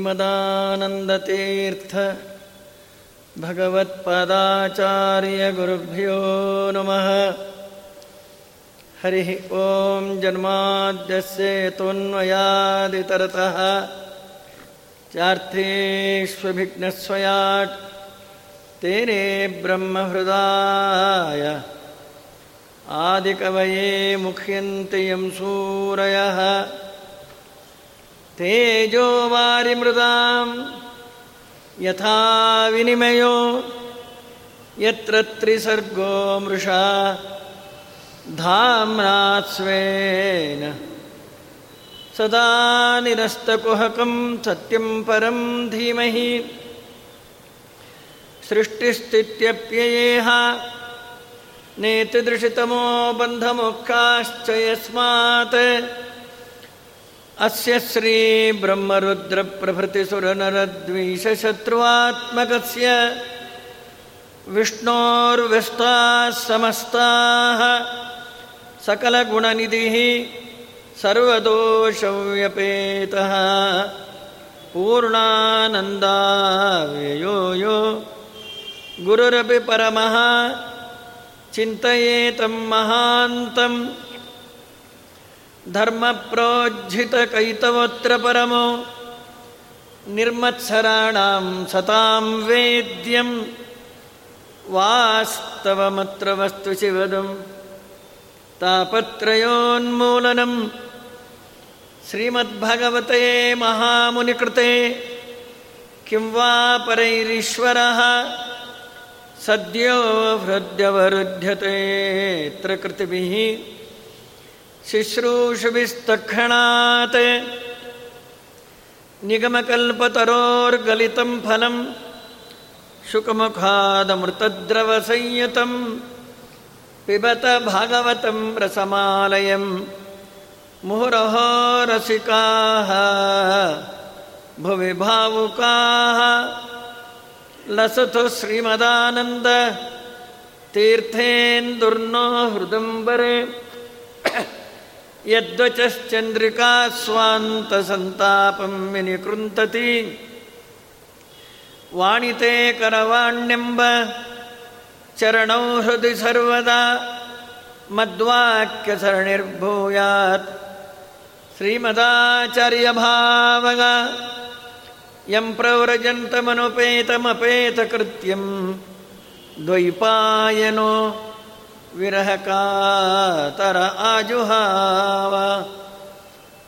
श्रीमदानन्दतीर्थ भगवत्पादाचार्यगुरुभ्यो नमः। हरिः ॐ जन्माद्यस्य त्वन्वयादितरतः चार्थेष्वभिघ्नस्वयाट् तेने ब्रह्महृदाय। आदिकवये मुह्यन्ति यं सूरयः। तेजो वारिमृदां यथा विनिमयो यत्र त्रिसर्गो मृषा धाम्ना स्वेन सदा निरस्तकुहकं सत्यं परं धीमहि। सृष्टिस्थित्यप्ययेह नेतिदृशितमो बन्धमोक्षाश्च यस्मात् अस्य श्रीब्रह्मरुद्रप्रभृतिसुरनरद्वीषशत्रुवात्मकस्य विष्णोर्व्यस्ताः समस्ताः सकलगुणनिधिः सर्वदोषव्यपेतः पूर्णानन्दाव्ययो यो। गुरुरपि परमः। चिन्तयेतं महान्तं। धर्मप्रोज्झितकैतवोऽत्र परमो निर्मत्सराणां सतां वेद्यं वास्तवमत्र वस्तु शिवदं तापत्रयोन्मूलनं श्रीमद्भगवते महामुनिकृते किं परैरीश्वरः सद्यो हृद्यवरुध्यतेऽत्र कृतिभिः शुश्रूषुभिस्तक्षणात् निगमकल्पतरोर्गलितं फलं शुकमुखादमृतद्रवसंयुतं पिबत भागवतं रसमालयं मुहुरहो रसिकाः भुवि भावुकाः लसतु श्रीमदानन्द तीर्थेन्दुर्नो हृदम्बरे यद्वचश्चन्द्रिका स्वान्तसन्तापं विनिकृन्तति वाणिते करवाण्यम्ब चरणौ हृदि सर्वदा मद्वाक्यसरणिर्भूयात् श्रीमदाचार्यभावग यं प्रव्रजन्तमनुपेतमपेतकृत्यं द्वैपायनो विरहकातर आजुहाव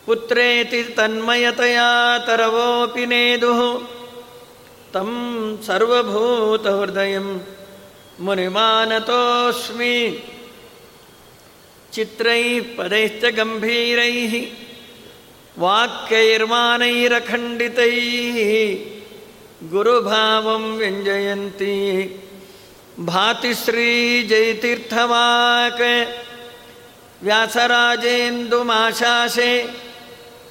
पुत्रेति तन्मयतया तरवोऽपि नेदुः तं सर्वभूतहृदयं मुनिमानतोऽस्मि चित्रैः पदैश्च गम्भीरैः वाक्यैर्मानैरखण्डितैः गुरुभावं व्यञ्जयन्ती भाति श्रीजयतीर्थवाक् व्यासराजेन्दुमाशासे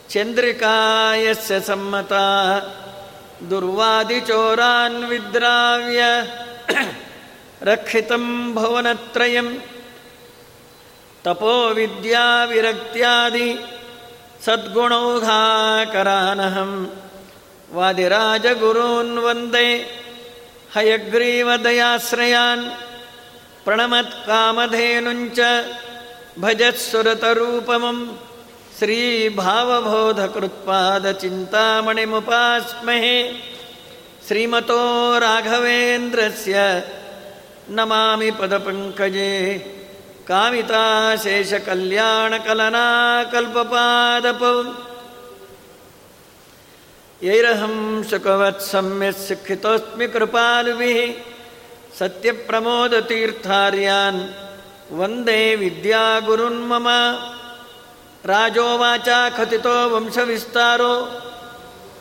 चन्द्रिका यस्य सम्मता। दुर्वादिचोरान् विद्राव्य। रक्षितं भुवनत्रयं। तपोविद्याविरक्त्यादि सद्गुणौघाकरानहं। वादिराजगुरून् वंदे। हयग्रीवदयाश्रयान् प्रणमत्कामधेनुञ्च भजत्सुरतरूपमं श्रीभावबोधकृत्पादचिन्तामणिमुपास्महे श्रीमतो राघवेन्द्रस्य नमामि पदपङ्कजे कामिताशेषकल्याणकलनाकल्पपादपौ यैरहं सुखवत्सम्यः शिक्षितोऽस्मि कृपालुभिः। सत्यप्रमोदतीर्थार्यान् वंदे विद्यागुरुन्मम राजोवाचा खतितो वंशविस्तारो।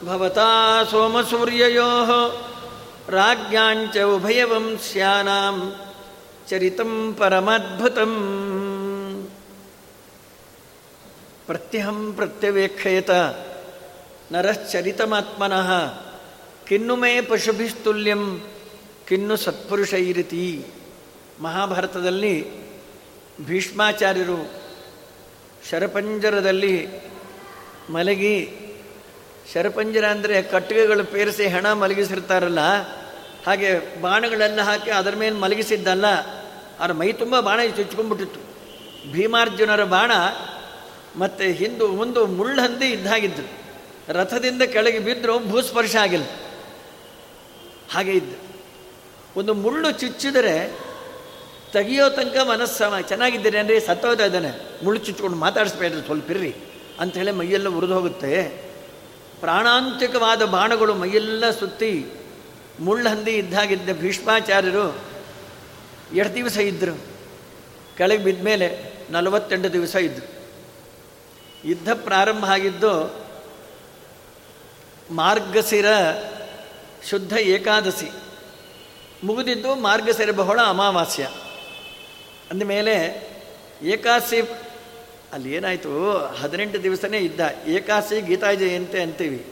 भवता सोमसूर्ययोः। राज्ञाञ्च उभयवंश्यानां चरितं परमद्भुतम्। प्रत्यहं प्रत्यवेक्षयत। ನರಶ್ಚರಿತಮಾತ್ಮನಃ ಕಿನ್ನು ಮೇ ಪಶುಭಿಸ್ತುಲ್ಯಂ ಕಿನ್ನು ಸತ್ಪುರುಷೈರಿತಿ ಮಹಾಭಾರತದಲ್ಲಿ ಭೀಷ್ಮಾಚಾರ್ಯರು ಶರಪಂಜರದಲ್ಲಿ ಮಲಗಿ, ಶರಪಂಜರ ಅಂದರೆ ಕಟ್ಟಿಗೆಗಳು ಪೇರಿಸಿ ಹೆಣ ಮಲಗಿಸಿರ್ತಾರಲ್ಲ, ಹಾಗೆ ಬಾಣಗಳೆಲ್ಲ ಹಾಕಿ ಅದರ ಮೇಲೆ ಮಲಗಿಸಿದ್ದಲ್ಲ, ಅವ್ರ ಮೈ ತುಂಬ ಬಾಣ ಚುಚ್ಕೊಂಡ್ಬಿಟ್ಟಿತ್ತು. ಭೀಮಾರ್ಜುನರ ಬಾಣ ಮತ್ತು ಹಿಂದು, ಮುಂದು ಮುಳ್ಳಂದಿ ಇದ್ದಾಗಿದ್ದು. ರಥದಿಂದ ಕೆಳಗೆ ಬಿದ್ದರೂ ಭೂಸ್ಪರ್ಶ ಆಗಿಲ್ಲ. ಹಾಗೆ ಇದ್ದು. ಒಂದು ಮುಳ್ಳು ಚುಚ್ಚಿದರೆ ತೆಗಿಯೋ ತನಕ ಮನಸ್ಸು ಚೆನ್ನಾಗಿದ್ದೀರಿ ಅಂದರೆ ಸತ್ತೋದ ಇದ್ದಾನೆ. ಮುಳ್ಳು ಚುಚ್ಕೊಂಡು ಮಾತಾಡಿಸ್ಬೇಡ್ರಿ ಸ್ವಲ್ಪ ಇರ್ರಿ ಅಂಥೇಳಿ ಮೈಯೆಲ್ಲ ಉರಿದು ಹೋಗುತ್ತೆ. ಪ್ರಾಣಾಂತಿಕವಾದ ಬಾಣಗಳು ಮೈಯೆಲ್ಲ ಸುತ್ತಿ ಮುಳ್ಳಂದಿ ಇದ್ದಾಗಿದ್ದ ಭೀಷ್ಮಾಚಾರ್ಯರು ಎರಡು ದಿವಸ ಇದ್ದರು ಕೆಳಗೆ ಬಿದ್ದ ಮೇಲೆ ನಲವತ್ತೆಂಟು ದಿವಸ ಇದ್ದರು ಯುದ್ಧ ಪ್ರಾರಂಭ ಆಗಿದ್ದು ಮಾರ್ಗಶಿರ ಶುದ್ಧ ಏಕಾದಶಿ. ಮುಗಿದಿದ್ದು ಮಾರ್ಗಸಿರ ಬಹಳ ಅಮಾವಾಸ್ಯ. ಅಂದಮೇಲೆ ಏಕಾದಶಿ ಅಲ್ಲಿ ಏನಾಯಿತು? ಹದಿನೆಂಟು ದಿವಸನೇ ಇದ್ದ. ಏಕಾದಶಿ ಗೀತಾ ಜಯಂತಿ ಅಂತೀವಿ.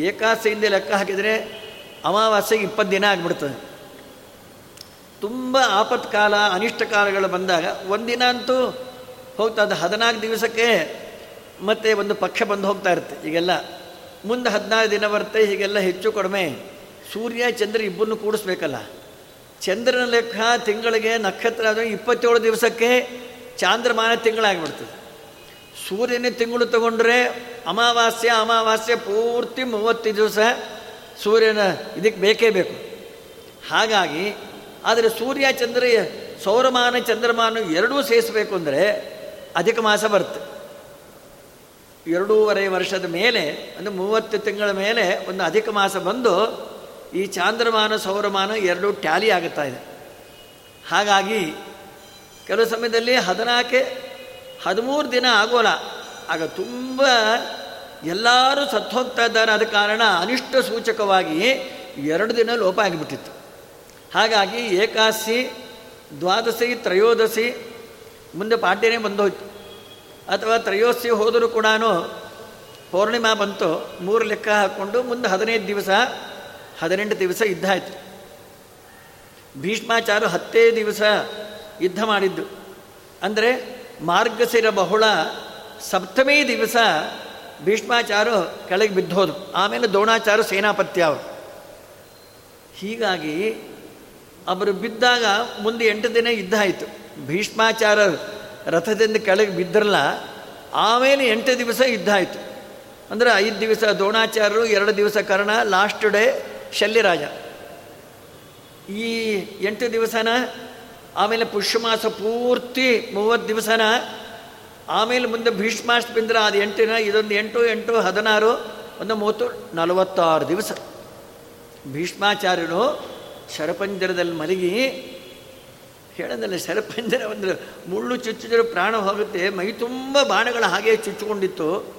ಏಕಾದಶಿಯಿಂದ ಲೆಕ್ಕ ಹಾಕಿದರೆ ಅಮಾವಾಸ್ಯೆಗೆ ಇಪ್ಪತ್ತು ದಿನ ಆಗ್ಬಿಡ್ತದೆ. ತುಂಬ ಆಪತ್ಕಾಲ, ಅನಿಷ್ಟ ಕಾಲಗಳು ಬಂದಾಗ ಒಂದಿನ ಅಂತೂ ಹೋಗ್ತದೆ ಹದಿನಾಲ್ಕು ದಿವಸಕ್ಕೆ ಮತ್ತೆ ಒಂದು ಪಕ್ಷ ಬಂದು ಹೋಗ್ತಾ ಇರುತ್ತೆ. ಈಗೆಲ್ಲ ಮುಂದೆ ಹದಿನಾರು ದಿನ ಬರುತ್ತೆ, ಹೀಗೆಲ್ಲ ಹೆಚ್ಚು ಕಡಿಮೆ. ಸೂರ್ಯ, ಚಂದ್ರ ಇಬ್ಬರನ್ನು ಕೂಡಿಸ್ಬೇಕಲ್ಲ. ಚಂದ್ರನ ಲೆಕ್ಕ ತಿಂಗಳಿಗೆ ನಕ್ಷತ್ರ ಆದರೆ ಇಪ್ಪತ್ತೇಳು ದಿವಸಕ್ಕೆ ಚಾಂದ್ರಮಾನ ತಿಂಗಳಾಗಿಬಿಡ್ತದೆ. ಸೂರ್ಯನೇ ತಿಂಗಳು ತಗೊಂಡ್ರೆ ಅಮಾವಾಸ್ಯ, ಅಮಾವಾಸ್ಯೆ ಪೂರ್ತಿ ಮೂವತ್ತು ದಿವಸ ಸೂರ್ಯನ ಇದಕ್ಕೆ ಬೇಕೇ ಬೇಕು. ಹಾಗಾಗಿ, ಆದರೆ ಸೂರ್ಯ, ಚಂದ್ರ, ಸೌರಮಾನ, ಚಂದ್ರಮಾನ ಎರಡೂ ಸೇರಿಸಬೇಕು ಅಂದರೆ ಅಧಿಕ ಮಾಸ ಬರುತ್ತೆ. ಎರಡೂವರೆ ವರ್ಷದ ಮೇಲೆ ಅಂದರೆ ಮೂವತ್ತು ತಿಂಗಳ ಮೇಲೆ ಒಂದು ಅಧಿಕ ಮಾಸ ಬಂದು ಈ ಚಾಂದ್ರಮಾನ, ಸೌರಮಾನ ಎರಡೂ ಟ್ಯಾಲಿ ಆಗುತ್ತಾ ಇದೆ. ಹಾಗಾಗಿ ಕೆಲವು ಸಮಯದಲ್ಲಿ ಹದಿನಾಲ್ಕೆ, ಹದಿಮೂರು ದಿನ ಆಗೋಲ್ಲ. ಆಗ ತುಂಬ ಎಲ್ಲರೂ ಸತ್ತು ಹೋಗ್ತಾ ಇದ್ದಾರೆ. ಆದ ಕಾರಣ ಅನಿಷ್ಟ ಸೂಚಕವಾಗಿ ಎರಡು ದಿನ ಲೋಪ ಆಗಿಬಿಟ್ಟಿತ್ತು. ಹಾಗಾಗಿ ಏಕಾದಶಿ ದ್ವಾದಶಿ, ತ್ರಯೋದಶಿ ಮುಂದೆ ಪಾಠ್ಯನೇ ಬಂದೋಯ್ತು. ಅಥವಾ ತ್ರಯೋದಶಿ ಹೋದರೂ ಕೂಡ ಪೌರ್ಣಿಮಾ ಬಂತು, ಮೂರು ಲೆಕ್ಕ ಹಾಕ್ಕೊಂಡು ಮುಂದೆ ಹದಿನೈದು ದಿವಸ, ಹದಿನೆಂಟು ದಿವಸ ಯುದ್ಧ ಆಯಿತು ಭೀಷ್ಮಾಚಾರ ಹತ್ತೇ ದಿವಸ ಯುದ್ಧ ಮಾಡಿದ್ದು. ಅಂದರೆ ಮಾರ್ಗಸಿರ ಬಹುಳ ಸಪ್ತಮೇ ದಿವಸ ಭೀಷ್ಮಾಚಾರ ಕೆಳಗೆ ಬಿದ್ದೋದು ಆಮೇಲೆ ದ್ರೋಣಾಚಾರ ಸೇನಾಪತ್ಯ ಅವರು. ಹೀಗಾಗಿ ಅವರು ಬಿದ್ದಾಗ ಮುಂದೆ ಎಂಟು ದಿನ ಯುದ್ಧ ಆಯಿತು. ಭೀಷ್ಮಾಚಾರ ರಥದಿಂದ ಕೆಳಗೆ ಬಿದ್ದರಲ್ಲ, ಆಮೇಲೆ ಎಂಟು ದಿವಸ ಯುದ್ಧ ಆಯಿತು ಅಂದರೆ ಐದು ದಿವಸ ದ್ರೋಣಾಚಾರ್ಯರು, ಎರಡು ದಿವಸ ಕರ್ಣ ಲಾಸ್ಟ್ ಡೇ ಶಲ್ಯರಾಜ. ಈ ಎಂಟು ದಿವಸನ, ಆಮೇಲೆ ಪುಷ್ಯಮಾಸ ಪೂರ್ತಿ ಮೂವತ್ತು ದಿವಸನ, ಆಮೇಲೆ ಮುಂದೆ ಭೀಷ್ಮಾಷ್ಟ ಬಿಂದ್ರ, ಅದು ಎಂಟಿನ, ಇದೊಂದು ಎಂಟು ಎಂಟು, ಹದಿನಾರು, ಒಂದು ಮೂವತ್ತು, ನಲವತ್ತಾರು ದಿವಸ. ಭೀಷ್ಮಾಚಾರ್ಯನು ಶರಪಂಜರದಲ್ಲಿ ಮಲಗಿ ಹೇಳೋದಲ್ಲ ಶರಪಂಜರ ಒಂದು ಮುಳ್ಳು ಚುಚ್ಚಿದ್ರೆ ಪ್ರಾಣ ಹೋಗುತ್ತೆ. ಮೈ ತುಂಬ ಬಾಣಗಳ ಹಾಗೆ ಚುಚ್ಚಿಕೊಂಡಿತ್ತು.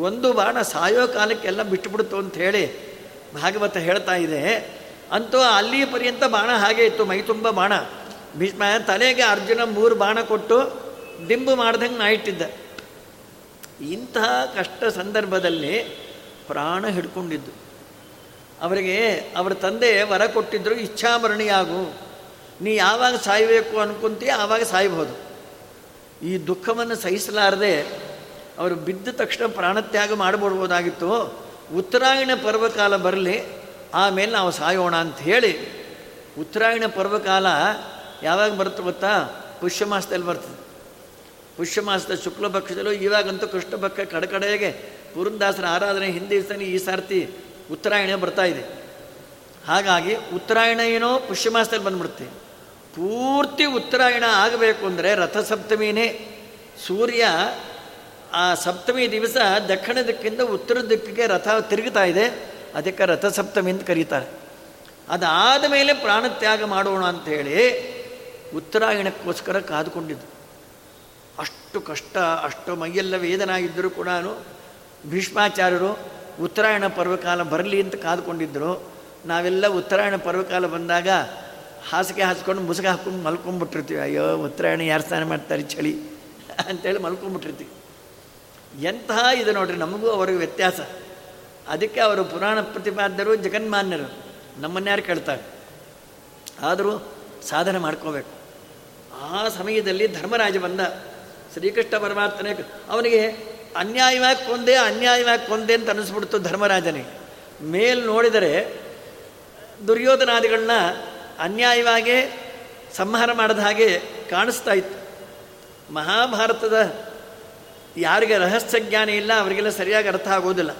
ಒಂದು ಬಾಣ ಸಾಯೋ ಕಾಲಕ್ಕೆಲ್ಲ ಬಿಟ್ಟುಬಿಡ್ತು ಅಂತ ಹೇಳಿ ಭಾಗವತ ಹೇಳ್ತಾ ಇದೆ. ಅಂತೂ ಅಲ್ಲಿ ಪರ್ಯಂತ ಬಾಣ ಹಾಗೆ ಇತ್ತು. ಮೈ ತುಂಬ ಬಾಣ. ಭೀಷ್ಮ ತಲೆಗೆ ಅರ್ಜುನ ಮೂರು ಬಾಣ ಕೊಟ್ಟು ದಿಂಬು ಮಾಡ್ದಂಗೆ ನಾ ಇಟ್ಟಿದ್ದ. ಇಂತಹ ಕಷ್ಟ ಸಂದರ್ಭದಲ್ಲಿ ಪ್ರಾಣ ಹಿಡ್ಕೊಂಡಿದ್ದು. ಅವರಿಗೆ, ಅವರ ತಂದೆ ವರ ಕೊಟ್ಟಿದ್ದರು ಇಚ್ಛಾಮರಣಿಯಾಗು ನೀ ಯಾವಾಗ ಸಾಯಬೇಕು ಅನ್ಕೊಂತೀಯ ಆವಾಗ ಸಾಯ್ಬೋದು. ಈ ದುಃಖವನ್ನು ಸಹಿಸಲಾರದೆ ಅವರು ಬಿದ್ದ ತಕ್ಷಣ ಪ್ರಾಣತ್ಯಾಗ ಮಾಡಿಬಿಡ್ಬೋದಾಗಿತ್ತು ಉತ್ತರಾಯಣ ಪರ್ವಕಾಲ ಬರಲಿ, ಆಮೇಲೆ ನಾವು ಸಾಯೋಣ ಅಂತ ಹೇಳಿ ಉತ್ತರಾಯಣ ಪರ್ವಕಾಲ ಯಾವಾಗ ಬರುತ್ತೆ ಗೊತ್ತಾ? ಪುಷ್ಯ ಮಾಸದಲ್ಲಿ ಬರ್ತದೆ. ಪುಷ್ಯ ಮಾಸದ ಶುಕ್ಲ ಪಕ್ಷದಲ್ಲೂ ಇವಾಗಂತೂ ಕೃಷ್ಣ ಪಕ್ಷ ಕಡಕಡೆಗೆ ಪುರಂದಾಸರ ಆರಾಧನೆ ಹಿಂದಿ ದಿವಸನೇ ಈ ಸಾರ್ತಿ ಉತ್ತರಾಯಣ ಬರ್ತಾ ಇದೆ. ಹಾಗಾಗಿ ಉತ್ತರಾಯಣ ಏನೋ ಪುಷ್ಯ ಮಾಸದಲ್ಲಿ ಪೂರ್ತಿ ಉತ್ತರಾಯಣ ಆಗಬೇಕು ಅಂದರೆ ರಥಸಪ್ತಮಿನೇ. ಸೂರ್ಯ ಆ ಸಪ್ತಮಿ ದಿವಸ ದಕ್ಷಿಣ ದಿಕ್ಕಿಂದ ಉತ್ತರ ದಿಕ್ಕಿಗೆ ರಥ ತಿರುಗುತ್ತಾ ಇದೆ. ಅದಕ್ಕೆ ರಥಸಪ್ತಮಿ ಅಂತ ಕರೀತಾರೆ. ಅದಾದ ಮೇಲೆ ಪ್ರಾಣತ್ಯಾಗ ಮಾಡೋಣ ಅಂಥೇಳಿ ಉತ್ತರಾಯಣಕ್ಕೋಸ್ಕರ ಕಾದುಕೊಂಡಿದ್ದು. ಅಷ್ಟು ಕಷ್ಟ, ಅಷ್ಟು ಮೈಯೆಲ್ಲ ವೇದನ ಇದ್ದರೂ ಕೂಡ ಭೀಷ್ಮಾಚಾರ್ಯರು ಉತ್ತರಾಯಣ ಪರ್ವಕಾಲ ಬರಲಿ ಅಂತ ಕಾದುಕೊಂಡಿದ್ದರು. ನಾವೆಲ್ಲ ಉತ್ತರಾಯಣ ಪರ್ವಕಾಲ ಬಂದಾಗ ಹಾಸಿಗೆ ಹಾಸ್ಕೊಂಡು ಮುಸುಗ ಹಾಕೊಂಡು ಮಲ್ಕೊಂಡ್ಬಿಟ್ಟಿರ್ತೀವಿ ಅಯ್ಯೋ, ಉತ್ತರಾಯಣ ಯಾರು ಸ್ನಾನ ಮಾಡ್ತಾರೆ ಚಳಿ ಅಂತೇಳಿ ಮಲ್ಕೊಂಡ್ಬಿಟ್ಟಿರ್ತೀವಿ ಎಂತಹ ಇದು ನೋಡ್ರಿ, ನಮಗೂ ಅವ್ರಿಗೆ ವ್ಯತ್ಯಾಸ. ಅದಕ್ಕೆ ಅವರು ಪುರಾಣ ಪ್ರತಿಪಾದ್ಯರು, ಜಗನ್ಮಾನ್ಯರು ನಮ್ಮನ್ಯಾರು ಕೇಳ್ತಾರೆ? ಆದರೂ ಸಾಧನೆ ಮಾಡ್ಕೋಬೇಕು. ಆ ಸಮಯದಲ್ಲಿ ಧರ್ಮರಾಜ ಬಂದ, ಶ್ರೀಕೃಷ್ಣ ಪರಮಾತ್ಮನೇ ಅವನಿಗೆ ಅನ್ಯಾಯವಾಗಿ ಕೊಂದೆ ಅನ್ಯಾಯವಾಗಿ ಕೊಂದೆ ಅಂತ ಅನಿಸ್ಬಿಡ್ತು ಧರ್ಮರಾಜನಿಗೆ. ಮೇಲ್ ನೋಡಿದರೆ ದುರ್ಯೋಧನಾದಿಗಳನ್ನ ಅನ್ಯಾಯವಾಗಿ ಸಂಹಾರ ಮಾಡಿದ ಹಾಗೆ ಕಾಣಿಸ್ತಾ ಇತ್ತು. ಮಹಾಭಾರತದ ಯಾರಿಗೆ ರಹಸ್ಯ ಜ್ಞಾನ ಇಲ್ಲ, ಅವರಿಗೆಲ್ಲ ಸರಿಯಾಗಿ ಅರ್ಥ ಆಗೋದಿಲ್ಲ.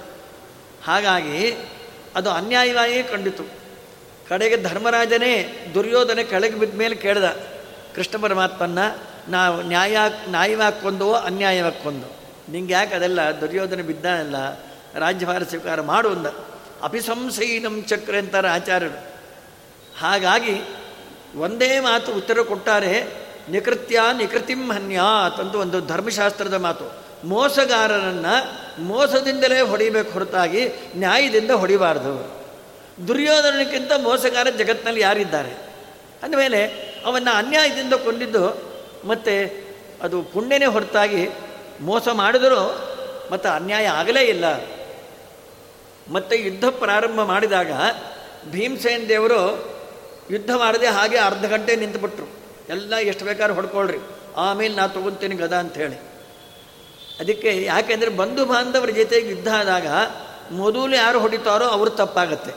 ಹಾಗಾಗಿ ಅದು ಅನ್ಯಾಯವಾಗಿ ಕಂಡಿತು. ಕಡೆಗೆ ಧರ್ಮರಾಜನೇ ದುರ್ಯೋಧನೆ ಕೆಳಗೆ ಬಿದ್ದ ಮೇಲೆ ಕೇಳ್ದ, ಕೃಷ್ಣ ಪರಮಾತ್ಮನ್ನ, ನಾವು ನ್ಯಾಯ ನ್ಯಾಯವಾಗಿ ಕೊಂದೋ ಅನ್ಯಾಯವಾಗಿ ಕೊಂದು ನಿಂಗೆ ಯಾಕೆ ಅದೆಲ್ಲ ದುರ್ಯೋಧನೆ ಬಿದ್ದ ರಾಜ್ಯಭಾರ ಸ್ವೀಕಾರ ಮಾಡು ಅಂದ. ಅಪಿಸಂಸೈನಂ ಚಕ್ರ ಅಂತಾರೆ ಆಚಾರ್ಯರು. ಹಾಗಾಗಿ ಒಂದೇ ಮಾತು ಉತ್ತರ ಕೊಟ್ಟಾರೆ, ನಿಕೃತ್ಯ ನಿಕೃತಿಂ ಹನ್ಯಾತ್ ಅಂತ ಒಂದು ಧರ್ಮಶಾಸ್ತ್ರದ ಮಾತು. ಮೋಸಗಾರರನ್ನು ಮೋಸದಿಂದಲೇ ಹೊಡಿಬೇಕು ಹೊರತಾಗಿ ನ್ಯಾಯದಿಂದ ಹೊಡಿಬಾರ್ದು. ದುರ್ಯೋಧನಕ್ಕಿಂತ ಮೋಸಗಾರ ಜಗತ್ತಿನಲ್ಲಿ ಯಾರಿದ್ದಾರೆ? ಅಂದಮೇಲೆ ಅವನ್ನ ಅನ್ಯಾಯದಿಂದ ಕೊಂದಿದ್ದು ಮತ್ತು ಅದು ಪುಣ್ಯನೇ ಹೊರತಾಗಿ ಮೋಸ ಮಾಡಿದರೂ ಮತ್ತು ಅನ್ಯಾಯ ಆಗಲೇ ಇಲ್ಲ. ಮತ್ತು ಯುದ್ಧ ಪ್ರಾರಂಭ ಮಾಡಿದಾಗ ಭೀಮಸೇನ್ ದೇವರು ಯುದ್ಧ ಮಾಡದೆ ಹಾಗೆ ಅರ್ಧ ಗಂಟೆ ನಿಂತುಬಿಟ್ರು. ಎಲ್ಲ ಎಷ್ಟು ಬೇಕಾದ್ರೂ ಹೊಡ್ಕೊಳ್ರಿ. ಆಮೇಲೆ ನಾ ತೊಗೊತೀನಿ ಗದ ಅಂಥೇಳಿ ಅದಕ್ಕೆ ಯಾಕೆಂದರೆ ಬಂಧು ಬಾಂಧವರ ಜೊತೆಗೆ ಯುದ್ಧ ಆದಾಗ ಮೊದಲು ಯಾರು ಹೊಡಿತಾರೋ ಅವರು ತಪ್ಪಾಗತ್ತೆ.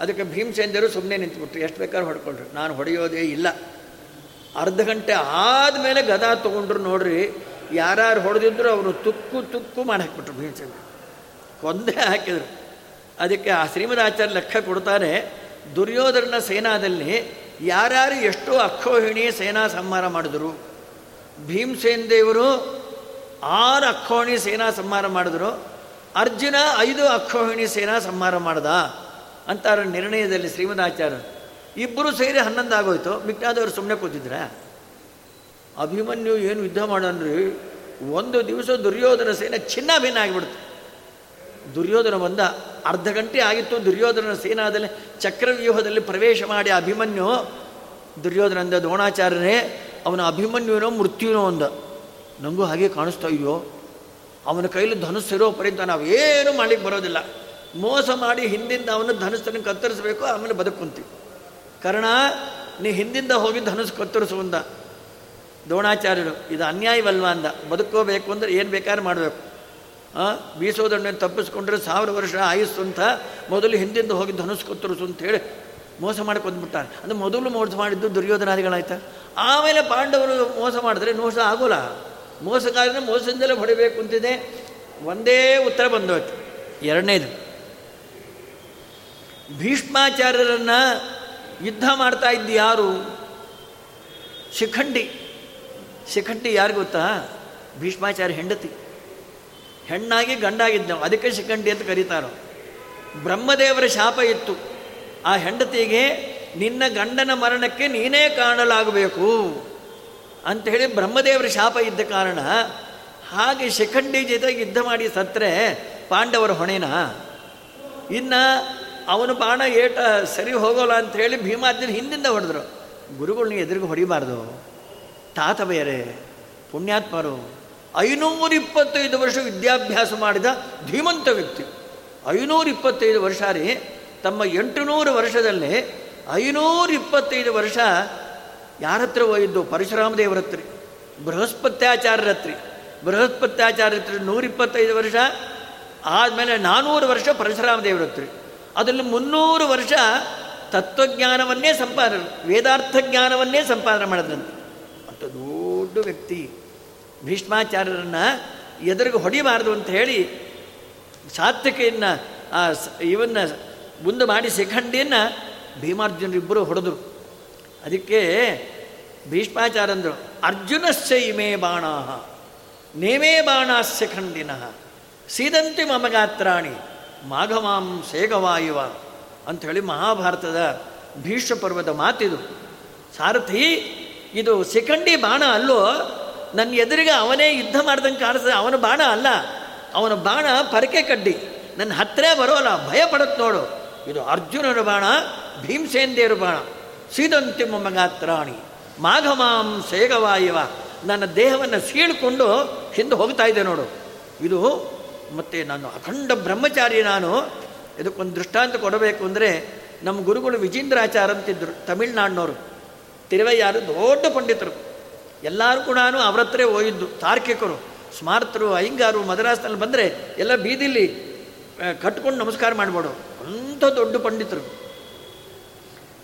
ಅದಕ್ಕೆ ಭೀಮಸೇಂದರು ಸುಮ್ಮನೆ ನಿಂತುಬಿಟ್ರು. ಎಷ್ಟು ಬೇಕಾದ್ರೂ ಹೊಡ್ಕೊಳ್ರಿ. ನಾನು ಹೊಡೆಯೋದೇ ಇಲ್ಲ. ಅರ್ಧ ಗಂಟೆ ಆದಮೇಲೆ ಗದಾ ತೊಗೊಂಡ್ರು ನೋಡ್ರಿ. ಯಾರ್ಯಾರು ಹೊಡೆದಿದ್ರು ಅವರು ತುಕ್ಕು ತುಕ್ಕು ಮಾಡಿ ಹಾಕ್ಬಿಟ್ರು ಭೀಮಸೇಂದ್ರ ಕೊಂದೇ ಹಾಕಿದ್ರು. ಅದಕ್ಕೆ ಆ ಶ್ರೀಮದಾಚಾರ್ಯ ಲೆಕ್ಕ ಕೊಡ್ತಾರೆ ದುರ್ಯೋಧನ ಸೇನಾದಲ್ಲಿ ಯಾರ್ಯಾರು ಎಷ್ಟು ಅಕ್ಷೋಹಿಣಿ ಸೇನಾ ಸಂಹಾರ ಮಾಡಿದ್ರು. ಭೀಮಸೇನ್ ದೇವರು ಆರು ಅಕ್ಷೋಹಿಣಿ ಸೇನಾ ಸಂಹಾರ ಮಾಡಿದ್ರು. ಅರ್ಜುನ ಐದು ಅಕ್ಷೋಹಿಣಿ ಸೇನಾ ಸಂಹಾರ ಮಾಡ್ದ ಅಂತಾರ ನಿರ್ಣಯದಲ್ಲಿ ಶ್ರೀಮದಾಚಾರ್ಯ ಇಬ್ಬರು ಸೇರಿ ಹನ್ನೊಂದು ಆಗೋಯ್ತು ಮಿಕ್ಕಾದವರು ಸುಮ್ಮನೆ ಕೂತಿದ್ರ, ಅಭಿಮನ್ಯು ಏನು ಯುದ್ಧ ಮಾಡನ್ರಿ? ಒಂದು ದಿವಸ ದುರ್ಯೋಧನ ಸೇನೆ ಚಿನ್ನ ಭಿನ್ನ ಆಗಿಬಿಡ್ತು. ದುರ್ಯೋಧನ ಬಂದ ಅರ್ಧ ಗಂಟೆ ಆಗಿತ್ತು. ದುರ್ಯೋಧನ ಸೇನಾದಲ್ಲಿ ಚಕ್ರವ್ಯೂಹದಲ್ಲಿ ಪ್ರವೇಶ ಮಾಡಿ ಅಭಿಮನ್ಯು, ದುರ್ಯೋಧನ ಅಂದ, ದ್ರೋಣಾಚಾರ್ಯನೇ, ಅವನ ಅಭಿಮನ್ಯುನೋ ಮೃತ್ಯುನೋ ಅಂದ. ನನಗೂ ಹಾಗೆ ಕಾಣಿಸ್ತಾ ಇದೆಯೋ? ಅವನ ಕೈಲಿ ಧನುಸ್ಸಿರೋ ಪರ್ಯಂತ ನಾವೇನು ಮಾಡಲಿಕ್ಕೆ ಬರೋದಿಲ್ಲ. ಮೋಸ ಮಾಡಿ ಹಿಂದಿಂದ ಅವನ ಧನುಸ್ಸನ್ನು ಕತ್ತರಿಸಬೇಕು, ಆಮೇಲೆ ಬದುಕುಂತೀವಿ. ಕರ್ಣ, ನೀ ಹಿಂದಿಂದ ಹೋಗಿ ಧನುಸ್ ಕತ್ತರಿಸುವಂದ ಇದು ಅನ್ಯಾಯವಲ್ವ ಅಂದ. ಬದುಕೋಬೇಕು ಅಂದ್ರೆ ಏನು ಬೇಕಾದ್ರೆ ಮಾಡಬೇಕು. ಬೀಸೋದಣ್ಣೆ ತಪ್ಪಿಸ್ಕೊಂಡ್ರೆ ಸಾವಿರ ವರ್ಷ ಆಯುಸ್ಸು ಅಂತ ಮೊದಲು ಹಿಂದಿಂದ ಹೋಗಿ ಧನುಸ್ ಅಂತ ಹೇಳಿ ಮೋಸ ಮಾಡಿ ಕೊಂದ್ಬಿಟ್ಟಾರೆ ಅಂದರೆ ಮೊದಲು ಮೋಸ ಮಾಡಿದ್ದು ದುರ್ಯೋಧನಾದಿಗಳಾಯ್ತು? ಆಮೇಲೆ ಪಾಂಡವರು ಮೋಸ ಮಾಡಿದ್ರೆ ಮೋಸ ಆಗೋಲ್ಲ. ಮೋಸಗಾರನ ಮೋಸದಿಂದಲೇ ಹೊಡಿಬೇಕು ಅಂತಿದೆ. ಒಂದೇ ಉತ್ತರ ಬಂದೋಯ್ತು. ಎರಡನೇದು, ಭೀಷ್ಮಾಚಾರ್ಯರನ್ನು ಯುದ್ಧ ಮಾಡ್ತಾ ಇದ್ದು ಯಾರು? ಶಿಖಂಡಿ. ಶಿಖಂಡಿ ಯಾರು ಗೊತ್ತಾ? ಭೀಷ್ಮಾಚಾರ್ಯ ಹೆಂಡತಿ. ಹೆಣ್ಣಾಗಿ ಗಂಡಾಗಿದ್ದವು. ಅದಕ್ಕೆ ಶಿಖಂಡಿ ಅಂತ ಕರೀತಾರೋ. ಬ್ರಹ್ಮದೇವರ ಶಾಪ ಇತ್ತು. ಆ ಹೆಂಡತಿಗೆ ನಿನ್ನ ಗಂಡನ ಮರಣಕ್ಕೆ ನೀನೇ ಕಾಣಲಾಗಬೇಕು ಅಂಥೇಳಿ ಬ್ರಹ್ಮದೇವರ ಶಾಪ ಇದ್ದ ಕಾರಣ ಹಾಗೆ ಶಿಖಂಡಿ ಜೊತೆ ಯುದ್ಧ ಮಾಡಿ ಸತ್ತರೆ ಪಾಂಡವರ ಹೊಣೆನ. ಇನ್ನು ಅವನು ಬಾಣ ಏಟ ಸರಿ ಹೋಗೋಲ್ಲ ಅಂತ ಹೇಳಿ ಭೀಮಾರ್ಜುನ ಹಿಂದಿಂದ ಹೊಡೆದ್ರು. ಗುರುಗಳನ್ನ ಎದುರಿಗೆ ಹೊಡಿಬಾರ್ದು. ತಾತ ಬೇರೆ ಪುಣ್ಯಾತ್ಮರು ಐನೂರ ಇಪ್ಪತ್ತೈದು ವರ್ಷ ವಿದ್ಯಾಭ್ಯಾಸ ಮಾಡಿದ ಧೀಮಂತ ವ್ಯಕ್ತಿ. ಐನೂರ ಇಪ್ಪತ್ತೈದು ವರ್ಷ ರೀ, ತಮ್ಮ ಎಂಟುನೂರು ವರ್ಷದಲ್ಲಿ ಐನೂರ ಇಪ್ಪತ್ತೈದು ವರ್ಷ ಯಾರ ಹತ್ರ ಹೋಗಿದ್ದು? ಪರಶುರಾಮ ದೇವರತ್ರಿ ಹತ್ರ ಬೃಹಸ್ಪತ್ಯಾಚಾರ್ಯರ ಹತ್ರ ಬೃಹಸ್ಪತ್ಯಾಚಾರ್ಯ ಹತ್ರ ನೂರಿಪ್ಪತ್ತೈದು ವರ್ಷ, ಆದಮೇಲೆ ನಾನ್ನೂರು ವರ್ಷ ಪರಶುರಾಮ ದೇವರ ಹತ್ರ ಅದರಲ್ಲಿ ಮುನ್ನೂರು ವರ್ಷ ತತ್ವಜ್ಞಾನವನ್ನೇ ಸಂಪಾದನೆ ವೇದಾರ್ಥ ಜ್ಞಾನವನ್ನೇ ಸಂಪಾದನೆ ಮಾಡಿದಂತೆ. ಅಂತ ದೊಡ್ಡ ವ್ಯಕ್ತಿ. ಭೀಷ್ಮಾಚಾರ್ಯರನ್ನು ಎದುರಿಗೆ ಹೊಡಿಬಾರ್ದು ಅಂತ ಹೇಳಿ ಸಾತ್ವಿಕೆಯನ್ನು, ಆ ಇವನ್ನ ಮುಂದೆ ಮಾಡಿ ಶಿಖಂಡಿಯನ್ನು ಭೀಮಾರ್ಜುನರಿಬ್ಬರು ಹೊಡೆದರು. ಅದಕ್ಕೆ ಭೀಷ್ಮಾಚಾರ್ಯಂದರು ಅರ್ಜುನಶ್ಚ ಇಮೇ ಬಾಣ ನೇಮೇ ಬಾಣ ಶಿಖಂಡಿನ ಸೀದಂತಿ ಮಮಗಾತ್ರಾಣಿ ಮಾಘಮಾಂ ಸೇಗವಾಯುವ ಅಂಥೇಳಿ ಮಹಾಭಾರತದ ಭೀಷ್ಮ ಪರ್ವದ ಮಾತಿದು. ಸಾರಥಿ, ಇದು ಸಿಖಂಡಿ ಬಾಣ ಅಲ್ಲೋ ನನ್ನ ಎದುರಿಗೆ ಅವನೇ ಯುದ್ಧ ಮಾಡ್ದಂಗೆ ಕಾಣಿಸ್ತದೆ ಅವನ ಬಾಣ ಅಲ್ಲ. ಅವನ ಬಾಣ ಪರಕೆ ಕಡ್ಡಿ. ನನ್ನ ಹತ್ತಿರ ಬರೋಲ್ಲ. ಭಯ ಪಡತ್ ನೋಡು. ಇದು ಅರ್ಜುನರ ಬಾಣ ಭೀಮಸೇಂದೇರು ಬಾಣ. ಸೀದಂತಿಮ ಮಗಾತ್ರಾಣಿ. ಮಾಘಮಾಂ ಸೇಗವಾಯುವ. ನನ್ನ ದೇಹವನ್ನು ಸೀಳ್ಕೊಂಡು ಹಿಂದೆ ಹೋಗ್ತಾ ಇದೆ ನೋಡು. ಇದು ಮತ್ತು ನಾನು ಅಖಂಡ ಬ್ರಹ್ಮಚಾರಿ ನಾನು. ಇದಕ್ಕೊಂದು ದೃಷ್ಟಾಂತ ಕೊಡಬೇಕು ಅಂದರೆ ನಮ್ಮ ಗುರುಗಳು ವಿಜೇಂದ್ರಾಚಾರ ಅಂತಿದ್ದರು ತಮಿಳ್ನಾಡಿನವರು. ತಿರುವಯ್ಯಾರು ದೊಡ್ಡ ಪಂಡಿತರು. ಎಲ್ಲರೂ ಕೂಡ ಅವ್ರ ಹತ್ರ ಹೋಗಿದ್ದು. ತಾರ್ಕಿಕರು, ಸ್ಮಾರ್ತರು, ಅಯ್ಯಂಗಾರು, ಮದ್ರಾಸ್ನಲ್ಲಿ ಬಂದರೆ ಎಲ್ಲ ಬೀದಿಲಿ ಕಟ್ಕೊಂಡು ನಮಸ್ಕಾರ ಮಾಡ್ಬೋಡು ಅಂಥ ದೊಡ್ಡ ಪಂಡಿತರು.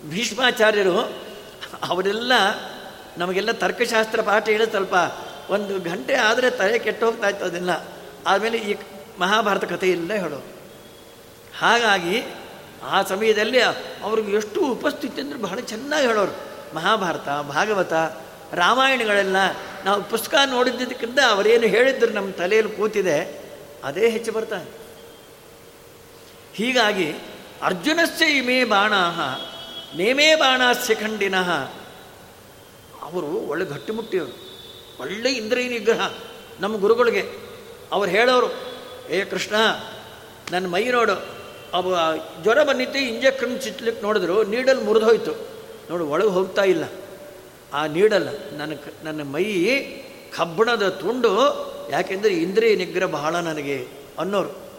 ಭೀಷ್ಮಾಚಾರ್ಯರು, ಅವರೆಲ್ಲ ನಮಗೆಲ್ಲ ತರ್ಕಶಾಸ್ತ್ರ ಪಾಠ ಹೇಳಿ ಸ್ವಲ್ಪ ಒಂದು ಗಂಟೆ ಆದರೆ ತಲೆ ಕೆಟ್ಟು ಹೋಗ್ತಾ ಇತ್ತು ಅದೆಲ್ಲ. ಆದಮೇಲೆ ಈ ಮಹಾಭಾರತ ಕಥೆ ಇಲ್ಲ ಹೇಳೋ ಹಾಗಾಗಿ ಆ ಸಮಯದಲ್ಲಿ ಅವ್ರಿಗೆ ಎಷ್ಟು ಉಪಸ್ಥಿತಿ ಅಂದರೆ ಬಹಳ ಚೆನ್ನಾಗಿ ಹೇಳೋರು. ಮಹಾಭಾರತ, ಭಾಗವತ ರಾಮಾಯಣಗಳೆಲ್ಲ ನಾವು ಪುಸ್ತಕ ನೋಡಿದ್ದಕ್ಕಿಂತ ಅವರೇನು ಹೇಳಿದ್ರು ನಮ್ಮ ತಲೆಯಲ್ಲಿ ಕೂತಿದೆ, ಅದೇ ಹೆಚ್ಚು ಬರ್ತಾರೆ ಹೀಗಾಗಿ ಅರ್ಜುನಸ್ಯ ಇಮೇ ಬಾಣಾಹ, ನೇಮೇ ಬಾಣ ಖಂಡಿನಃ. ಅವರು ಒಳ್ಳೆ ಗಟ್ಟಿಮುಟ್ಟಿಯವರು, ಒಳ್ಳೆ ಇಂದ್ರಿಯ ನಿಗ್ರಹ ನಮ್ಮ ಗುರುಗಳಿಗೆ. ಅವ್ರು ಹೇಳೋರು, ಏ ಕೃಷ್ಣ, ನನ್ನ ಮೈ ನೋಡು ಅವ ಜ್ವರ ಬಂದಿತ್ತು ಇಂಜೆಕ್ಷನ್ ಚಿಟ್ಲಿಕ್ಕೆ ನೋಡಿದ್ರು ನೀಡಲ್ಲಿ ಮುರಿದೋಯ್ತು ನೋಡು, ಒಳಗೆ ಹೋಗ್ತಾ ಇಲ್ಲ. ಆ ನೀಡಲ್ಲ. ನನ್ನ ನನ್ನ ಮೈ ಕಬ್ಬಣದ ತುಂಡು, ಯಾಕೆಂದರೆ ಇಂದ್ರಿಯ ನಿಗ್ರಹ ಬಹಳ ನನಗೆ ಅನ್ನೋರು.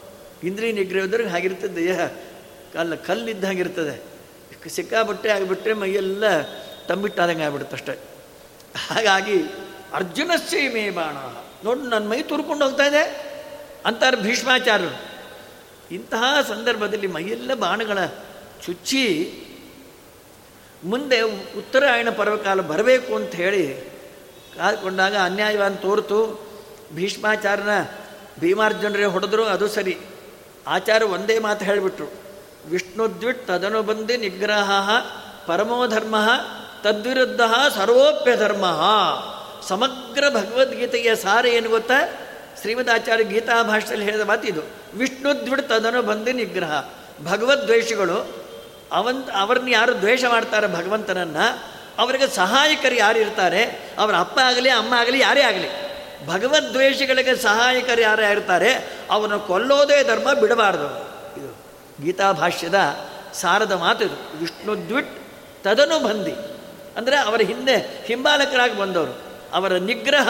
ಇಂದ್ರಿಯ ನಿಗ್ರಹ ಇದ್ರೆ ಹಾಗಿರ್ತದೆ ದೇಹ ಕಲ್ಲ ಕಲ್ಲಿದ್ದ ಹಾಗಿರ್ತದೆ. ಸಿಕ್ಕಾಬಟ್ಟೆ ಆಗಿಬಿಟ್ರೆ ಮೈಯೆಲ್ಲ ತಂಬಿಟ್ಟಾದಂಗೆ ಆಗ್ಬಿಡುತ್ತೆ ಅಷ್ಟೇ. ಹಾಗಾಗಿ ಅರ್ಜುನಸ್ಸೇ ಮೇ ಬಾಣ. ನೋಡು ನನ್ನ ಮೈ ತುರ್ಕೊಂಡು ಹೋಗ್ತಾ ಇದೆ ಅಂತಾರೆ ಭೀಷ್ಮಾಚಾರ್ಯರು. ಇಂತಹ ಸಂದರ್ಭದಲ್ಲಿ ಮೈಯೆಲ್ಲ ಬಾಣಗಳ ಚುಚ್ಚಿ ಮುಂದೆ ಉತ್ತರಾಯಣ ಪರ್ವಕಾಲ ಬರಬೇಕು ಅಂತ ಹೇಳಿ ಕಾದುಕೊಂಡಾಗ ಅನ್ಯಾಯವಾನ್ ತೋರ್ತು, ಭೀಷ್ಮಾಚಾರ್ಯನ ಭೀಮಾರ್ಜುನರೇ ಹೊಡೆದ್ರು, ಅದು ಸರಿ. ಆಚಾರ ಒಂದೇ ಮಾತು ಹೇಳಿಬಿಟ್ರು, ವಿಷ್ಣುದ್ವಿಟ್ ತದನು ಬಂದಿ ನಿಗ್ರಹ ಪರಮೋಧರ್ಮ ತದ್ವಿರುದ್ಧ ಸರ್ವೋಪ್ಯ ಧರ್ಮ ಸಮಗ್ರ ಭಗವದ್ಗೀತೆಯ ಸಾರ ಏನು ಗೊತ್ತಾ? ಶ್ರೀಮದಾಚಾರ್ಯ ಗೀತಾ ಭಾಷೆಯಲ್ಲಿ ಹೇಳಿದ ಮಾತಿದು ವಿಷ್ಣುದ್ವಿಡ್ ತದನು ಬಂದಿ ನಿಗ್ರಹ. ಭಗವದ್ವೇಷಿಗಳು ಅವಂತ ಅವ್ರನ್ನ ಯಾರು ದ್ವೇಷ ಮಾಡ್ತಾರೆ ಭಗವಂತನನ್ನು, ಅವರಿಗೆ ಸಹಾಯಕರು ಯಾರು ಇರ್ತಾರೆ, ಅವರ ಅಪ್ಪ ಆಗಲಿ, ಅಮ್ಮ ಆಗಲಿ, ಯಾರೇ ಆಗಲಿ, ಭಗವದ್ವೇಷಿಗಳಿಗೆ ಸಹಾಯಕರು ಯಾರು ಇರ್ತಾರೆ ಅವನು ಕೊಲ್ಲೋದೇ ಧರ್ಮ, ಬಿಡಬಾರ್ದು. ಇದು ಗೀತಾ ಭಾಷ್ಯದ ಸಾರದ ಮಾತು ಇದು. ವಿಷ್ಣುದ್ವಿಟ್ ತದನು ಬಂದಿ ಅಂದರೆ ಅವರ ಹಿಂದೆ ಹಿಂಬಾಲಕರಾಗಿ ಬಂದವರು. ಅವರ ನಿಗ್ರಹ,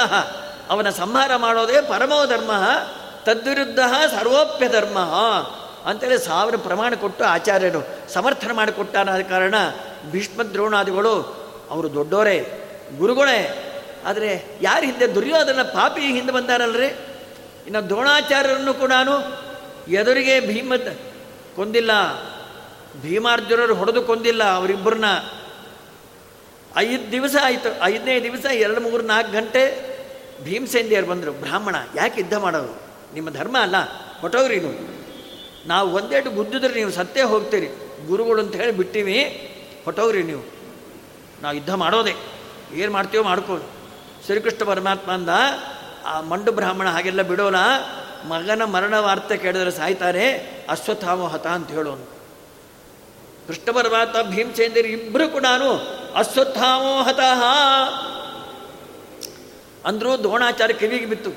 ಅವನ ಸಂಹಾರ ಮಾಡೋದೇ ಪರಮೋ ಧರ್ಮ, ತದ್ವಿರುದ್ಧ ಸರ್ವೋಪ್ಯ ಧರ್ಮ ಅಂತೇಳಿ ಸಾವಿರ ಪ್ರಮಾಣ ಕೊಟ್ಟು ಆಚಾರ್ಯರು ಸಮರ್ಥನೆ ಮಾಡಿಕೊಟ್ಟಾನ ಕಾರಣ ಭೀಷ್ಮ ದ್ರೋಣಾದಿಗಳು ಅವರು ದೊಡ್ಡೋರೇ, ಗುರುಗಳೇ, ಆದರೆ ಯಾರು ಹಿಂದೆ ದುರ್ಯೋಧನ ಪಾಪಿ ಹಿಂದೆ ಬಂದಾರಲ್ರಿ? ಇನ್ನು ದ್ರೋಣಾಚಾರ್ಯರನ್ನು ಕೂಡ ನಾನು ಎದುರಿಗೆ ಭೀಮ ಕೊಂದಿಲ್ಲ, ಭೀಮಾರ್ಜುನರು ಹೊಡೆದು ಕೊಂದಿಲ್ಲ ಅವರಿಬ್ಬರನ್ನ. ಐದು ದಿವಸ ಆಯಿತು, ಐದನೇ ದಿವಸ ಎರಡು ಮೂರು ನಾಲ್ಕು ಗಂಟೆ ಭೀಮಸೇಂದಿಯರು ಬಂದರು. ಬ್ರಾಹ್ಮಣ, ಯಾಕೆ ಯುದ್ಧ ಮಾಡೋದು? ನಿಮ್ಮ ಧರ್ಮ ಅಲ್ಲ ಹೊಟ್ಟೋಗ್ರಿ ನೀವು. ನಾವು ಒಂದೇಟು ಗುದ್ದಿದ್ರೆ ನೀವು ಸತ್ತೇ ಹೋಗ್ತೀರಿ. ಗುರುಗಳು ಅಂತ ಹೇಳಿ ಬಿಟ್ಟಿವಿ. ಹೊಟ್ಟೋಗ್ರಿ ನೀವು. ನಾವು ಯುದ್ಧ ಮಾಡೋದೇ. ಏನು ಮಾಡ್ತೀವೋ ಮಾಡ್ಕೋ ಶ್ರೀಕೃಷ್ಣ ಪರಮಾತ್ಮ ಅಂದ, ಆ ಮಂಡು ಬ್ರಾಹ್ಮಣ ಹಾಗೆಲ್ಲ ಬಿಡೋಣ ಮಗನ ಮರಣ ವಾರ್ತೆ ಕೇಳಿದ್ರೆ ಸಾಯ್ತಾರೆ. ಅಶ್ವತ್ಥಾಮ ಹತ ಅಂತ ಹೇಳೋನು. ಕೃಷ್ಣ ಪರಮಾತ್ಮ ಭೀಮಸೇಂದ್ರ ಇಬ್ಬರು ಕೂಡ ಅಶ್ವತ್ಥಾಮೋ ಹತಃ. ಅಂದರೂ ದ್ರೋಣಾಚಾರ್ಯ ಕಿವಿಗೆ ಬಿತ್ತು.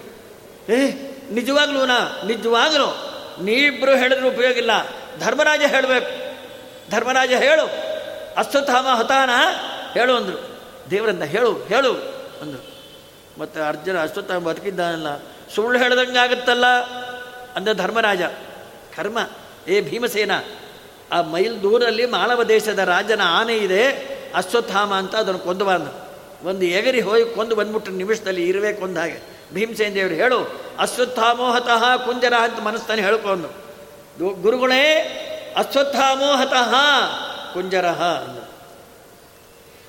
ಏ, ನಿಜವಾಗ್ಲೂನಾ? ನಿಜವಾಗ್ಲೂ. ನೀವಿಬ್ಬರು ಹೇಳಿದ್ರೆ ಉಪಯೋಗ ಇಲ್ಲ. ಧರ್ಮರಾಜ ಹೇಳಬೇಕು. ಧರ್ಮರಾಜ ಹೇಳು. ಅಶ್ವತ್ಥಾಮ ಹತಾನ ಹೇಳು ಅಂದರು. ದೇವರನ್ನ ಹೇಳು ಹೇಳು ಅಂದರು. ಮತ್ತು ಅರ್ಜುನ ಅಶ್ವತ್ಥಾಮ ಬದುಕಿದ್ದಾನಲ್ಲ. ಸುಳ್ಳು ಹೇಳ್ದಂಗೆ ಆಗುತ್ತಲ್ಲ ಅಂದ ಧರ್ಮರಾಜ. ಕರ್ಮ, ಏ ಭೀಮಸೇನ, ಆ ಮೈಲ್ ದೂರಲ್ಲಿ ಮಾಳವ ದೇಶದ ರಾಜನ ಆನೆ ಇದೆ ಅಶ್ವತ್ಥಾಮ ಅಂತ ಅದನ್ನು ಕೊಂದು ಬಂದು. ಒಂದು ಎಗರಿ ಹೋಗಿ ಕೊಂದು ಬಂದ್ಬಿಟ್ರೆ ನಿಮಿಷದಲ್ಲಿ ಇರಬೇಕು ಅಂದ ಹಾಗೆ. ಭೀಮಸೇನ ದೇವರು ಹೇಳು, ಅಶ್ವತ್ಥಾಮೋಹತಃ ಕುಂಜರ ಅಂತ ಮನಸ್ತಾನೆ ಹೇಳ್ಕೊಂಡು ಗುರುಗಳೇ, ಅಶ್ವತ್ಥಾಮೋಹತಃ ಕುಂಜರಹ ಅಂದರು.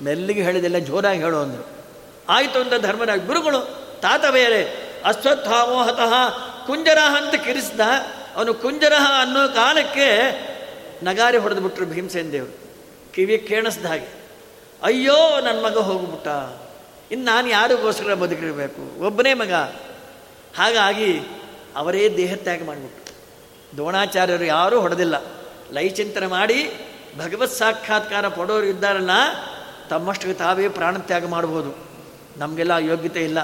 ಮೆಲ್ಲಿಗೆ ಹೇಳಿದೆಲ್ಲ ಜೋರಾಗಿ ಹೇಳು ಅಂದರು. ಆಯಿತು ಅಂತ ಧರ್ಮರಾಜ, ಗುರುಗಳು, ತಾತ ಬೇರೆ, ಅಶ್ವತ್ಥಾಮೋಹತಃ ಕುಂಜರಹ ಅಂತ ಕಿರಿಸ್ದ, ಅವನು ಕುಂಜರಹ ಅನ್ನೋ ಕಾಲಕ್ಕೆ ನಗಾರಿ ಹೊಡೆದು ಬಿಟ್ರು ಭೀಮಸೇನ ದೇವರು ಕಿವಿ ಕೇಣಿಸ್ದ ಹಾಗೆ, ಅಯ್ಯೋ ನನ್ನ ಮಗ ಹೋಗ್ಬಿಟ್ಟ. ಇನ್ನು ನಾನು ಯಾರಿಗೋಸ್ಕರ ಬದುಕಿರಬೇಕು? ಒಬ್ಬನೇ ಮಗ. ಹಾಗಾಗಿ ಅವರೇ ದೇಹತ್ಯಾಗ ಮಾಡಿಬಿಟ್ರು. ದ್ರೋಣಾಚಾರ್ಯರು ಯಾರೂ ಹೊಡೆದಿಲ್ಲ. ಲೈಚಿಂತನೆ ಮಾಡಿ ಭಗವತ್ ಸಾಕ್ಷಾತ್ಕಾರ ಪಡೋರು ಇದ್ದಾರಲ್ಲ ತಮ್ಮಷ್ಟು ತಾವೇ ಪ್ರಾಣತ್ಯಾಗ ಮಾಡ್ಬೋದು. ನಮಗೆಲ್ಲ ಯೋಗ್ಯತೆ ಇಲ್ಲ.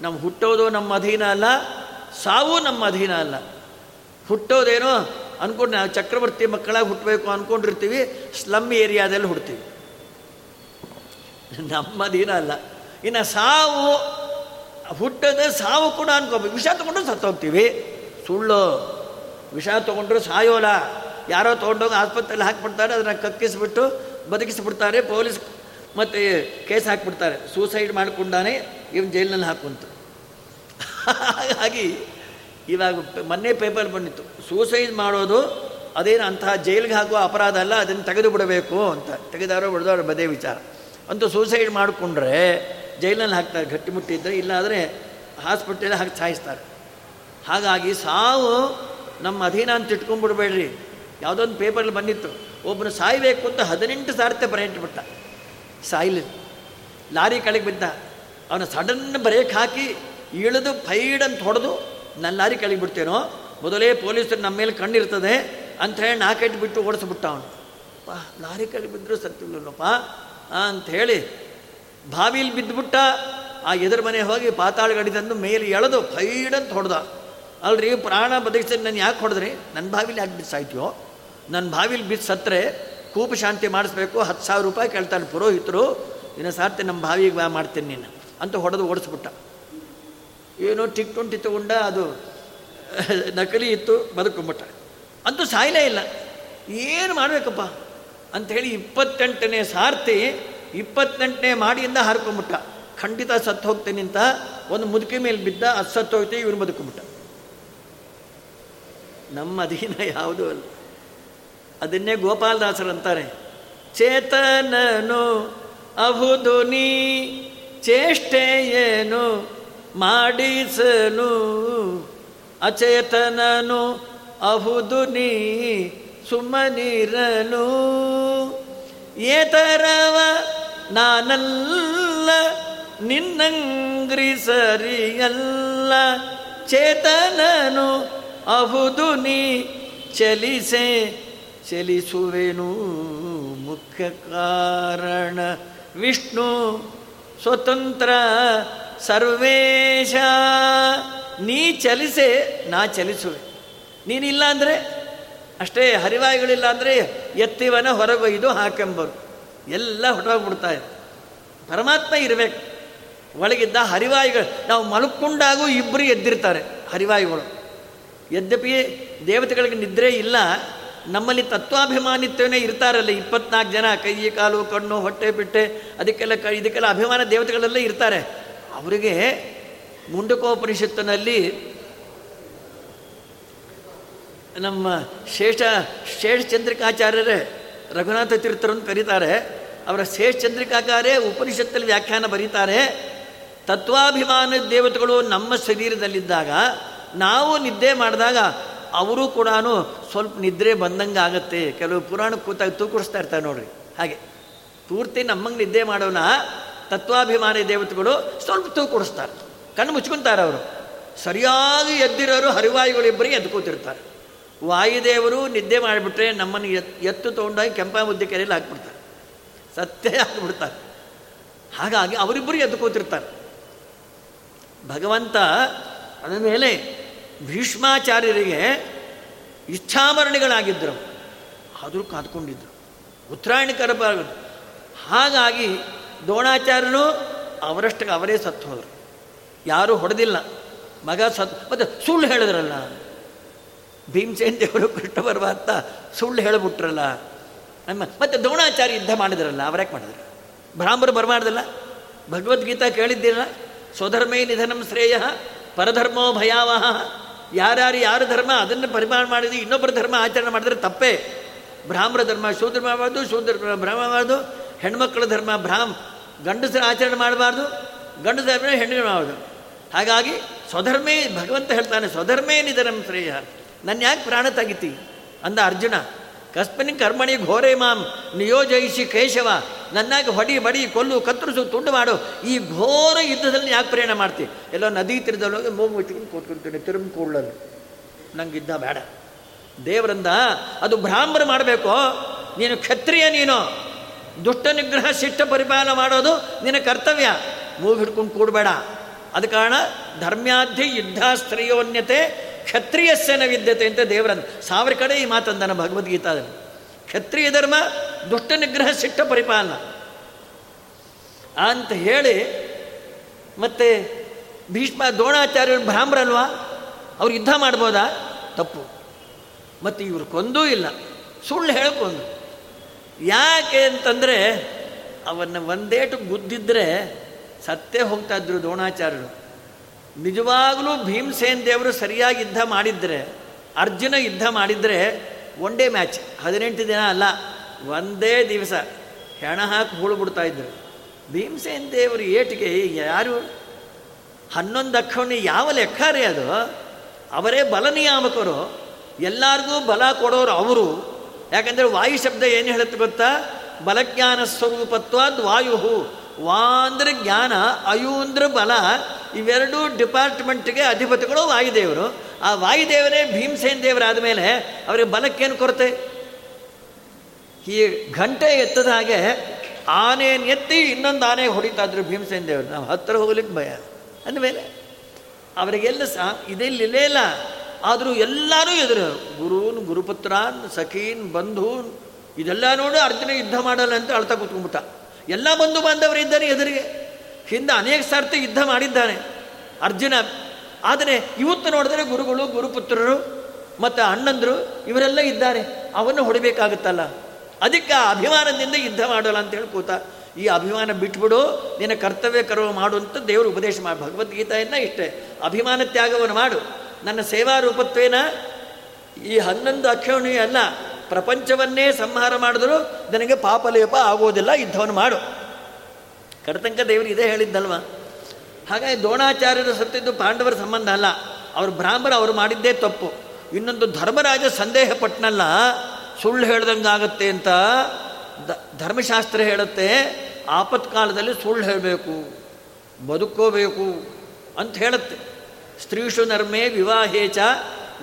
ನಮ್ಮ ಹುಟ್ಟೋದು ನಮ್ಮ ಅಧೀನ ಅಲ್ಲ, ಸಾವು ನಮ್ಮ ಅಧೀನ ಅಲ್ಲ. ಹುಟ್ಟೋದೇನೋ ಅನ್ಕೊಂಡು ನಾವು ಚಕ್ರವರ್ತಿ ಮಕ್ಕಳಾಗಿ ಹುಟ್ಟಬೇಕು ಅಂದ್ಕೊಂಡಿರ್ತೀವಿ ಸ್ಲಮ್ ಏರಿಯಾದಲ್ಲಿ ಹುಡ್ತೀವಿ. ನಮ್ಮ ಅಧೀನ ಅಲ್ಲ. ಇನ್ನು ಸಾವು, ಹುಟ್ಟದ ಸಾವು ಕೂಡ ಅನ್ಕೋಬೇಕು ವಿಷ ತೊಗೊಂಡು ಸತ್ತೋಗ್ತೀವಿ. ಸುಳ್ಳು, ವಿಷ ತೊಗೊಂಡ್ರು ಸಾಯೋಲ್ಲ. ಯಾರೋ ತೊಗೊಂಡೋಗಿ ಆಸ್ಪತ್ರೆಯಲ್ಲಿ ಹಾಕಿಬಿಡ್ತಾರೆ, ಅದನ್ನು ಕಕ್ಕಿಸ್ಬಿಟ್ಟು ಬದುಕಿಸ್ಬಿಡ್ತಾರೆ, ಪೊಲೀಸ್ ಮತ್ತು ಕೇಸ್ ಹಾಕ್ಬಿಡ್ತಾರೆ. ಸೂಸೈಡ್ ಮಾಡಿಕೊಂಡಾನೆ ಇವನು ಜೈಲಿನಲ್ಲಿ ಹಾಕುವಂತ. ಹಾಗಾಗಿ ಇವಾಗ ಮೊನ್ನೆ ಪೇಪರ್ ಬಂದಿತ್ತು. ಸೂಸೈಡ್ ಮಾಡೋದು ಅದೇನು ಅಂತಹ ಜೈಲಿಗೆ ಹಾಕುವ ಅಪರಾಧ ಅಲ್ಲ, ಅದನ್ನು ತೆಗೆದು ಬಿಡಬೇಕು ಅಂತ. ತೆಗೆದಾರೋ ಬಿಡ್ದಾರೋ ಬದೇ ವಿಚಾರ. ಅಂತೂ ಸೂಸೈಡ್ ಮಾಡಿಕೊಂಡ್ರೆ ಜೈಲಿನಲ್ಲಿ ಹಾಕ್ತಾರೆ ಗಟ್ಟಿಮುಟ್ಟಿ ಇದ್ದರೆ ಇಲ್ಲಾದರೆ ಹಾಸ್ಪಿಟಲ್ ಹಾಕಿ ಸಾಯಿಸ್ತಾರೆ. ಹಾಗಾಗಿ ಸಾವು ನಮ್ಮ ಅಧೀನ ಅಂತ ಇಟ್ಕೊಂಡ್ಬಿಡ್ಬೇಡ್ರಿ. ಯಾವುದೊಂದು ಪೇಪರಲ್ಲಿ ಬಂದಿತ್ತು, ಒಬ್ಬನು ಸಾಯಬೇಕು ಅಂತ ಹದಿನೆಂಟು ಸಾರತೆ ಪ್ರಯತ್ನ ಬಿಟ್ಟ. ಸಾಯ್ಲಿ ಲಾರಿ ಕೆಳಗೆ ಬಿದ್ದ. ಅವನು ಸಡನ್ ಬ್ರೇಕ್ ಹಾಕಿ ಇಳಿದು ಫೈಡ್ ಅಂತ ಹೊಡೆದು, ನನ್ನ ಲಾರಿ ಕೆಳಗೆ ಬಿಡ್ತೇನೋ? ಮೊದಲೇ ಪೊಲೀಸರು ನಮ್ಮ ಮೇಲೆ ಕಣ್ಣಿರ್ತದೆ. ಅಂತ ಹೇಳಿ ನಾಲ್ಕೈದು ಬಿಟ್ಟು ಓಡಿಸ್ಬಿಟ್ಟ ಅವನು. ಪಾ ಲಾರಿ ಕೆಳಗೆ ಬಿದ್ದರೂ ಸತ್ತಿಲ್ಲಪ್ಪ ಅಂತ ಹೇಳಿ ಬಾವಿಲಿ ಬಿದ್ದುಬಿಟ್ಟ ಆ ಎದುರು ಮನೆ ಹೋಗಿ ಪಾತಾಳ ಗಡಿ ತಂದು ಮೇಲೆ ಎಳೆದು ಫೈಡಂತ ಹೊಡೆದ. ಅಲ್ರಿ, ಪ್ರಾಣ ಬದುಕಿಸಿ ನಾನು ಯಾಕೆ ಹೊಡೆದ್ರಿ? ನನ್ನ ಬಾವಿಲಿ ಯಾಕೆ ಬಿಸಾಯ್ತೀಯೋ ನನ್ನ ಬಾವಿಲಿ ಬಿದ್ದು ಸತ್ತರೆ ಕೂಪ ಶಾಂತಿ ಮಾಡಿಸ್ಬೇಕು, ಹತ್ತು ಸಾವಿರ ರೂಪಾಯಿ ಕೇಳ್ತಾನೆ ಪುರೋಹಿತರು, ಇನ್ನು ಸಾರ್ತೆ ನಮ್ಮ ಬಾವಿಗೆ ಬಾ ಮಾಡ್ತೀನಿ ನೀನು ಅಂತ ಹೊಡೆದು ಓಡಿಸ್ಬಿಟ್ಟ. ಏನೋ ಟಿಕ್ ಟೊಂಟಿ ತಗೊಂಡ ಅದು ನಕಲಿ ಇತ್ತು ಬದುಕೊಂಬಿಟ್ಟ ಅಂತೂ ಸಾಯಲೇ ಇಲ್ಲ. ಏನು ಮಾಡಬೇಕಪ್ಪ? ಅಂಥೇಳಿ ಇಪ್ಪತ್ತೆಂಟನೇ ಸಾರ್ತಿ ಇಪ್ಪತ್ತೆಂಟನೇ ಮಾಡಿಯಿಂದ ಹಾರ್ಕೊಂಬಿಟ್ಟ ಖಂಡಿತ ಸತ್ತು ಹೋಗ್ತೇನೆ ಅಂತ ಒಂದು ಮುದುಕಿ ಮೇಲೆ ಬಿದ್ದ ಅದು ಸತ್ತು ಹೋಗ್ತೇ ಇವ್ರು ಬದುಕೊಂಬಿಟ್ಟ ನಮ್ಮ ಅಧೀನ ಯಾವುದೂ ಅಲ್ಲ. ಅದನ್ನೇ ಗೋಪಾಲದಾಸರು ಅಂತಾರೆ, ಚೇತನನು ಅಹುದು ನೀ ಚೇಷ್ಟೆಯೇನು ಮಾಡಿಸನು? ಅಚೇತನನು ಅಹುದು ನೀ, ಸುಮ್ಮನಿರನು? ಏತರವ ನಾನಲ್ಲ, ನಿನ್ನಂಗ್ರಿ ಸರಿಯಲ್ಲ, ಚೇತನನು ಅಹುದು ನೀ ಚಲಿಸೆ, ಚಲಿಸುವೆನು ಮುಖ್ಯ ಕಾರಣ. ವಿಷ್ಣು ಸ್ವತಂತ್ರ ಸರ್ವೇಶ, ನೀ ಚಲಿಸೆ, ನಾ ಚಲಿಸುವೆ. ನೀನಿಲ್ಲ ಅಂದರೆ, ಅಷ್ಟೇ ಹರಿವಾಯುಗಳಿಲ್ಲ ಅಂದರೆ ಎತ್ತಿವನ ಹೊರಗೊಯ್ದು ಹಾಕೆಂಬರು. ಎಲ್ಲ ಇದೆ. ಪರಮಾತ್ಮ ಇರಬೇಕು. ಒಳಗಿದ್ದ ಹರಿವಾಯಿಗಳು, ನಾವು ಮಲ್ಕೊಂಡಾಗೂ ಇಬ್ಬರು ಎದ್ದಿರ್ತಾರೆ ಹರಿವಾಯುಗಳು. ಯದ್ಯಪಿ ದೇವತೆಗಳಿಗೆ ನಿದ್ರೆ ಇಲ್ಲ, ನಮ್ಮಲ್ಲಿ ತತ್ವಾಭಿಮಾನಿತ್ವನೇ ಇರ್ತಾರಲ್ಲ ಇಪ್ಪತ್ನಾಲ್ಕು ಜನ, ಕೈ, ಕಾಲು, ಕಣ್ಣು, ಹೊಟ್ಟೆ, ಬಿಟ್ಟೆ, ಅದಕ್ಕೆಲ್ಲ ಕ, ಇದಕ್ಕೆಲ್ಲ ಅಭಿಮಾನ ದೇವತೆಗಳೆಲ್ಲ ಇರ್ತಾರೆ. ಅವರಿಗೆ ಮುಂಡಕೋಪನಿಷತ್ತಿನಲ್ಲಿ ನಮ್ಮ ಶೇಷ ಶೇಷ ಚಂದ್ರಿಕಾಚಾರ್ಯರೇ ರಘುನಾಥ ತೀರ್ಥರನ್ನು ಕರೀತಾರೆ. ಅವರ ಶೇಷ ಚಂದ್ರಿಕಾಕಾರೇ ಉಪನಿಷತ್ತಲ್ಲಿ ವ್ಯಾಖ್ಯಾನ ಬರೀತಾರೆ. ತತ್ವಾಭಿಮಾನ ದೇವತೆಗಳು ನಮ್ಮ ಶರೀರದಲ್ಲಿದ್ದಾಗ, ನಾವು ನಿದ್ದೆ ಮಾಡಿದಾಗ ಅವರು ಕೂಡ ಸ್ವಲ್ಪ ನಿದ್ರೆ ಬಂದಂಗೆ ಆಗುತ್ತೆ. ಕೆಲವು ಪುರಾಣ ಕೂತಾಗ ತೂಕಡಿಸ್ತಾ ಇರ್ತಾರೆ ನೋಡ್ರಿ. ಹಾಗೆ ಪೂರ್ತಿ ನಮ್ಮಂಗೆ ನಿದ್ದೆ ಮಾಡೋಣ ತತ್ವಾಭಿಮಾನಿ ದೇವತೆಗಳು ಸ್ವಲ್ಪ ತೂಕಡಿಸ್ತಾರೆ. ಕಣ್ಣು ಮುಚ್ಕೊತಾರೆ ಅವರು. ಸರಿಯಾಗಿ ಎದ್ದಿರೋರು ಹರಿವಾಯುಗಳಿಬ್ಬರಿಗೆ ಎದ್ದು ಕೂತಿರ್ತಾರೆ ವಾಯುದೇವರು ನಿದ್ದೆ ಮಾಡಿಬಿಟ್ರೆ ನಮ್ಮನ್ನು ಎತ್, ಎತ್ತು ತೊಗೊಂಡೋಗಿ ಕೆಂಪ ಮುದ್ದೆ ಕೆರೆಯಲ್ಲಿ ಹಾಕ್ಬಿಡ್ತಾರೆ. ಸತ್ಯ ಹಾಕ್ಬಿಡ್ತಾರೆ ಹಾಗಾಗಿ ಅವರಿಬ್ಬರು ಎದ್ದು ಕೂತಿರ್ತಾರೆ. ಭಗವಂತ ಅದ ಮೇಲೆ ಭೀಷ್ಮಾಚಾರ್ಯರಿಗೆ ಇಚ್ಛಾಮರಣಿಗಳಾಗಿದ್ದರು. ಆದರೂ ಕಾದ್ಕೊಂಡಿದ್ದರು ಉತ್ತರಾಯಣ ಕರಬಾರದು ಹಾಗಾಗಿ ದ್ರೋಣಾಚಾರ್ಯರು ಅವರಷ್ಟಕ್ಕೆ ಅವರೇ ಸತ್ತು ಹೋದರು. ಯಾರೂ ಹೊಡೆದಿಲ್ಲ. ಮಗ ಸತ್, ಮತ್ತು ಸುಳ್ಳು ಹೇಳಿದ್ರಲ್ಲ. ಭೀಮಸೇನ್ ದೇವರು ಕೃಷ್ಣ ಅಂತ ಸುಳ್ಳು ಹೇಳಿಬಿಟ್ರಲ್ಲ. ನಮ್ಮ ಮತ್ತು ದ್ರೋಣಾಚಾರ್ಯ ಯುದ್ಧ ಮಾಡಿದ್ರಲ್ಲ ಅವರ್ಯಾಕೆ ಮಾಡಿದ್ರು? ಬ್ರಾಹ್ಮರು ಬರಮಾಡ್ದಲ್ಲ? ಭಗವದ್ಗೀತಾ ಕೇಳಿದ್ದಿಲ್ಲ ಸ್ವಧರ್ಮೇ ನಿಧನಂ ಶ್ರೇಯ, ಪರಧರ್ಮೋ ಭಯಾವಹ. ಯಾರ್ಯಾರು ಯಾರು ಧರ್ಮ, ಅದನ್ನು ಪರಿಮಾಣ ಮಾಡಿದ್ವಿ ಇನ್ನೊಬ್ಬರ ಧರ್ಮ ಆಚರಣೆ ಮಾಡಿದ್ರೆ ತಪ್ಪೇ. ಬ್ರಾಹ್ಮರ ಧರ್ಮ, ಶೂದ್ರ ಮಾಡಬಾರ್ದು ಶೂದ್ರ ಬ್ರಹ್ಮ ಮಾಡಬಾರ್ದು ಹೆಣ್ಮಕ್ಳ ಧರ್ಮ ಬ್ರಾಹ್ಮ, ಗಂಡಸರ ಆಚರಣೆ ಮಾಡಬಾರ್ದು ಗಂಡು ಧರ್ಮ ಹೆಣ್ಣು ಮಾಡಬಾರ್ದು ಹಾಗಾಗಿ ಸ್ವಧರ್ಮೇ, ಭಗವಂತ ಹೇಳ್ತಾನೆ, ಸ್ವಧರ್ಮೇ ನಿಧನಂ ಶ್ರೇಯ. ನನ್ನ ಯಾಕೆ ಪ್ರಾಣ ತೆಗಿತಿ? ಅಂದ ಅರ್ಜುನ, ಕಸ್ಮಿನ್ ಕರ್ಮಣಿ ಘೋರೆ ಮಾಂ ನಿಯೋಜಯಿಸಿ ಕೇಶವ, ನನ್ನಾಗಿ ಹೊಡಿ ಬಡಿ ಕೊಲ್ಲು ಕತ್ತರಿಸು ತುಂಡು ಮಾಡು, ಈ ಘೋರ ಯುದ್ಧದಲ್ಲಿ ಯಾಕೆ ಪ್ರಯಾಣ ಮಾಡ್ತಿ? ಎಲ್ಲೋ ನದಿ ತೀರದಲ್ಲಿ ಹೋಗಿ ಮೂಗು ಮುಚ್ಕೊಂಡು ಕೂತ್ಕೊಳ್ತೀನಿ ತಿರುಮ್ ನಂಗೆ ಇದ್ದ ಬೇಡ. ದೇವರಂದ, ಅದು ಬ್ರಾಹ್ಮರು ಮಾಡಬೇಕು? ನೀನು ಕ್ಷತ್ರಿಯ ನೀನು. ದುಷ್ಟ ನಿಗ್ರಹ, ಶಿಷ್ಟ ಪರಿಪಾಲನೆ ಮಾಡೋದು ನಿನ್ನ ಕರ್ತವ್ಯ. ಮೂಗು ಹಿಡ್ಕೊಂಡು ಕೂಡಬೇಡ. ಅದ ಕಾರಣ ಧರ್ಮ್ಯಾಧಿ ಯುದ್ಧಾಸ್ತ್ರೀಯೋನ್ಯತೆ ಕ್ಷತ್ರಿಯಸ್ಸನ ವಿದ್ಯತೆ ಅಂತ ದೇವರಂತ ಸಾವಿರ ಕಡೆ ಈ ಮಾತಂದನ ಭಗವದ್ಗೀತಾದಲ್ಲಿ ಕ್ಷತ್ರಿಯ ಧರ್ಮ ದುಷ್ಟ ನಿಗ್ರಹ ಶಿಷ್ಟ ಪರಿಪಾಲನ. ಅಂತ ಹೇಳಿ ಮತ್ತೆ ಭೀಷ್ಮ ದ್ರೋಣಾಚಾರ್ಯ ಬ್ರಾಹ್ಮರಲ್ವಾ? ಅವ್ರು ಯುದ್ಧ ಮಾಡ್ಬೋದಾ? ತಪ್ಪು. ಮತ್ತು ಇವರು ಕೊಂದೂ ಇಲ್ಲ. ಸುಳ್ಳು ಹೇಳ್ಕೊಂಡು ಯಾಕೆ ಅಂತಂದರೆ ಅವನ್ನ ಒಂದೇಟು ಗುದ್ದಿದ್ರೆ ಸತ್ತೇ ಹೋಗ್ತಾ ಇದ್ರು ದ್ರೋಣಾಚಾರ್ಯರು. ನಿಜವಾಗಲೂ ಭೀಮಸೇನ್ ದೇವರು ಸರಿಯಾಗಿ ಯುದ್ಧ ಮಾಡಿದರೆ, ಅರ್ಜುನ ಯುದ್ಧ ಮಾಡಿದರೆ ಒನ್ ಡೇ ಮ್ಯಾಚ್ ಹದಿನೆಂಟು ದಿನ ಅಲ್ಲ, ಒಂದೇ ದಿವಸ ಹೆಣ ಹಾಕಿ ಹೂಳು ಬಿಡ್ತಾ ಇದ್ರು. ಭೀಮಸೇನ್ ದೇವರು ಏಟಿಗೆ ಯಾರು? ಹನ್ನೊಂದು ಅಕ್ಷೋಣಿ ಯಾವ ಲೆಕ್ಕ ರೀ ಅದು? ಅವರೇ ಬಲ ನಿಯಾಮಕರು ಎಲ್ಲರಿಗೂ ಬಲ ಕೊಡೋರು ಅವರು. ಯಾಕಂದರೆ ವಾಯು ಶಬ್ದ ಏನು ಹೇಳುತ್ತೆ ಗೊತ್ತಾ? ಬಲಜ್ಞಾನ ಸ್ವರೂಪತ್ವಾದ್ ವಾಯು ವಾ ಅಂದ್ರೆ ಜ್ಞಾನ ಅಯು ಅಂದ್ರೆ ಬಲ ಇವೆರಡೂ ಡಿಪಾರ್ಟ್ಮೆಂಟ್ಗೆ ಅಧಿಪತಿಗಳು ವಾಯುದೇವರು. ಆ ವಾಯುದೇವರೇ ಭೀಮಸೇನ್ ದೇವರಾದ ಮೇಲೆ ಅವರಿಗೆ ಬಲಕ್ಕೇನು ಕೊರತೆ? ಈ ಗಂಟೆ ಎತ್ತದ ಹಾಗೆ ಆನೆಯನ್ನು ಎತ್ತಿ ಇನ್ನೊಂದು ಆನೆ ಹೊಡಿತಾ ಇದ್ರು ಭೀಮಸೇನ್ ದೇವರು. ನಾವು ಹತ್ತಿರ ಹೋಗ್ಲಿಕ್ಕೆ ಭಯ. ಅಂದಮೇಲೆ ಅವರಿಗೆಲ್ಲ ಸಹ ಇದೆಲ್ಲಿಲ್ಲೇ ಇಲ್ಲ ಆದರೂ ಎಲ್ಲರೂ ಎದುರು. ಗುರುನ್, ಗುರುಪುತ್ರಾನ್, ಸಖೀನ್, ಬಂಧೂನ್, ಇದೆಲ್ಲ ನೋಡಿ ಅರ್ಜುನ ಯುದ್ಧ ಮಾಡಲ್ಲ ಅಂತ ಅಳ್ತಾ ಕೂತ್ಕೊಂಡ್ಬಿಟ್ಟ. ಎಲ್ಲ ಬಂಧು ಬಾಂಧವರು ಇದ್ದಾರೆ ಎದುರಿಗೆ. ಹಿಂದೆ ಅನೇಕ ಸಾರ್ತಿ ಯುದ್ಧ ಮಾಡಿದ್ದಾನೆ. ಅರ್ಜುನ, ಆದರೆ ಇವತ್ತು ನೋಡಿದ್ರೆ ಗುರುಗಳು, ಗುರುಪುತ್ರರು ಮತ್ತು ಅಣ್ಣಂದರು ಇವರೆಲ್ಲ ಇದ್ದಾರೆ. ಅವನ್ನು ಹೊಡಿಬೇಕಾಗುತ್ತಲ್ಲ. ಅದಕ್ಕೆ ಅಭಿಮಾನದಿಂದ ಯುದ್ಧ ಮಾಡೋಲ್ಲ ಅಂತ ಹೇಳಿ ಕೂತ, ಈ ಅಭಿಮಾನ ಬಿಟ್ಬಿಡು, ನಿನ್ನ ಕರ್ತವ್ಯ ಕರ್ಮ ಮಾಡು ಅಂತ ದೇವರು ಉಪದೇಶ ಮಾಡಿ. ಭಗವದ್ಗೀತೆಯನ್ನು ಇಷ್ಟೇ. ಅಭಿಮಾನ ತ್ಯಾಗವನ್ನು ಮಾಡು. ನನ್ನ ಸೇವಾ ರೂಪತ್ವೇನ ಈ ಹನ್ನೊಂದು ಅಕ್ಷೋಣಿ ಅಲ್ಲ ಪ್ರಪಂಚವನ್ನೇ ಸಂಹಾರ ಮಾಡಿದ್ರು, ನನಗೆ ಪಾಪಲೇಪ ಆಗೋದಿಲ್ಲ, ಯುದ್ಧವನ್ನು ಮಾಡು. ಕಡತಂಕ ದೇವರು ಇದೇ ಹೇಳಿದ್ದಲ್ವ? ಹಾಗಾಗಿ ದ್ರೋಣಾಚಾರ್ಯರು ಸತ್ತಿದ್ದು ಪಾಂಡವರ ಸಂಬಂಧ ಅಲ್ಲ. ಅವರು ಬ್ರಾಹ್ಮರ, ಅವರು ಮಾಡಿದ್ದೇ ತಪ್ಪು. ಇನ್ನೊಂದು ಧರ್ಮರಾಜ ಸಂದೇಹ ಪಟ್ಟನಲ್ಲ ಸುಳ್ಳು ಹೇಳ್ದಂಗಾಗತ್ತೆ ಅಂತ ದ, ಧರ್ಮಶಾಸ್ತ್ರ ಹೇಳುತ್ತೆ, ಆಪತ್ಕಾಲದಲ್ಲಿ ಸುಳ್ಳು ಹೇಳಬೇಕು ಬದುಕೋಬೇಕು ಅಂತ ಹೇಳುತ್ತೆ. ಸ್ತ್ರೀಷು ನರ್ಮೆ ವಿವಾಹೇಚ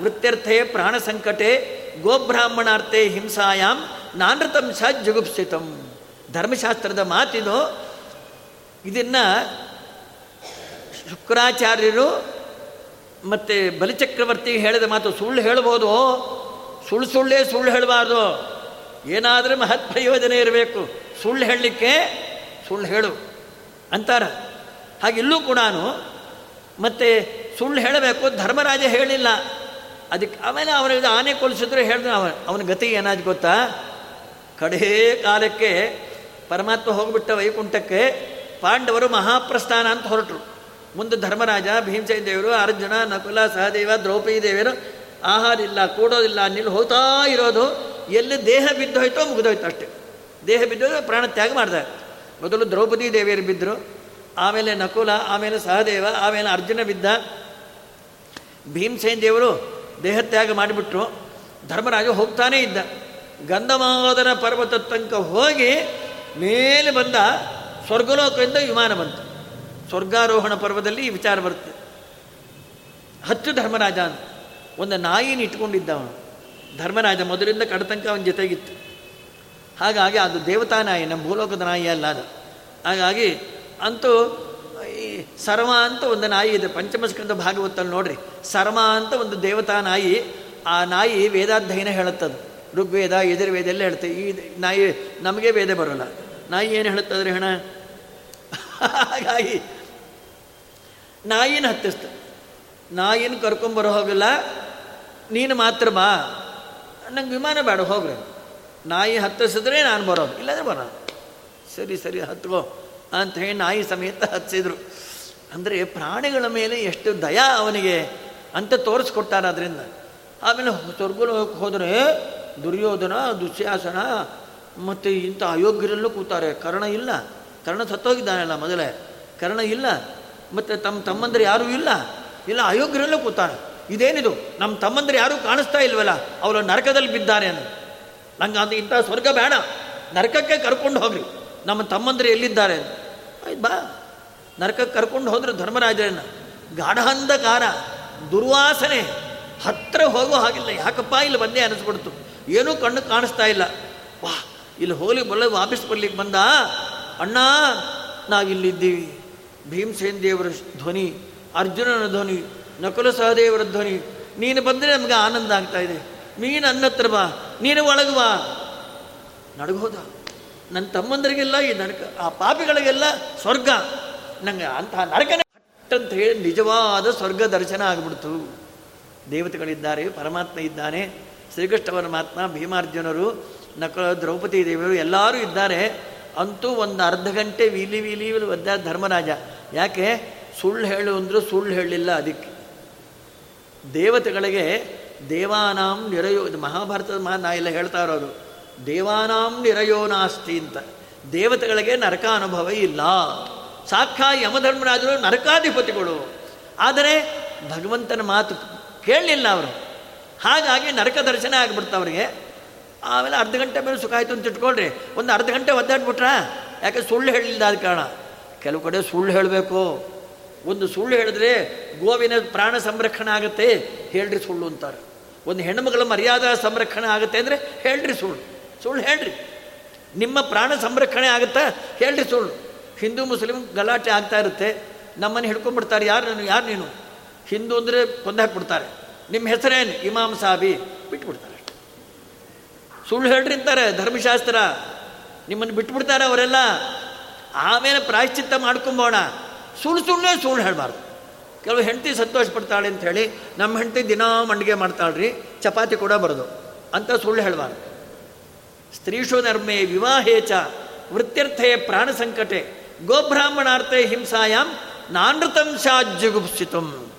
ವೃತ್ಯರ್ಥೆ ಪ್ರಾಣ ಸಂಕಟೆ ಗೋಬ್ರಾಹ್ಮಣಾರ್ಥೆ ಹಿಂಸಾಯಾಮ್ ನಾನೃತಂಶ ಜುಗುಪ್ಸಿತಂ. ಧರ್ಮಶಾಸ್ತ್ರದ ಮಾತಿದು ಇದನ್ನು ಶುಕ್ರಾಚಾರ್ಯರು ಮತ್ತು ಬಲಿಚಕ್ರವರ್ತಿ ಹೇಳಿದ ಮಾತು ಸುಳ್ಳು ಹೇಳ್ಬೋದು ಸುಳ್ಳು ಸುಳ್ಳೇ ಸುಳ್ಳು ಹೇಳಬಾರ್ದು. ಏನಾದರೂ ಮಹತ್ ಪ್ರಯೋಜನೆ ಇರಬೇಕು. ಸುಳ್ಳು ಹೇಳಲಿಕ್ಕೆ ಸುಳ್ಳು ಹೇಳು ಅಂತಾರ. ಹಾಗೆ ಇಲ್ಲೂ ಕೂಡ ಮತ್ತು ಸುಳ್ಳು ಹೇಳಬೇಕು, ಧರ್ಮರಾಜ ಹೇಳಿಲ್ಲ. ಅದಕ್ಕೆ ಆಮೇಲೆ ಅವನಿಗೆ ಆನೆ ಕೊಲಿಸಿದ್ರು ಹೇಳಿದ್ರು ಅವನ ಅವನ ಗತಿ ಏನಾದ್ರು ಗೊತ್ತಾ? ಕಡೇ ಕಾಲಕ್ಕೆ ಪರಮಾತ್ಮ ಹೋಗಿಬಿಟ್ಟ ವೈಕುಂಠಕ್ಕೆ ಪಾಂಡವರು ಮಹಾಪ್ರಸ್ಥಾನ ಅಂತ ಹೊರಟರು. ಮುಂದೆ ಧರ್ಮರಾಜ, ಭೀಮಸೇನ ದೇವರು, ಅರ್ಜುನ, ನಕುಲ, ಸಹದೇವ, ದ್ರೌಪದಿ ದೇವರು ಆಹಾರ ಇಲ್ಲ ಕೂಡೋದಿಲ್ಲ, ನಿಲ್ಲಿ ಹೋಗ್ತಾ ಇರೋದು. ಎಲ್ಲಿ ದೇಹ ಬಿದ್ದೋಯ್ತೋ ಮುಗಿದೋಯ್ತು ಅಷ್ಟೇ. ದೇಹ ಬಿದ್ದೋದು ಪ್ರಾಣ ತ್ಯಾಗ ಮಾಡಿದ. ಮೊದಲು ದ್ರೌಪದಿ ದೇವಿಯರು ಬಿದ್ದರು ಆಮೇಲೆ ನಕುಲ, ಆಮೇಲೆ ಸಹದೇವ, ಆಮೇಲೆ ಅರ್ಜುನ ಬಿದ್ದ. ಭೀಮಸೇನ ದೇವರು ದೇಹತ್ಯಾಗ ಮಾಡಿಬಿಟ್ರು. ಧರ್ಮರಾಜ ಹೋಗ್ತಾನೇ ಇದ್ದ. ಗಂಧಮಾದನ ಪರ್ವತ ತನಕ ಹೋಗಿ ಮೇಲೆ ಬಂದ ಸ್ವರ್ಗಲೋಕದಿಂದ ವಿಮಾನ ಬಂತು. ಸ್ವರ್ಗಾರೋಹಣ ಪರ್ವದಲ್ಲಿ ಈ ವಿಚಾರ ಬರುತ್ತೆ. ಹತ್ತು ಧರ್ಮರಾಜ ಅಂತ. ಒಂದು ನಾಯಿನ ಇಟ್ಕೊಂಡಿದ್ದ ಅವನು ಧರ್ಮರಾಜ ಮೊದಲಿಂದ ಕಡತಂಕ ಅವನ ಜೊತೆಗಿತ್ತು. ಹಾಗಾಗಿ ಅದು ದೇವತಾ ನಾಯಿ, ನಮ್ಮ ಭೂಲೋಕದ ನಾಯಿ ಅಲ್ಲ ಅದು. ಹಾಗಾಗಿ ಅಂತೂ ಈ ಸರ್ಮ ಅಂತ ಒಂದು ನಾಯಿ ಇದೆ. ಪಂಚಮಸ್ಕಂದ ಭಾಗವತಲ್ಲಿ ನೋಡ್ರಿ. ಸರ್ಮ ಅಂತ ಒಂದು ದೇವತಾ ನಾಯಿ, ಆ ನಾಯಿ ವೇದಾಧ್ಯಯನ ಹೇಳುತ್ತದು. ಋಗ್ವೇದ ಎದುರ್ವೇದ ಎಲ್ಲ ಹೇಳ್ತೆ ಈ ನಾಯಿ ನಮಗೆ ವೇದ ಬರೋಲ್ಲ. ನಾಯಿ ಏನು ಹೇಳುತ್ತದ್ರಿ ಹಣ? ಹಾಗಾಗಿ ನಾಯಿನ ಹತ್ತಿಸ್ತ. ನಾಯಿನ ಕರ್ಕೊಂಬರೋ ಹೋಗಿಲ್ಲ, ನೀನು ಮಾತ್ರ ಬಾ. ನಂಗೆ ವಿಮಾನ ಬೇಡ, ಹೋಗ್ರಿ. ನಾಯಿ ಹತ್ತಿಸಿದ್ರೆ ನಾನು ಬರೋದು. ಇಲ್ಲದ್ರೆ ಬರೋದು. ಸರಿ ಸರಿ, ಹತ್ಕೋ ಅಂತ ಹೇಳಿ ನಾಯಿ ಸಮೇತ ಹತ್ತಿಸಿದ್ರು ಅಂದರೆ ಪ್ರಾಣಿಗಳ ಮೇಲೆ ಎಷ್ಟು ದಯ ಅವನಿಗೆ ಅಂತ ತೋರಿಸ್ಕೊಟ್ಟಾರ ಅದರಿಂದ. ಆಮೇಲೆ ಸ್ವರ್ಗಲು ಹೋದರೆ ದುರ್ಯೋಧನ, ದುಶ್ಯಾಸನ ಮತ್ತು ಇಂಥ ಅಯೋಗ್ಯರಲ್ಲೂ ಕೂತಾರೆ. ಕರ್ಣ ಇಲ್ಲ. ಕರ್ಣ ಸತ್ತೋಗಿದ್ದಾನಲ್ಲ ಮೊದಲೇ. ಕರ್ಣ ಇಲ್ಲ, ಮತ್ತು ತಮ್ಮ ತಮ್ಮಂದ್ರೆ ಯಾರೂ ಇಲ್ಲ. ಇಲ್ಲ, ಅಯೋಗ್ಯರಲ್ಲೂ ಕೂತಾರೆ ಇದೇನಿದು? ನಮ್ಮ ತಮ್ಮಂದ್ರೆ ಯಾರೂ ಕಾಣಿಸ್ತಾ ಇಲ್ವಲ್ಲ? ಅವರು ನರಕದಲ್ಲಿ ಬಿದ್ದಾರೆ ಅಂತ. ನಂಗೆ ಅದು ಇಂಥ ಸ್ವರ್ಗ ಬೇಡ. ನರಕಕ್ಕೆ ಕರ್ಕೊಂಡು ಹೋಗ್ರಿ. ನಮ್ಮ ತಮ್ಮಂದ್ರೆ ಎಲ್ಲಿದ್ದಾರೆ ಆಯ್ತು ಬಾ. ನರಕಕ್ಕೆ ಕರ್ಕೊಂಡು ಹೋದ್ರೆ ಧರ್ಮರಾಜರನ್ನ. ಗಾಢಾಂಧಕಾರ, ದುರ್ವಾಸನೆ ಹತ್ತಿರ ಹೋಗೋ ಹಾಗಿಲ್ಲ. ಯಾಕಪ್ಪ ಇಲ್ಲಿ ಬಂದೇ ಅನಿಸ್ಬಿಡ್ತು. ಏನೂ ಕಣ್ಣು ಕಾಣಿಸ್ತಾ ಇಲ್ಲ. ವಾ ಇಲ್ಲಿ ಹೋಗ್ಲಿ ಬರಲಿ ವಾಪಸ್ ಬರ್ಲಿಕ್ಕೆ ಬಂದ? ಅಣ್ಣ, ನಾವಿಲ್ಲಿದ್ದೀವಿ. ಭೀಮಸೇನ್ ದೇವರ ಧ್ವನಿ, ಅರ್ಜುನನ ಧ್ವನಿ ನಕುಲ ಸಹದೇವರ ಧ್ವನಿ. ನೀನು ಬಂದರೆ ನಮಗೆ ಆನಂದ ಆಗ್ತಾ ಇದೆ. ನೀನು ನನ್ನ ಹತ್ರ ಬಾ, ನೀನು ಒಳಗೆ ಬಾ. ನಡಗೋದ ನನ್ನ ತಮ್ಮಂದರಿಗೆಲ್ಲ ಈ ನರಕ, ಆ ಪಾಪಿಗಳಿಗೆಲ್ಲ ಸ್ವರ್ಗ. ನಂಗೆ ಅಂತಹ ನರಕನೇ ಅಂತ ಹೇಳಿ ನಿಜವಾದ ಸ್ವರ್ಗ ದರ್ಶನ ಆಗಿಬಿಡ್ತು. ದೇವತೆಗಳಿದ್ದಾರೆ, ಪರಮಾತ್ಮ ಇದ್ದಾನೆ. ಶ್ರೀಕೃಷ್ಣ ಪರಮಾತ್ಮ ಭೀಮಾರ್ಜುನರು, ನಕಲ ದ್ರೌಪದಿ ದೇವರು ಎಲ್ಲರೂ ಇದ್ದಾರೆ. ಅಂತೂ ಒಂದು ಅರ್ಧ ಗಂಟೆ ವೀಲಿ ವೀಲಿ ಒದ್ದ ಧರ್ಮರಾಜ. ಯಾಕೆ? ಸುಳ್ಳು ಹೇಳು ಅಂದರೂ ಸುಳ್ಳು ಹೇಳಲಿಲ್ಲ ಅದಕ್ಕೆ. ದೇವತೆಗಳಿಗೆ ದೇವಾನಾಂ ನಿರಯೋ ಮಹಾಭಾರತದ ಮಹಾ ನಾ ಇಲ್ಲ ಹೇಳ್ತಾ ಇರೋದು. ದೇವಾನಾಂ ನಿರಯೋ ನಾಸ್ತಿ ಅಂತ. ದೇವತೆಗಳಿಗೆ ನರಕ ಅನುಭವ ಇಲ್ಲ. ಸಾಕ್ಷಾ ಯಮಧರ್ಮರಾಜರು ನರಕಾಧಿಪತಿಗಳು ಆದರೆ ಭಗವಂತನ ಮಾತು ಕೇಳಲಿಲ್ಲ ಅವರು. ಹಾಗಾಗಿ ನರಕ ದರ್ಶನ ಆಗಿಬಿಡ್ತು ಅವರಿಗೆ. ಆಮೇಲೆ ಅರ್ಧ ಗಂಟೆ ಮೇಲೆ ಸುಖ ಆಯಿತು ಅಂತ ಇಟ್ಕೊಳ್ರಿ. ಒಂದು ಅರ್ಧ ಗಂಟೆ ಒದ್ದಾಡ್ಬಿಟ್ರಾ ಯಾಕೆ ಸುಳ್ಳು ಹೇಳಿಲ್ಲ ಅದ ಕಾರಣ? ಕೆಲವು ಕಡೆ ಸುಳ್ಳು ಹೇಳಬೇಕು. ಒಂದು ಸುಳ್ಳು ಹೇಳಿದ್ರೆ ಗೋವಿನ ಪ್ರಾಣ ಸಂರಕ್ಷಣೆ ಆಗುತ್ತೆ, ಹೇಳ್ರಿ ಸುಳ್ಳು ಅಂತಾರೆ. ಒಂದು ಹೆಣ್ಣುಮಗಳ ಮರ್ಯಾದಾ ಸಂರಕ್ಷಣೆ ಆಗುತ್ತೆ ಅಂದರೆ ಹೇಳ್ರಿ ಸುಳ್ಳು. ಸುಳ್ಳು ಹೇಳ್ರಿ. ನಿಮ್ಮ ಪ್ರಾಣ ಸಂರಕ್ಷಣೆ ಆಗುತ್ತಾ ಹೇಳ್ರಿ ಸುಳ್ಳು. ಹಿಂದೂ, ಮುಸ್ಲಿಂ ಗಲಾಟೆ ಆಗ್ತಾ ಇರುತ್ತೆ. ನಮ್ಮನ್ನು ಹಿಡ್ಕೊಂಡ್ಬಿಡ್ತಾರೆ ಯಾರು ನಾನು? ಯಾರು ನೀನು? ಹಿಂದೂ ಅಂದರೆ ಕೊಂದಾಕ್ಬಿಡ್ತಾರೆ ನಿಮ್ಮ ಹೆಸರೇನು? ಇಮಾಮ್ ಸಾಬಿ. ಬಿಟ್ಬಿಡ್ತಾರೆ. ಸುಳ್ಳು ಹೇಳ್ರಿ ಅಂತಾರೆ ಧರ್ಮಶಾಸ್ತ್ರ. ನಿಮ್ಮನ್ನು ಬಿಟ್ಬಿಡ್ತಾರೆ ಅವರೆಲ್ಲ. ಆಮೇಲೆ ಪ್ರಾಯಶ್ಚಿತ್ತ ಮಾಡ್ಕೊಂಬೋಣ. ಸುಳ್ಳು ಸುಳ್ಳೇ ಸುಳ್ಳು ಹೇಳಬಾರ್ದು. ಕೆಲವು ಹೆಂಡತಿ ಸಂತೋಷ ಪಡ್ತಾಳೆ ಅಂತ ಹೇಳಿ ನಮ್ಮ ಹೆಂಡತಿ ದಿನಾ ಮಂಡಿಗೆ ಮಾಡ್ತಾಳ್ರಿ, ಚಪಾತಿ ಕೂಡ ಬರೋದು. ಅಂತ ಸುಳ್ಳು ಹೇಳಬಾರ್ದು. ಸ್ತ್ರೀಷು ನರ್ಮೆ ವಿವಾಹೇಚ ವೃತ್ತಿರ್ಥೆಯ ಪ್ರಾಣ ಸಂಕಟೆ. ಗೋಬ್ರಾಹ್ಮಣಾರ್ಥೆ ಹಿಂಸಾಯಾಮ್ ನಾನೃತಂಶಾಜ್ಜುಗುಪ್ಸಿತಂ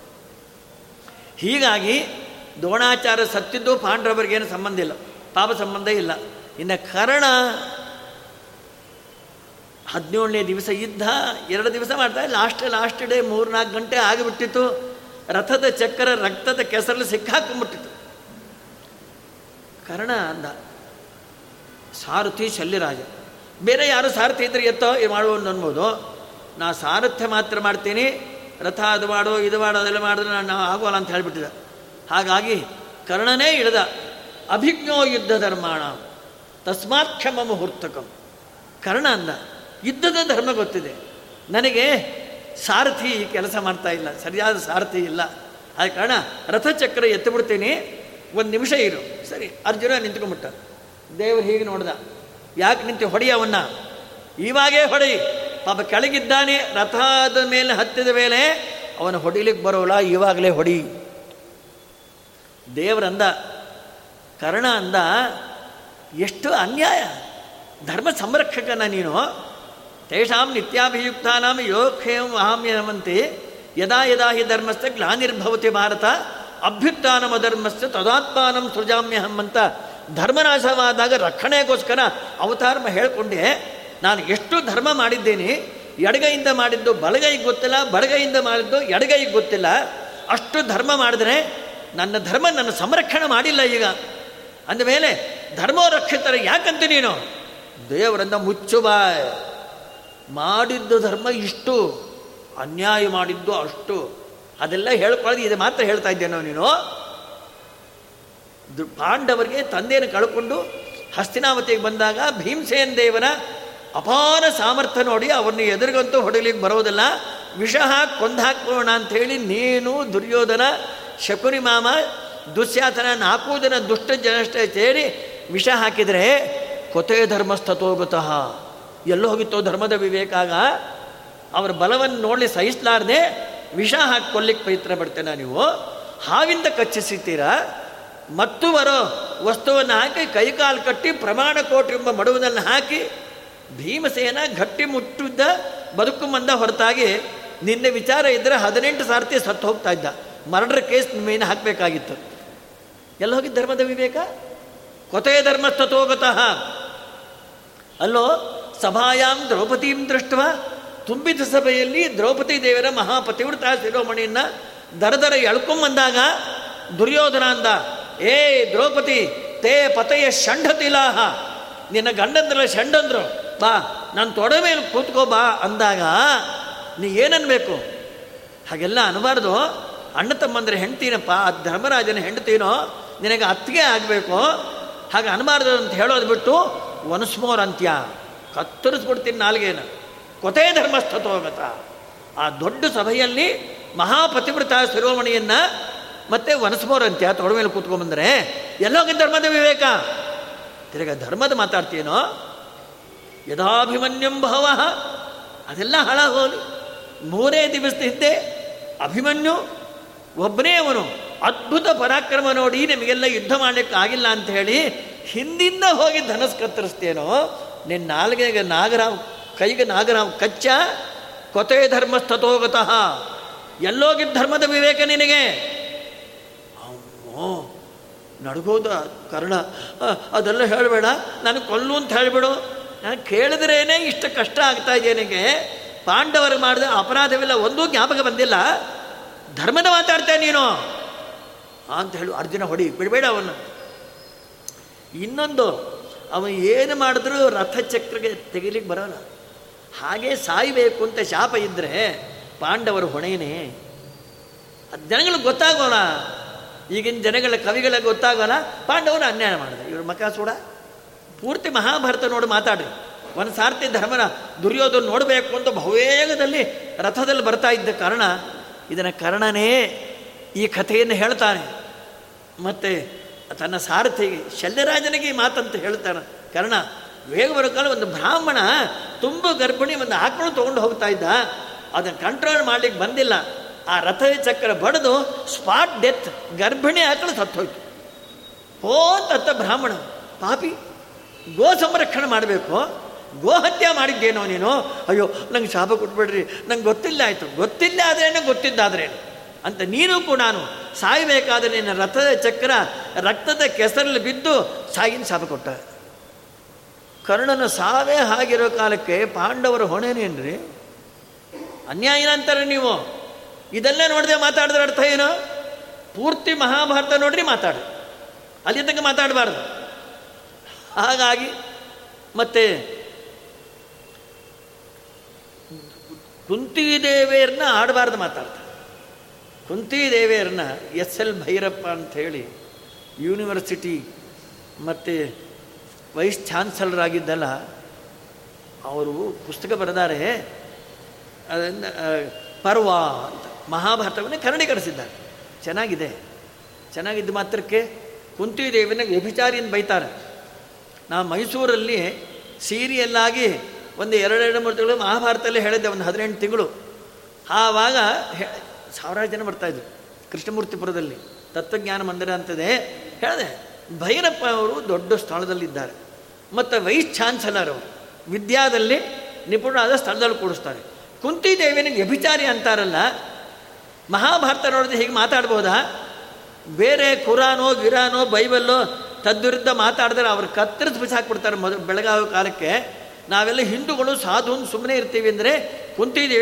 ಹೀಗಾಗಿ ದ್ರೋಣಾಚಾರ ಸತ್ತಿದ್ದು ಪಾಂಡವರಿಗೇನು ಸಂಬಂಧ ಇಲ್ಲ. ಪಾಪ ಸಂಬಂಧ ಇಲ್ಲ. ಇನ್ನು ಕರ್ಣ ಹದಿನೇಳನೇ ದಿವಸ ಯುದ್ಧ, ಎರಡು ದಿವಸ ಮಾಡ್ತಾರೆ ಲಾಸ್ಟ್ ಲಾಸ್ಟ್ ಡೇ ಮೂರ್ನಾಲ್ಕು ಗಂಟೆ ಆಗಿಬಿಟ್ಟಿತ್ತು. ರಥದ ಚಕ್ರ, ರಕ್ತದ ಕೆಸರಲ್ಲಿ ಸಿಕ್ಕಾಕೊಂಡ್ಬಿಟ್ಟಿತ್ತು. ಕರ್ಣ ಅಂದ, ಸಾರಥಿ ಶಲ್ಯರಾಜ, ಬೇರೆ ಯಾರು ಸಾರಥಿ ಇದ್ರೆ ಎತ್ತೋ ಮಾಡುವುದು ಅನ್ಬೋದು. ನಾ ಸಾರಥ್ಯ ಮಾತ್ರ ಮಾಡ್ತೀನಿ. ರಥ ಅದು ಮಾಡೋ, ಇದು ಮಾಡೋ, ಅದೆಲ್ಲ ಮಾಡಿದ್ರೆ ನಾನು ಆಗೋಲ್ಲ ಅಂತ ಹೇಳಿಬಿಟ್ಟಿದ. ಹಾಗಾಗಿ ಕರ್ಣನೇ ಇಳಿದ. ಅಭಿಜ್ಞೋ ಯುದ್ಧ ಧರ್ಮಾಣ. ತಸ್ಮಾತ್ ಕ್ಷಮ ಮುಹೂರ್ತಕಂ. ಕರ್ಣ ಅಂದ, ಯುದ್ಧದ ಧರ್ಮ ಗೊತ್ತಿದೆ. ನನಗೆ ಸಾರಥಿ ಕೆಲಸ ಮಾಡ್ತಾ ಇಲ್ಲ, ಸರಿಯಾದ ಸಾರಥಿ ಇಲ್ಲ. ಆದ ಕಾರಣ, ರಥಚಕ್ರ ಎತ್ತಿಬಿಡ್ತೀನಿ, ಒಂದು ನಿಮಿಷ ಇರು. ಸರಿ, ಅರ್ಜುನ ನಿಂತ್ಕೊಂಡ್ಬಿಟ್ಟ. ದೇವರು ಹೀಗೆ ನೋಡ್ದ, ಯಾಕೆ ನಿಂತು ಹೊಡಿ ಅವನ್ನ? ಇವಾಗೇ ಹೊಡಿ ಪಾಪ ಕೆಳಗಿದ್ದಾನೆ ರಥದ ಮೇಲೆ ಹತ್ತಿದ ಮೇಲೆ ಅವನು ಹೊಡಿಲಿಕ್ಕೆ ಬರೋಲ್ಲ ಇವಾಗಲೇ ಹೊಡಿ. ದೇವರಂದ ಕರ್ಣ ಅಂದ, ಎಷ್ಟು ಅನ್ಯಾಯ. ಧರ್ಮ ಸಂರಕ್ಷಕನ ನೀನು. ತೇಷಾಂ ನಿತ್ಯಾಭಿಯುಕ್ತಾನಾಂ ಯೋಕ್ಷೇಮ ಮಹಾಮ್ಯಮಂತೆ ಯದಾ ಯದಾ ಹಿ ಧರ್ಮಸ್ಥ ಗ್ಲಾನಿರ್ಭವತಿ ಭಾರತ. ಅಭ್ಯುತ್ಥಾನಮ ಧರ್ಮಸ್ಥ ತದಾತ್ಮಾನಂ ಅಂತ ಧರ್ಮನಾಶವಾದಾಗ ರಕ್ಷಣೆಗೋಸ್ಕರ ಅವತಾರಮ ಹೇಳಿಕೊಂಡೆ, ನಾನು ಎಷ್ಟು ಧರ್ಮ ಮಾಡಿದ್ದೇನೆ. ಎಡಗೈಯಿಂದ ಮಾಡಿದ್ದು ಬಲಗೈಗೆ ಗೊತ್ತಿಲ್ಲ, ಬಡಗೈಯಿಂದ ಮಾಡಿದ್ದು ಎಡಗೈಗೆ ಗೊತ್ತಿಲ್ಲ. ಅಷ್ಟು ಧರ್ಮ ಮಾಡಿದ್ರೆ ನನ್ನ ಧರ್ಮ ನನ್ನ ಸಂರಕ್ಷಣೆ ಮಾಡಿಲ್ಲ ಈಗ. ಅಂದಮೇಲೆ ಧರ್ಮೋ ರಕ್ಷಿತರ ಯಾಕಂತ ನೀನು? ದೇವರನ್ನ ಮುಚ್ಚು ಬಾಯ್. ಮಾಡಿದ್ದು ಧರ್ಮ ಇಷ್ಟು, ಅನ್ಯಾಯ ಮಾಡಿದ್ದು ಅಷ್ಟು. ಅದೆಲ್ಲ ಹೇಳ್ಕೊಳ್ಳೋದು, ಇದು ಮಾತ್ರ ಹೇಳ್ತಾ ಇದ್ದೇನೋ ನೀನು. ಪಾಂಡವರಿಗೆ ತಂದೆಯನ್ನು ಕಳ್ಕೊಂಡು ಹಸ್ತಿನಾವತಿಗೆ ಬಂದಾಗ ಭೀಮಸೇನ ದೇವನ ಅಪಾರ ಸಾಮರ್ಥ್ಯ ನೋಡಿ ಅವ್ರನ್ನ ಎದುರಿಗಂತೂ ಹೊಡಲಿಕ್ಕೆ ಬರೋದಿಲ್ಲ. ವಿಷ ಹಾಕಿ ಕೊಂದಾಕೋಣ ಅಂಥೇಳಿ ನೀನು ದುರ್ಯೋಧನ ಶಕುನಿ ಮಾಮ ದುಶ್ಯಾಸನ ನಾಲ್ಕು ಜನ ದುಷ್ಟ ಜನಷ್ಟೇ ಸೇರಿ ವಿಷ ಹಾಕಿದರೆ ಕೊತೆ ಧರ್ಮಸ್ಥತೋಗತಃ ಎಲ್ಲೋ ಹೋಗಿತ್ತೋ ಧರ್ಮದ ವಿವೇಕ ಆಗ ಅವರ ಬಲವನ್ನು ನೋಡಲಿ ಸಹಿಸಲಾರದೆ ವಿಷ ಹಾಕಿಕೊಳ್ಳಿಕ್ಕೆ ಪ್ರಯತ್ನ ಪಡ್ತೇನೆ ನೀವು. ಹಾವಿಂದ ಕಚ್ಚಿಸಿತೀರಾ. ಮತ್ತು ಬರೋ ವಸ್ತುವನ್ನು ಹಾಕಿ ಕೈಕಾಲು ಕಟ್ಟಿ ಪ್ರಮಾಣ ಕೋಟಿ ಎಂಬ ಮಡುವುದನ್ನು ಹಾಕಿ ಭೀಮಸೇನ ಗಟ್ಟಿ ಮುಟ್ಟಿದ್ದ ಬದುಕು ಮಂದ ಹೊರತಾಗಿ ನಿನ್ನೆ ವಿಚಾರ ಇದ್ದರೆ ಹದಿನೆಂಟು ಸಾರ್ತಿ ಸತ್ತು ಹೋಗ್ತಾ ಇದ್ದ. ಮರ್ಡರ್ ಕೇಸ್ ಮೇನ್ ಹಾಕಬೇಕಾಗಿತ್ತು. ಎಲ್ಲ ಹೋಗಿ ಧರ್ಮದ ವಿವೇಕ? ಕೊತೆ ಧರ್ಮಸ್ಥತೋಗತಃ ಅಲ್ಲೋ, ಸಭಾಯಾಂ ದ್ರೌಪದೀಂ ದೃಷ್ಟ ತುಂಬಿದ ಸಭೆಯಲ್ಲಿ ದ್ರೌಪದಿ ದೇವರ ಮಹಾಪತಿವ್ರತ ದರ ದರ ಎಳ್ಕೊಂಬಂದಾಗ ದುರ್ಯೋಧನ ಅಂದ, ಏ ದ್ರೌಪದಿ, ತೇ ಪತೆಯ ಷಂಡತಿಲಾಹ ನಿನ್ನ ಗಂಡಂದ್ರಲ್ಲ ಷಂಡಂದ್ರು. ಬಾ, ನಾನು ತೊಡೆ ಮೇಲೆ ಕೂತ್ಕೋ ಬಾ ಅಂದಾಗ, ನೀ ಏನನ್ಬೇಕು? ಹಾಗೆಲ್ಲ ಅನ್ಬಾರ್ದು. ಅಣ್ಣ ತಮ್ಮಂದ್ರೆ ಹೆಂಡ್ತೀನಪ್ಪ, ಆ ಧರ್ಮರಾಜನ ಹೆಂಡ್ತೀನೋ ನಿನಗೆ ಅತ್ತಿಗೆ ಆಗಬೇಕು. ಹಾಗೆ ಅನ್ಬಾರ್ದು ಅಂತ ಹೇಳೋದು ಬಿಟ್ಟು ಒನಸ್ಮೋರ್ ಅಂತ್ಯ ಕತ್ತರಿಸ್ಬಿಡ್ತೀನಿ ನಾಲ್ಗೇನು. ಕೊತೆ ಧರ್ಮಸ್ಥತೋಗತ ಆ ದೊಡ್ಡ ಸಭೆಯಲ್ಲಿ ಮಹಾಪತಿವ್ರತ ಶಿರೋಮಣಿಯನ್ನು ಮತ್ತೆ ವನಸ್ಮೋರ್ ಅಂತ್ಯ ತೊಡ ಮೇಲೆ ಕೂತ್ಕೊಂಡ್ಬಂದ್ರೆ ಎಲ್ಲೋಗಿ ಧರ್ಮದ ವಿವೇಕ? ತಿರ್ಗ ಧರ್ಮದ ಮಾತಾಡ್ತೀನೋ ಯಥಾಭಿಮನ್ಯಂ ಭಾವ. ಅದೆಲ್ಲ ಹಾಳಾಗೋಲಿ ಮೂರೇ ದಿವಸದ ಹಿಂದೆ ಅಭಿಮನ್ಯು ಒಬ್ಬನೇ ಅವನು. ಅದ್ಭುತ ಪರಾಕ್ರಮ ನೋಡಿ ನಿಮಗೆಲ್ಲ ಯುದ್ಧ ಮಾಡಲಿಕ್ಕೆ ಆಗಿಲ್ಲ ಅಂತ ಹೇಳಿ ಹಿಂದಿಂದ ಹೋಗಿ ಧನಸ್ ಕತ್ತರಿಸ್ತೇನೋ ನಿನ್ನ ನಾಲ್ಗೆಗೆ ನಾಗರಾವ್, ಕೈಗೆ ನಾಗರಾವ್ ಕಚ್ಚ, ಕೊತೆ ಧರ್ಮಸ್ಥತೋಗತಃ. ಎಲ್ಲೋಗಿದ್ದ ಧರ್ಮದ ವಿವೇಕ ನಿನಗೆ? ಅಮ್ಮೋ, ನಡ್ಗೋದ ಕರ್ಣ. ಅದೆಲ್ಲ ಹೇಳಬೇಡ ನಾನು ಕೊಲ್ಲು ಅಂತ ಹೇಳಿಬಿಡು. ನಾನು ಕೇಳಿದ್ರೇನೆ ಇಷ್ಟು ಕಷ್ಟ ಆಗ್ತಾ ಇದೆ ನನಗೆ. ಪಾಂಡವರು ಮಾಡಿದ ಅಪರಾಧವಿಲ್ಲ ಒಂದೂ ಜ್ಞಾಪಕ ಬಂದಿಲ್ಲ. ಧರ್ಮದ ಮಾತಾಡ್ತೇನೆ ನೀನು. ಅಂತ ಹೇಳು ಅರ್ಜುನ ಹೊಡಿ, ಬಿಡಬೇಡ ಅವನು ಇನ್ನೊಂದು ಅವನು ಏನು ಮಾಡಿದ್ರೂ ರಥಚಕ್ರಗೆ ತೆಗಿಲಿಕ್ಕೆ ಬರೋಲ್ಲ. ಹಾಗೆ ಸಾಯಬೇಕು ಅಂತ ಶಾಪ ಇದ್ದರೆ ಪಾಂಡವರು ಹೊಣೆಯೇ ಅದು ಜನಗಳಿಗೆ ಗೊತ್ತಾಗೋಣ. ಈಗಿನ ಜನಗಳ ಕವಿಗಳ ಗೊತ್ತಾಗೋಣ. ಪಾಂಡವರು ಅನ್ಯಾಯ ಮಾಡಿದೆ. ಇವ್ರ ಮಕ ಪೂರ್ತಿ ಮಹಾಭಾರತ ನೋಡಿ ಮಾತಾಡ್ರಿ. ಒಂದು ಸಾರ್ತಿ ಧರ್ಮನ ದುರ್ಯೋಧನ ನೋಡಬೇಕು ಅಂತ ಬಹುವೇಗದಲ್ಲಿ ರಥದಲ್ಲಿ ಬರ್ತಾ ಇದ್ದ ಕಾರಣ ಇದನ್ನು ಕರ್ಣನೇ ಈ ಕಥೆಯನ್ನು ಹೇಳ್ತಾನೆ. ಮತ್ತು ತನ್ನ ಸಾರಥಿಗೆ, ಶಲ್ಯರಾಜನಿಗೆ ಈ ಮಾತಂತ ಹೇಳ್ತಾನೆ. ಕಾರಣ ವೇಗ ಬರೋಕಾಲ ಒಂದು ಬ್ರಾಹ್ಮಣ ತುಂಬ ಗರ್ಭಿಣಿ ಒಂದು ಆಕಳು ತೊಗೊಂಡು ಹೋಗ್ತಾ ಇದ್ದ. ಅದನ್ನು ಕಂಟ್ರೋಲ್ ಮಾಡ್ಲಿಕ್ಕೆ ಬಂದಿಲ್ಲ. ಆ ರಥ ಚಕ್ರ ಬಡಿದು ಸ್ಪಾಟ್ ಡೆತ್ ಗರ್ಭಿಣಿ ಆಕಳು ಸತ್ತೋಯ್ತು. ತತ್ತ ಬ್ರಾಹ್ಮಣ, ಪಾಪಿ, ಗೋ ಸಂರಕ್ಷಣೆ ಮಾಡಬೇಕು. ಗೋಹತ್ಯೆ ಮಾಡಿದ್ದೇನೋ ನೀನು? ಅಯ್ಯೋ, ನಂಗೆ ಶಾಪ ಕೊಟ್ಬಿಡ್ರಿ. ನಂಗೆ ಗೊತ್ತಿಲ್ಲ ಆಯಿತು. ಗೊತ್ತಿಲ್ಲ ಆದ್ರೇನು ಗೊತ್ತಿದ್ದಾದ್ರೇನು? ಅಂತ ನೀನು ಕೂಡ ನಾನು ಸಾಯಬೇಕಾದ ನಿನ್ನ ರಥದ ಚಕ್ರ ರಕ್ತದ ಕೆಸರಲ್ಲಿ ಬಿದ್ದು ಸಾಗಿನ ಶಾಪ ಕೊಟ್ಟ. ಕರ್ಣನ ಸಾವೇ ಆಗಿರೋ ಕಾಲಕ್ಕೆ ಪಾಂಡವರ ಹೊಣೆನೇನ್ರಿ ಅನ್ಯಾಯ ಅಂತಾರೆ ನೀವು. ಇದೆಲ್ಲ ನೋಡದೆ ಮಾತಾಡಿದ್ರೆ ಅರ್ಥ ಏನು? ಪೂರ್ತಿ ಮಹಾಭಾರತ ನೋಡ್ರಿ ಮಾತಾಡು. ಅಲ್ಲಿ ತನಕ ಮಾತಾಡಬಾರ್ದು. ಹಾಗಾಗಿ ಮತ್ತೆ ಕುಂತಿದೇವಿಯರನ್ನ ಆಡಬಾರ್ದು ಮಾತಾಡ್ತಾರೆ ಕುಂತಿದೇವಿಯರನ್ನ ಎಸ್ ಎಲ್ ಭೈರಪ್ಪ ಅಂಥೇಳಿ ಯೂನಿವರ್ಸಿಟಿ ಮತ್ತು ವೈಸ್ ಚಾನ್ಸಲರ್ ಅವರು ಪುಸ್ತಕ ಬರೆದಾರೆ. ಅದನ್ನು ಪರ್ವ ಅಂತ. ಮಹಾಭಾರತವನ್ನೇ ಕನ್ನಡೀಕರಿಸಿದ್ದಾರೆ. ಚೆನ್ನಾಗಿದೆ. ಚೆನ್ನಾಗಿದ್ದ ಮಾತ್ರಕ್ಕೆ ಕುಂತಿದೇವಿನ ವ್ಯಭಿಚಾರಿಯನ್ನು ಬೈತಾರೆ. ನಾ ಮೈಸೂರಲ್ಲಿ ಸೀರಿಯಲ್ಲಾಗಿ ಒಂದು ಎರಡೆರಡು ಮೂರು ತಿಂಗಳು ಮಹಾಭಾರತಲ್ಲೇ ಹೇಳಿದ್ದೆ, ಒಂದು ಹದಿನೆಂಟು ತಿಂಗಳು. ಆವಾಗ ಸಾವಿರಾರು ಜನ ಬರ್ತಾಯಿದ್ರು ಕೃಷ್ಣಮೂರ್ತಿಪುರದಲ್ಲಿ. ತತ್ವಜ್ಞಾನ ಮಂದಿರ ಅಂತದೆ. ಹೇಳಿದೆ, ಭೈರಪ್ಪ ಅವರು ದೊಡ್ಡ ಸ್ಥಳದಲ್ಲಿದ್ದಾರೆ. ಮತ್ತು ವೈಸ್ ಚಾನ್ಸಲರ್ ಅವರು. ವಿದ್ಯಾದಲ್ಲಿ ನಿಪುಣರಾದ ಸ್ಥಳದಲ್ಲಿ ಕೂಡಿಸ್ತಾರೆ. ಕುಂತಿದೇವಿನಿಗೆ ವ್ಯಭಿಚಾರಿ ಅಂತಾರಲ್ಲ, ಮಹಾಭಾರತ ನೋಡಿದ್ರೆ ಹೀಗೆ ಮಾತಾಡ್ಬೋದಾ? ಬೇರೆ ಕುರಾನೋ, ಗಿರಾನೋ, ಬೈಬಲ್ಲೋ ತದ್ವಿರುದ್ಧ ಮಾತಾಡಿದ್ರೆ ಅವ್ರು ಕತ್ತರಿಸಿ ಬಿಸಾಕ್ಬಿಡ್ತಾರೆ ಮೊದಲು ಬೆಳಗಾವಿ ಕಾಲಕ್ಕೆ. ನಾವೆಲ್ಲ ಹಿಂದೂಗಳು ಸಾಧು ಸುಮ್ಮನೆ ಇರ್ತೀವಿ ಅಂದರೆ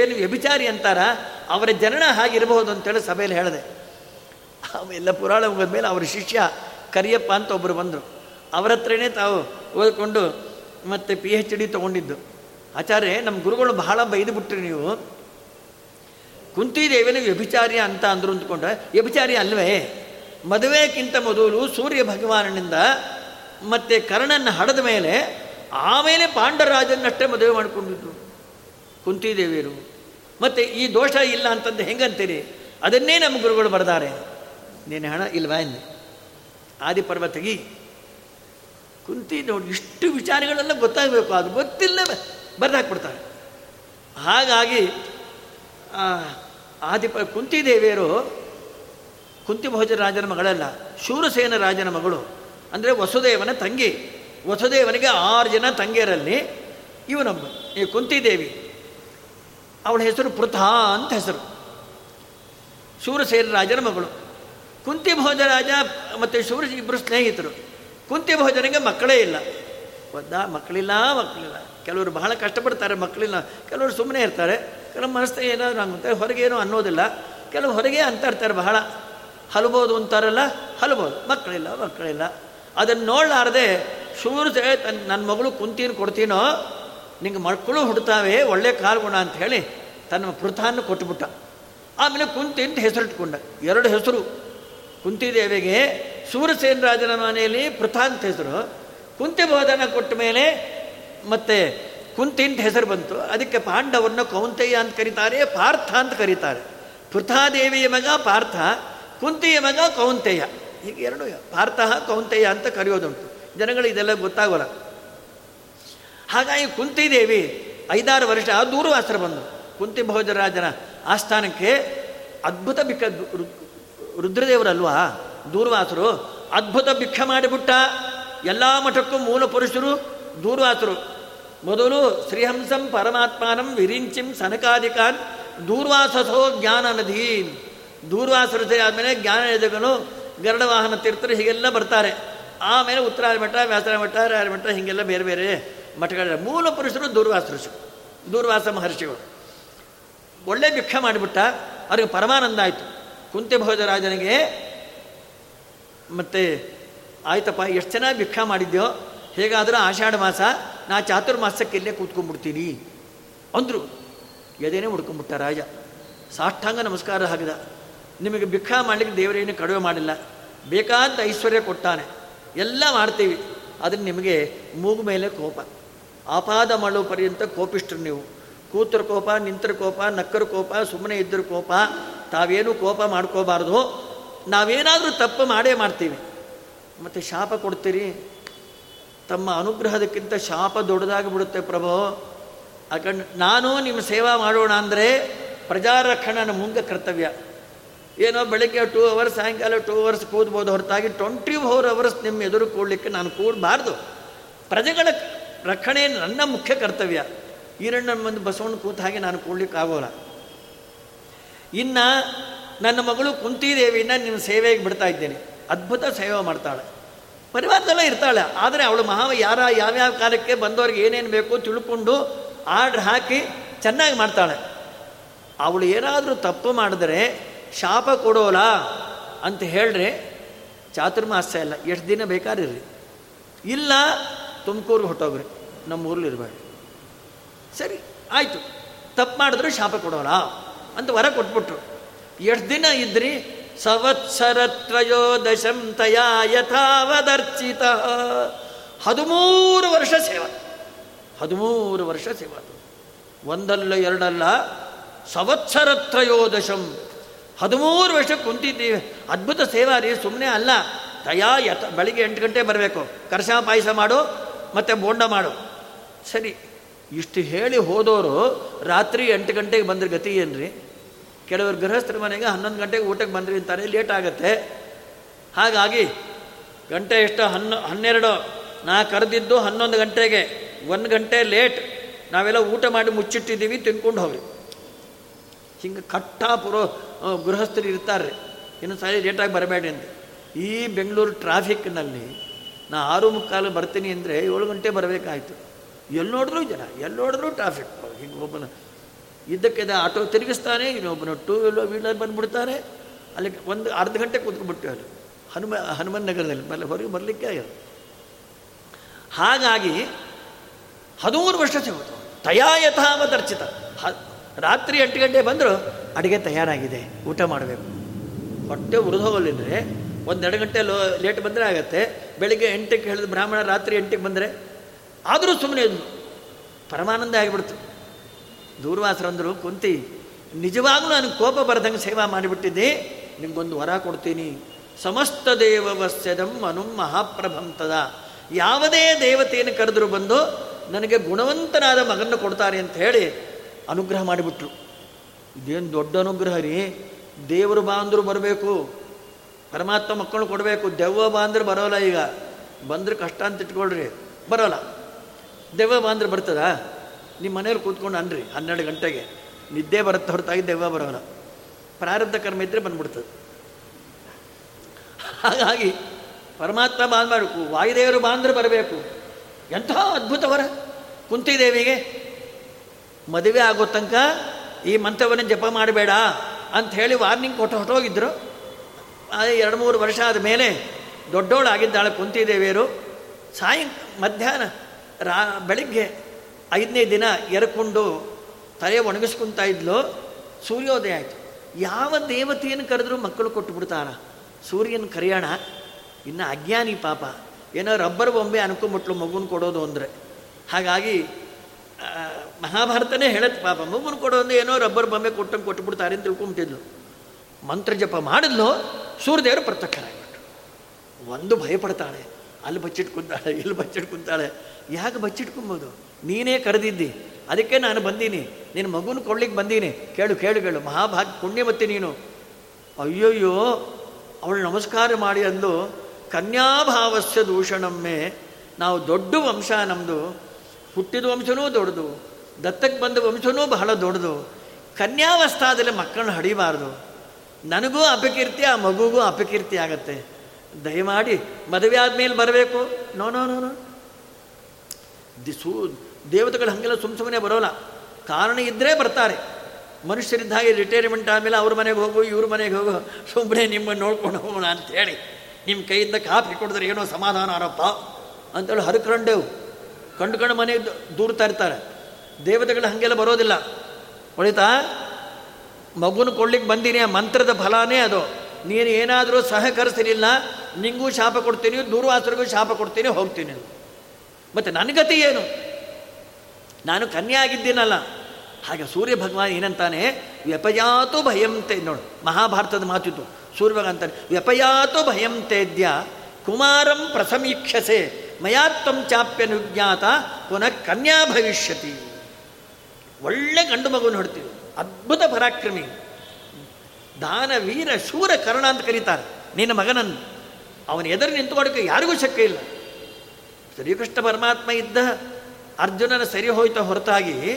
ನೀವು ವ್ಯಭಿಚಾರಿ ಅಂತಾರ, ಅವರ ಜನನ ಹಾಗಿರಬಹುದು ಅಂತೇಳಿ ಸಭೆಯಲ್ಲಿ ಹೇಳಿದೆ. ಅವೆಲ್ಲ ಪುರಾಣ ಮೇಲೆ ಅವರ ಶಿಷ್ಯ ಕರಿಯಪ್ಪ ಅಂತ ಒಬ್ಬರು ಬಂದರು. ಅವರ ಹತ್ರನೇ ತಾವು ಓದ್ಕೊಂಡು ಮತ್ತು ಪಿ ಎಚ್ ಡಿ ತೊಗೊಂಡಿದ್ದು. ಆಚಾರ್ಯ ನಮ್ಮ ಗುರುಗಳು ಬಹಳ ಬೈದು ಬಿಟ್ರಿ ನೀವು. ಕುಂತಿದೇವಿನ ವ್ಯಭಿಚಾರಿ ಅಂತ ಅಂದರು ಅಂದ್ಕೊಂಡ್ರೆ, ವ್ಯಭಿಚಾರಿ ಅಲ್ವೇ? ಮದುವೆಗಿಂತ ಮೊದಲು ಸೂರ್ಯ ಭಗವಾನನಿಂದ ಮತ್ತು ಕರ್ಣನ ಹಡದ ಮೇಲೆ ಆಮೇಲೆ ಪಾಂಡರಾಜನಷ್ಟೇ ಮದುವೆ ಮಾಡಿಕೊಂಡಿದ್ದು. ಕುಂತಿದೇವಿಯರು. ಮತ್ತು ಈ ದೋಷ ಇಲ್ಲ ಅಂತಂದು ಹೆಂಗಂತೀರಿ? ಅದನ್ನೇ ನಮ್ಮ ಗುರುಗಳು ಬರ್ದಾರೆ. ನೀನು ಹಣ ಇಲ್ವಾ ಎಂದು? ಆದಿಪರ್ವ ತೆಗಿ ಕುಂತಿ ನೋಡಿ, ಇಷ್ಟು ವಿಚಾರಗಳೆಲ್ಲ ಗೊತ್ತಾಗಬೇಕು. ಅದು ಗೊತ್ತಿಲ್ಲ ಬರ್ದಾಕ್ಬಿಡ್ತಾರೆ ಹಾಗಾಗಿ ಆದಿಪ, ಕುಂತಿದೇವಿಯರು ಕುಂತಿಭೋಜ ರಾಜನ ಮಗಳಲ್ಲ, ಶೂರಸೇನ ರಾಜನ ಮಗಳು, ಅಂದರೆ ವಸುದೇವನ ತಂಗಿ. ವಸುದೇವನಿಗೆ ಆರು ಜನ ತಂಗಿಯರಲ್ಲಿ ಇವನೊಬ್ಬ, ಈ ಕುಂತಿದೇವಿ. ಅವಳ ಹೆಸರು ಪೃಥಾ ಅಂತ ಹೆಸರು. ಶೂರಸೇನ ರಾಜನ ಮಗಳು. ಕುಂತಿ ರಾಜ ಮತ್ತು ಶೂರ ಇಬ್ಬರು ಸ್ನೇಹಿತರು. ಕುಂತಿ ಭೋಜನಿಗೆ ಮಕ್ಕಳೇ ಇಲ್ಲ. ಒದ್ದ, ಮಕ್ಕಳಿಲ್ಲ ಮಕ್ಕಳಿಲ್ಲ. ಕೆಲವರು ಬಹಳ ಕಷ್ಟಪಡ್ತಾರೆ ಮಕ್ಕಳಿಲ್ಲ. ಕೆಲವರು ಸುಮ್ಮನೆ ಇರ್ತಾರೆ. ಕೆಲವು ಮನಸ್ಸು ಏನಾದರೂ ಆಗುತ್ತೆ ಹೊರಗೆ ಏನೋ ಅನ್ನೋದಿಲ್ಲ. ಕೆಲವು ಹೊರಗೆ ಅಂತ ಇರ್ತಾರೆ ಬಹಳ. ಹಲಬೋದು ಅಂತಾರಲ್ಲ, ಹಲಬೋದು. ಮಕ್ಕಳಿಲ್ಲ ಮಕ್ಕಳಿಲ್ಲ. ಅದನ್ನು ನೋಡಲಾರದೆ ಶೂರ್ಸೆ ತನ್ನ ನನ್ನ ಮಗಳು ಕುಂತೀನು ಕೊಡ್ತೀನೋ, ನಿಂಗೆ ಮಕ್ಕಳು ಹುಡ್ತಾವೆ, ಒಳ್ಳೆ ಕಾಲ್ಗುಣ ಅಂತ ಹೇಳಿ ತನ್ನ ಪೃಥಾನ್ನು ಕೊಟ್ಟುಬಿಟ್ಟ ಆಮೇಲೆ ಕುಂತಿ ಅಂತ ಹೆಸರಿಟ್ಕೊಂಡ. ಎರಡು ಹೆಸರು. ಕುಂತಿದೇವಿಗೆ ಸೂರಸೇನ ರಾಜನ ಮನೆಯಲ್ಲಿ ಪೃಥಾ ಅಂತ ಹೆಸರು. ಕುಂತಿ ಬೋಧನ ಕೊಟ್ಟ ಮೇಲೆ ಮತ್ತೆ ಕುಂತಿ ಅಂತ ಹೆಸರು ಬಂತು. ಅದಕ್ಕೆ ಪಾಂಡವರನ್ನ ಕೌಂತಯ್ಯ ಅಂತ ಕರೀತಾರೆ, ಪಾರ್ಥ ಅಂತ ಕರೀತಾರೆ. ಪೃಥಾದೇವಿಯ ಮಗ ಪಾರ್ಥ, ಕುಂತಿಯ ಮಗ ಕೌಂತೆಯ. ಹೀಗೆ ಎರಡು ಪಾರ್ಥ ಕೌಂತೆಯ ಅಂತ ಕರೆಯೋದುಂಟು. ಜನಗಳು ಇದೆಲ್ಲ ಗೊತ್ತಾಗೋಲ್ಲ. ಹಾಗಾಗಿ ಕುಂತಿದೇವಿ ಐದಾರು ವರ್ಷ ದೂರವಾಸರ ಬಂದು. ಕುಂತಿ ಭೋಜರಾಜನ ಆಸ್ಥಾನಕ್ಕೆ ಅದ್ಭುತ ಬಿಕ್ಕ ರುದ್ರದೇವರಲ್ವಾ? ದೂರ್ವಾಸರು ಅದ್ಭುತ ಭಿಕ್ಷ ಮಾಡಿಬಿಟ್ಟ ಎಲ್ಲ ಮಠಕ್ಕೂ ಮೂಲ ಪುರುಷರು ದೂರ್ವಾಸರು. ಮೊದಲು ಶ್ರೀಹಂಸಂ ಪರಮಾತ್ಮಾನಂ ವಿರಿಂಚಿಂ ಸನಕಾಧಿಕಾನ್ ದೂರ್ವಾಸಸೋ ಜ್ಞಾನ ನದೀನ್ ದೂರ್ವಾಸರು ಆದಮೇಲೆ ಜ್ಞಾನ ನದಿಗಳು ಗರುಡ ವಾಹನ ತೀರ್ಥರು ಹೀಗೆಲ್ಲ ಬರ್ತಾರೆ. ಆಮೇಲೆ ಉತ್ತರಾಯ ಮಠ ವ್ಯಾಸರ ಮಠ, ರಾಯರ ಮಠ, ಹೀಗೆಲ್ಲ ಬೇರೆ ಬೇರೆ ಮಠಗಳ ಮೂಲ ಪುರುಷರು ದೂರ್ವಾಸ ಋಷಿ, ದೂರ್ವಾಸ ಮಹರ್ಷಿಗಳು. ಒಳ್ಳೆ ಭಿಕ್ಷೆ ಮಾಡಿಬಿಟ್ಟ, ಅವ್ರಿಗೆ ಪರಮಾನಂದ ಆಯಿತು. ಕುಂತಿಭೋಜರಾಜನಿಗೆ ಮತ್ತು, ಆಯ್ತಪ್ಪ, ಎಷ್ಟು ಚೆನ್ನಾಗಿ ಭಿಕ್ಷೆ ಮಾಡಿದ್ಯೋ, ಹೇಗಾದರೂ ಆಷಾಢ ಮಾಸ, ನಾ ಚಾತುರ್ಮಾಸಕ್ಕೆ ಇಲ್ಲೇ ಕೂತ್ಕೊಂಡ್ಬಿಡ್ತೀನಿ. ಅಂದರು. ಎದೇನೇ ಹುಡ್ಕೊಂಡ್ಬಿಟ್ಟ ರಾಜ. ಸಾಷ್ಟಾಂಗ ನಮಸ್ಕಾರ ಹಾಕಿದ. ನಿಮಗೆ ಭಿಕ್ಷ ಮಾಡಲಿಕ್ಕೆ ದೇವರೇನು ಕಡಿಮೆ ಮಾಡಿಲ್ಲ. ಬೇಕಾದ ಐಶ್ವರ್ಯ ಕೊಟ್ಟಾನೆ ಎಲ್ಲ ಮಾಡ್ತೀವಿ. ಅದನ್ನು ನಿಮಗೆ ಮೂಗು ಮೇಲೆ ಕೋಪ. ಆಪಾದ ಮಾಡೋ ಪರ್ಯಂತ ಕೋಪಿಷ್ಟ್ರು ನೀವು. ಕೂತರ ಕೋಪ, ನಿಂತರ ಕೋಪ, ನಕ್ಕರ ಕೋಪ, ಸುಮ್ಮನೆ ಇದ್ದರು ಕೋಪ. ತಾವೇನು ಕೋಪ ಮಾಡ್ಕೋಬಾರ್ದು. ನಾವೇನಾದರೂ ತಪ್ಪು ಮಾಡೇ ಮಾಡ್ತೀವಿ. ಮತ್ತು ಶಾಪ ಕೊಡ್ತೀರಿ? ತಮ್ಮ ಅನುಗ್ರಹದಕ್ಕಿಂತ ಶಾಪ ದೊಡ್ಡದಾಗಿ ಬಿಡುತ್ತೆ ಪ್ರಭು. ಯಾಕಂಡ್ ನಾನು ನಿಮ್ಮ ಸೇವಾ ಮಾಡೋಣ ಅಂದರೆ ಪ್ರಜಾರಕ್ಷಣನ ಮುಂದೆ ಕರ್ತವ್ಯ. ಏನೋ ಬೆಳಗ್ಗೆ ಟೂ ಅವರ್ಸ್ ಸಾಯಂಕಾಲ ಟೂ ಅವರ್ಸ್ ಕೂದ್ಬೋದು ಹೊರತಾಗಿ ಟ್ವೆಂಟಿ ಫೋರ್ ಅವರ್ಸ್ ನಿಮ್ಮ ಎದುರು ಕೂಡಲಿಕ್ಕೆ ನಾನು ಕೂಡಬಾರ್ದು. ಪ್ರಜೆಗಳ ರಕ್ಷಣೆ ನನ್ನ ಮುಖ್ಯ ಕರ್ತವ್ಯ. ಈರಣ್ಣ ಮುಂದೆ ಬಸವಣ್ಣ ಕೂತ ಹಾಗೆ ನಾನು ಕೂಡ್ಲಿಕ್ಕೆ ಆಗೋಲ್ಲ. ಇನ್ನು ನನ್ನ ಮಗಳು ಕುಂತಿದೇವಿನ ನಿಮ್ಮ ಸೇವೆಗೆ ಬಿಡ್ತಾ ಇದ್ದೇನೆ. ಅದ್ಭುತ ಸೇವೆ ಮಾಡ್ತಾಳೆ. ಪರಿವಾರದಲ್ಲೇ ಇರ್ತಾಳೆ. ಆದರೆ ಅವಳು ಮಹಾ ಯಾರ ಯಾವ್ಯಾವ ಕಾಲಕ್ಕೆ ಬಂದವ್ರಿಗೆ ಏನೇನು ಬೇಕು ತಿಳ್ಕೊಂಡು ಆರ್ಡ್ರ್ ಹಾಕಿ ಚೆನ್ನಾಗಿ ಮಾಡ್ತಾಳೆ. ಅವಳು ಏನಾದರೂ ತಪ್ಪು ಮಾಡಿದ್ರೆ ಶಾಪ ಕೊಡೋಲ್ಲ ಅಂತ ಹೇಳ್ರೆ ಚಾತುರ್ಮಾಸ್ಯ ಇಲ್ಲ, ಎಷ್ಟು ದಿನ ಬೇಕಾರಿರ್ರಿ ಇಲ್ಲ, ತುಮಕೂರಿಗೆ ಹೊಟ್ಟೋಗ್ರಿ ನಮ್ಮ ಊರಲ್ಲಿ ಇರಬೇಡ. ಸರಿ, ಆಯಿತು. ತಪ್ಪು ಮಾಡಿದ್ರೆ ಶಾಪ ಕೊಡೋಲ್ಲ ಅಂತ ವರ ಕೊಟ್ಬಿಟ್ರು. ಎಷ್ಟು ದಿನ ಇದ್ರಿ? ಸಂವತ್ಸರತ್ರಯೋದಶಂ ತಯಾ ಯಥಾವದರ್ಚಿತ. ಹದಿಮೂರು ವರ್ಷ ಸೇವಾ. ಹದಿಮೂರು ವರ್ಷ ಸೇವಾ ಒಂದಲ್ಲ ಎರಡಲ್ಲ, ಸಂವತ್ಸರತ್ರಯೋದಶಂ ಹದಿಮೂರು ವರ್ಷ ಕುಂತಿದ್ದೀವಿ. ಅದ್ಭುತ ಸೇವಾ ರೀ ಸುಮ್ಮನೆ ಅಲ್ಲ. ತಯಾ ಯಥ ಬೆಳಿಗ್ಗೆ ಎಂಟು ಗಂಟೆ ಬರಬೇಕು. ಕರ್ಷ ಪಾಯಸ ಮಾಡು, ಮತ್ತು ಬೋಂಡ ಮಾಡು. ಸರಿ, ಇಷ್ಟು ಹೇಳಿ ಹೋದವರು ರಾತ್ರಿ ಎಂಟು ಗಂಟೆಗೆ ಬಂದ್ರೆ ಗತಿ ಏನ್ರಿ ಕೆಲವರು ಗೃಹಸ್ಥರ ಮನೆಗೆ ಹನ್ನೊಂದು ಗಂಟೆಗೆ ಊಟಕ್ಕೆ ಬಂದ್ರಿ ಅಂತಾರೆ, ಲೇಟ್ ಆಗುತ್ತೆ. ಹಾಗಾಗಿ, ಗಂಟೆ ಎಷ್ಟು? ಹನ್ನೊ, ಹನ್ನೆರಡು. ನಾ ಕರೆದಿದ್ದು ಹನ್ನೊಂದು ಗಂಟೆಗೆ. ಒಂದು ಗಂಟೆ ಲೇಟ್. ನಾವೆಲ್ಲ ಊಟ ಮಾಡಿ ಮುಚ್ಚಿಟ್ಟಿದ್ದೀವಿ, ತಿನ್ಕೊಂಡು ಹೋಗ್ರಿ. ಹಿಂಗೆ ಕಟ್ಟ ಪುರೋ ಗೃಹಸ್ಥರು ಇರ್ತಾರೆ. ಇನ್ನು ಸಾರಿ ಲೇಟಾಗಿ ಬರಬೇಡಿ ಅಂತ ಈ ಬೆಂಗಳೂರು ಟ್ರಾಫಿಕ್ನಲ್ಲಿ ನಾ ಆರು ಮುಕ್ಕಾಲು ಬರ್ತೀನಿ ಅಂದರೆ ಏಳು ಗಂಟೆ ಬರಬೇಕಾಯ್ತು. ಎಲ್ಲಿ ನೋಡಿದ್ರು ಜನ ಎಲ್ಲಿ ನೋಡಿದ್ರು ಟ್ರಾಫಿಕ್ ಹಿಂಗೆ ಒಬ್ಬನ ಇದ್ದಕ್ಕಿದ್ದ ಆಟೋ ತಿರುಗಿಸ್ತಾನೆ, ಇನ್ನೊಬ್ಬನು ಟೂ ವೀಲರ್ ವೀಲರ್ ಬಂದುಬಿಡ್ತಾನೆ. ಅಲ್ಲಿ ಒಂದು ಅರ್ಧ ಗಂಟೆ ಕೂತ್ಕೊಂಡ್ಬಿಟ್ಟು ಅಲ್ಲಿ. ಹನುಮ, ಹನುಮನ್ ನಗರದಲ್ಲಿ ಮೇಲೆ ಹೊರಗೆ ಬರಲಿಕ್ಕೆ ಆಗಿಲ್ಲ ಹಾಗಾಗಿ ಹದಿಮೂರು ವರ್ಷ ಸಿಗುತ್ತೆ ತಯಾ ಹ ರಾತ್ರಿ ಎಂಟು ಗಂಟೆ ಬಂದರೂ ಅಡುಗೆ ತಯಾರಾಗಿದೆ, ಊಟ ಮಾಡಬೇಕು. ಹೊಟ್ಟೆ ಉರಿದೋಗಲಿದ್ರೆ ಒಂದೆರಡು ಗಂಟೆ ಲೋ ಲೇಟ್ ಬಂದರೆ ಆಗತ್ತೆ. ಬೆಳಿಗ್ಗೆ ಎಂಟಕ್ಕೆ ಹೇಳಿದ ಬ್ರಾಹ್ಮಣ ರಾತ್ರಿ ಎಂಟಕ್ಕೆ ಬಂದರೆ ಆದರೂ ಸುಮ್ಮನೆ ಪರಮಾನಂದ ಆಗಿಬಿಡ್ತು. ದೂರ್ವಾಸರಂದರು, ಕುಂತಿ, ನಿಜವಾಗ್ಲೂ ನನಗೆ ಕೋಪ ಬರದಂಗೆ ಸೇವಾ ಮಾಡಿಬಿಟ್ಟಿದ್ದೆ. ನಿಮಗೊಂದು ವರ ಕೊಡ್ತೀನಿ. ಸಮಸ್ತ ದೇವವಸ್ಯದಂ ಮಹಾಪ್ರಭಂ ತದ. ಯಾವುದೇ ದೇವತೆಯನ್ನು ಕರೆದ್ರು ಬಂದು ನನಗೆ ಗುಣವಂತನಾದ ಮಗನ್ನು ಕೊಡ್ತಾರೆ ಅಂತ ಹೇಳಿ ಅನುಗ್ರಹ ಮಾಡಿಬಿಟ್ರು. ಇದೇನು ದೊಡ್ಡ ಅನುಗ್ರಹ ರೀ? ದೇವರು ಬಾಂದ್ರು ಬರಬೇಕು. ಪರಮಾತ್ಮ ಮಕ್ಕಳು ಕೊಡಬೇಕು. ದೆವ್ವ ಬಾಂದ್ರೆ ಬರೋಲ್ಲ ಈಗ. ಬಂದ್ರೆ ಕಷ್ಟ ಅಂತ ಇಟ್ಕೊಳ್ರಿ. ಬರೋಲ್ಲ. ದೆವ್ವ ಬಾಂದ್ರೆ ಬರ್ತದಾ? ನಿಮ್ಮ ಮನೇಲಿ ಕೂತ್ಕೊಂಡು ಅನ್ರಿ, ಹನ್ನೆರಡು ಗಂಟೆಗೆ. ನಿದ್ದೆ ಬರುತ್ತೆ ಹೊರತಾಗಿ ದೆವ್ವ ಬರೋಲ್ಲ. ಪ್ರಾರಬ್ಧ ಕರ್ಮ ಇದ್ದರೆ ಬಂದ್ಬಿಡ್ತದೆ. ಹಾಗಾಗಿ ಪರಮಾತ್ಮ ಬಾಂದ್ ಮಾಡಬೇಕು. ವಾಯುದೇವರು ಬಾಂದ್ರೆ ಬರಬೇಕು. ಎಂಥ ಅದ್ಭುತವರ ಕುಂತಿದೇವಿಗೆ ಮದುವೆ ಆಗೋ ತನಕ ಈ ಮಂತ್ರವನ್ನು ಜಪ ಮಾಡಬೇಡ ಅಂತ ಹೇಳಿ ವಾರ್ನಿಂಗ್ ಕೊಟ್ಟು ಹೊಟ್ಟೋಗಿದ್ರು ಎರಡು ಮೂರು ವರ್ಷ ಆದ ಮೇಲೆ ದೊಡ್ಡೋಳಾಗಿದ್ದಾಳೆ ಕುಂತಿದೇವಿಯರು ಸಾಯ, ಮಧ್ಯಾಹ್ನ ರಾ, ಬೆಳಿಗ್ಗೆ ಐದನೇ ದಿನ ಎರಕೊಂಡು ತಲೆ ಒಣಗಿಸ್ಕೊತಾ ಇದ್ಲು. ಸೂರ್ಯೋದಯ ಆಯಿತು. ಯಾವ ದೇವತೆಯನ್ನು ಕರೆದ್ರೂ ಮಕ್ಕಳು ಕೊಟ್ಟು ಬಿಡ್ತಾರ ಸೂರ್ಯನ ಕರೆಯೋಣ, ಇನ್ನು ಅಜ್ಞಾನಿ ಪಾಪ. ಏನೋ ರಬ್ಬರ್ ಬೊಂಬೆ ಅನ್ಕೊಂಬಿಟ್ಲು ಮಗುನ ಕೊಡೋದು ಅಂದರೆ. ಹಾಗಾಗಿ ಮಹಾಭಾರತನೇ ಹೇಳತ್ತೆ ಪಾಪ. ಮಗುನ ಕೊಡೋದು ಏನೋ ರಬ್ಬರ್ ಬೊಂಬೆ ಕೊಟ್ಟಂಗೆ ಕೊಟ್ಟುಬಿಡ್ತಾರೆ ಅಂತ ತಿಳ್ಕೊಂಬಿಟ್ಟಿದ್ಲು. ಮಂತ್ರ ಜಪ ಮಾಡಿದ್ಲು, ಸೂರ್ಯದೇವರು ಪ್ರತ್ಯಕ್ಷರಾಗ್ಬಿಟ್ರು. ಒಂದು ಭಯಪಡ್ತಾಳೆ. ಅಲ್ಲಿ ಬಚ್ಚಿಟ್ಕೊಂತಾಳೆ ಇಲ್ಲಿ ಬಚ್ಚಿಟ್ಟು ಕುಂತಾಳೆ. ಯಾಕೆ ಬಚ್ಚಿಟ್ಕೊಬೋದು ನೀನೇ ಕರೆದಿದ್ದಿ. ಅದಕ್ಕೆ ನಾನು ಬಂದೀನಿ. ನಿನ್ನ ಮಗುನ ಕೊಡ್ಲಿಕ್ಕೆ ಬಂದೀನಿ. ಕೇಳು ಕೇಳು ಕೇಳು. ಮಹಾಭಾಗ್ಯ ಪುಣ್ಯವತ್ತಿ ನೀನು. ಅಯ್ಯೋಯ್ಯೋ, ಅವಳು ನಮಸ್ಕಾರ ಮಾಡಿ ಅಂದು ಕನ್ಯಾಭಾವಸ್ಯ ದೂಷಣಮ್ಮೆ ನಾವು ದೊಡ್ಡ ವಂಶ ನಮ್ಮದು ಹುಟ್ಟಿದ ವಂಶನೂ ದೊಡ್ಡದು. ದತ್ತಕ್ಕೆ ಬಂದ ವಂಶನೂ ಬಹಳ ದೊಡ್ಡದು. ಕನ್ಯಾವಸ್ಥಾದಲ್ಲಿ ಮಕ್ಕಳನ್ನ ಹಡಿಬಾರ್ದು. ನನಗೂ ಅಪಕೀರ್ತಿ ಆ ಮಗುಗೂ ಅಪಕೀರ್ತಿ ಆಗತ್ತೆ. ದಯಮಾಡಿ ಮದುವೆ ಆದಮೇಲೆ ಬರಬೇಕು. No no no no. ದಿಸು ದೇವತೆಗಳು ಹಾಗೆಲ್ಲ ಸುಮ್ಮ ಸುಮ್ಮನೆ ಬರೋಲ್ಲ. ಕಾರಣ ಇದ್ದರೆ ಬರ್ತಾರೆ. ಮನುಷ್ಯರಿದ್ದ ಹಾಗೆ ರಿಟೈರ್ಮೆಂಟ್ ಆದಮೇಲೆ ಅವ್ರ ಮನೆಗೆ ಹೋಗು, ಇವ್ರ ಮನೆಗೆ ಹೋಗು. ಸುಮ್ಮನೆ ನಿಮ್ಮನ್ನು ನೋಡ್ಕೊಂಡು ಹೋಗೋಣ ಅಂತೇಳಿ ನಿಮ್ಮ ಕೈಯಿಂದ ಕಾಫಿ ಕೊಡಿದ್ರೆ ಏನೋ ಸಮಾಧಾನ ಆರಪ್ಪ ಅಂತೇಳಿ ಹರ್ಕೊಂಡೇವು. ಕಂಡು ಕಂಡು ಮನೆಗೆ ದೂರ್ತಾ ಇರ್ತಾರೆ. ದೇವತೆಗಳು ಹಾಗೆಲ್ಲ ಬರೋದಿಲ್ಲ. ಒಳಿತಾ ಮಗುನ ಕೊಡ್ಲಿಕ್ಕೆ ಬಂದೀನಿ, ಆ ಮಂತ್ರದ ಫಲಾನೇ ಅದು. ನೀನು ಏನಾದರೂ ಸಹಕರಿಸಲಿಲ್ಲ ನಿಂಗೂ ಶಾಪ ಕೊಡ್ತೀನಿ, ದೂರ್ವಾಸರಿಗೂ ಶಾಪ ಕೊಡ್ತೀನಿ, ಹೋಗ್ತೀನಿ. ಮತ್ತು ನನ್ನ ಗತಿ ಏನು? ನಾನು ಕನ್ಯಾ ಆಗಿದ್ದೀನಲ್ಲ ಹಾಗೆ ಸೂರ್ಯ ಭಗವಾನ್ ಏನಂತಾನೆ? ವ್ಯಪಯಾತು ಭಯಂತೆ, ನೋಡು, ಮಹಾಭಾರತದ ಮಾತಿತ್ತು ಸೂರ್ಯ ಅಂತಾನೆ, ವ್ಯಪಯಾತು ಭಯಂತೆದ್ಯ ಕುಮಾರಂ ಪ್ರಸಮೀಕ್ಷಸೆ, ಮಯಾತ್ವಂ ಚಾಪ್ಯನುಜ್ಞಾತ, ಪುನಃ ಕನ್ಯಾ ಭವಿಷ್ಯತಿ. ಒಳ್ಳೆ ಗಂಡು ಮಗು ನೋಡ್ತೀವಿ ಅದ್ಭುತ ಪರಾಕ್ರಮಿ. ದಾನ, ವೀರ, ಶೂರ, ಕರ್ಣ ಅಂತ ಕರೀತಾರೆ. ನಿನ್ನ ಮಗನನ್ನು. ಅವನ ಎದುರು ನಿಂತುಕೊಳ್ಳೋಕ್ಕೆ ಯಾರಿಗೂ ಶಕ್ಯ ಇಲ್ಲ. ಶ್ರೀಕೃಷ್ಣ ಪರಮಾತ್ಮ ಇದ್ದ ಅರ್ಜುನನ ಸರಿ ಹೋಯ್ತ ಹೊರತಾಗಿ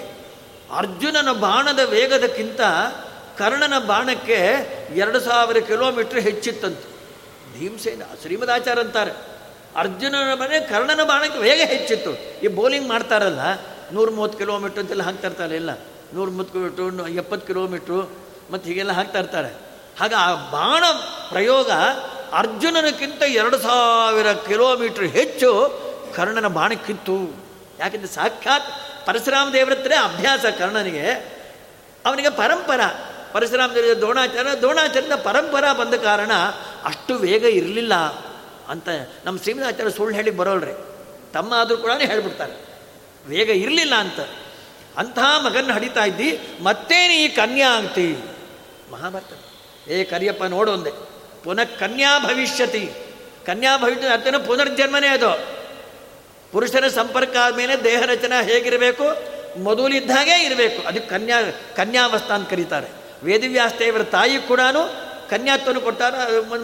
ಅರ್ಜುನನ ಬಾಣದ ವೇಗದಕ್ಕಿಂತ ಕರ್ಣನ ಬಾಣಕ್ಕೆ ಎರಡು ಸಾವಿರ ಕಿಲೋಮೀಟ್ರ್ ಹೆಚ್ಚಿತ್ತಂತೆ. ಭೀಮಸೇನ, ಶ್ರೀಮದಾಚಾರ ಅಂತಾರೆ. ಅರ್ಜುನನ ಮನೆ ಕರ್ಣನ ಬಾಣಕ್ಕೆ ವೇಗ ಹೆಚ್ಚಿತ್ತು. ಈ ಬೌಲಿಂಗ್ ಮಾಡ್ತಾರಲ್ಲ ನೂರ ಮೂವತ್ತು ಕಿಲೋಮೀಟ್ರ್ ಅಂತೆಲ್ಲ ಹಾಕ್ತಾ ಇರ್ತಾರೆ ಇಲ್ಲ ನೂರ ಮೂವತ್ತು ಕಿಲೋಮೀಟ್ರು ಎಪ್ಪತ್ತು ಕಿಲೋಮೀಟ್ರು, ಮತ್ತು ಹೀಗೆಲ್ಲ ಹಾಕ್ತಾ ಇರ್ತಾರೆ. ಹಾಗೆ ಆ ಬಾಣ ಪ್ರಯೋಗ ಅರ್ಜುನನಕ್ಕಿಂತ ಎರಡು ಸಾವಿರ ಕಿಲೋಮೀಟ್ರ್ ಹೆಚ್ಚು ಕರ್ಣನ ಬಾಣಕ್ಕಿತ್ತು. ಯಾಕೆಂದರೆ ಸಾಕ್ಷಾತ್ ಪರಶುರಾಮ ದೇವರತ್ರೇ ಅಭ್ಯಾಸ ಕರ್ಣನಿಗೆ. ಅವನಿಗೆ ಪರಂಪರ. ಪರಶುರಾಮ ದೇವರ ದ್ರೋಣಾಚಾರ ದ್ರೋಣಾಚಾರ್ಯದ ಪರಂಪರ ಬಂದ ಕಾರಣ ಅಷ್ಟು ವೇಗ ಇರಲಿಲ್ಲ ಅಂತ ನಮ್ಮ ಶ್ರೀಮದಾಚಾರ್ಯ ಸುಳ್ಳು ಹೇಳಿ ಬರೋಲ್ರಿ. ತಮ್ಮ ಆದರೂ ಕೂಡ ಹೇಳ್ಬಿಡ್ತಾರೆ. ವೇಗ ಇರಲಿಲ್ಲ ಅಂತ. ಅಂತಹ ಮಗನ ಹಡಿತಾ ಇದ್ದಿ, ಮತ್ತೆ ಈ ಕನ್ಯಾ ಅಂತಿ. ಮಹಾಭಾರತ. ಏ ಕರಿಯಪ್ಪ ನೋಡೊಂದೆ ಪುನಃ ಕನ್ಯಾ ಭವಿಷ್ಯತಿ. ಕನ್ಯಾ ಭವಿಷ್ಯ ಅರ್ಥನ ಪುನರ್ಜನ್ಮನೇ ಅದು. ಪುರುಷನ ಸಂಪರ್ಕ ಆದಮೇಲೆ ದೇಹ ರಚನೆ ಹೇಗಿರಬೇಕು? ಮೊದಲಿದ್ದಾಗೆ ಇರಬೇಕು. ಅದಕ್ಕೆ ಕನ್ಯಾ ಕನ್ಯಾವಸ್ಥಾ ಅಂತ ಕರೀತಾರೆ. ವೇದವ್ಯಾಸ ದೇವರ ತಾಯಿ ಕೂಡ ಕನ್ಯಾತ್ವನ ಕೊಟ್ಟಾರ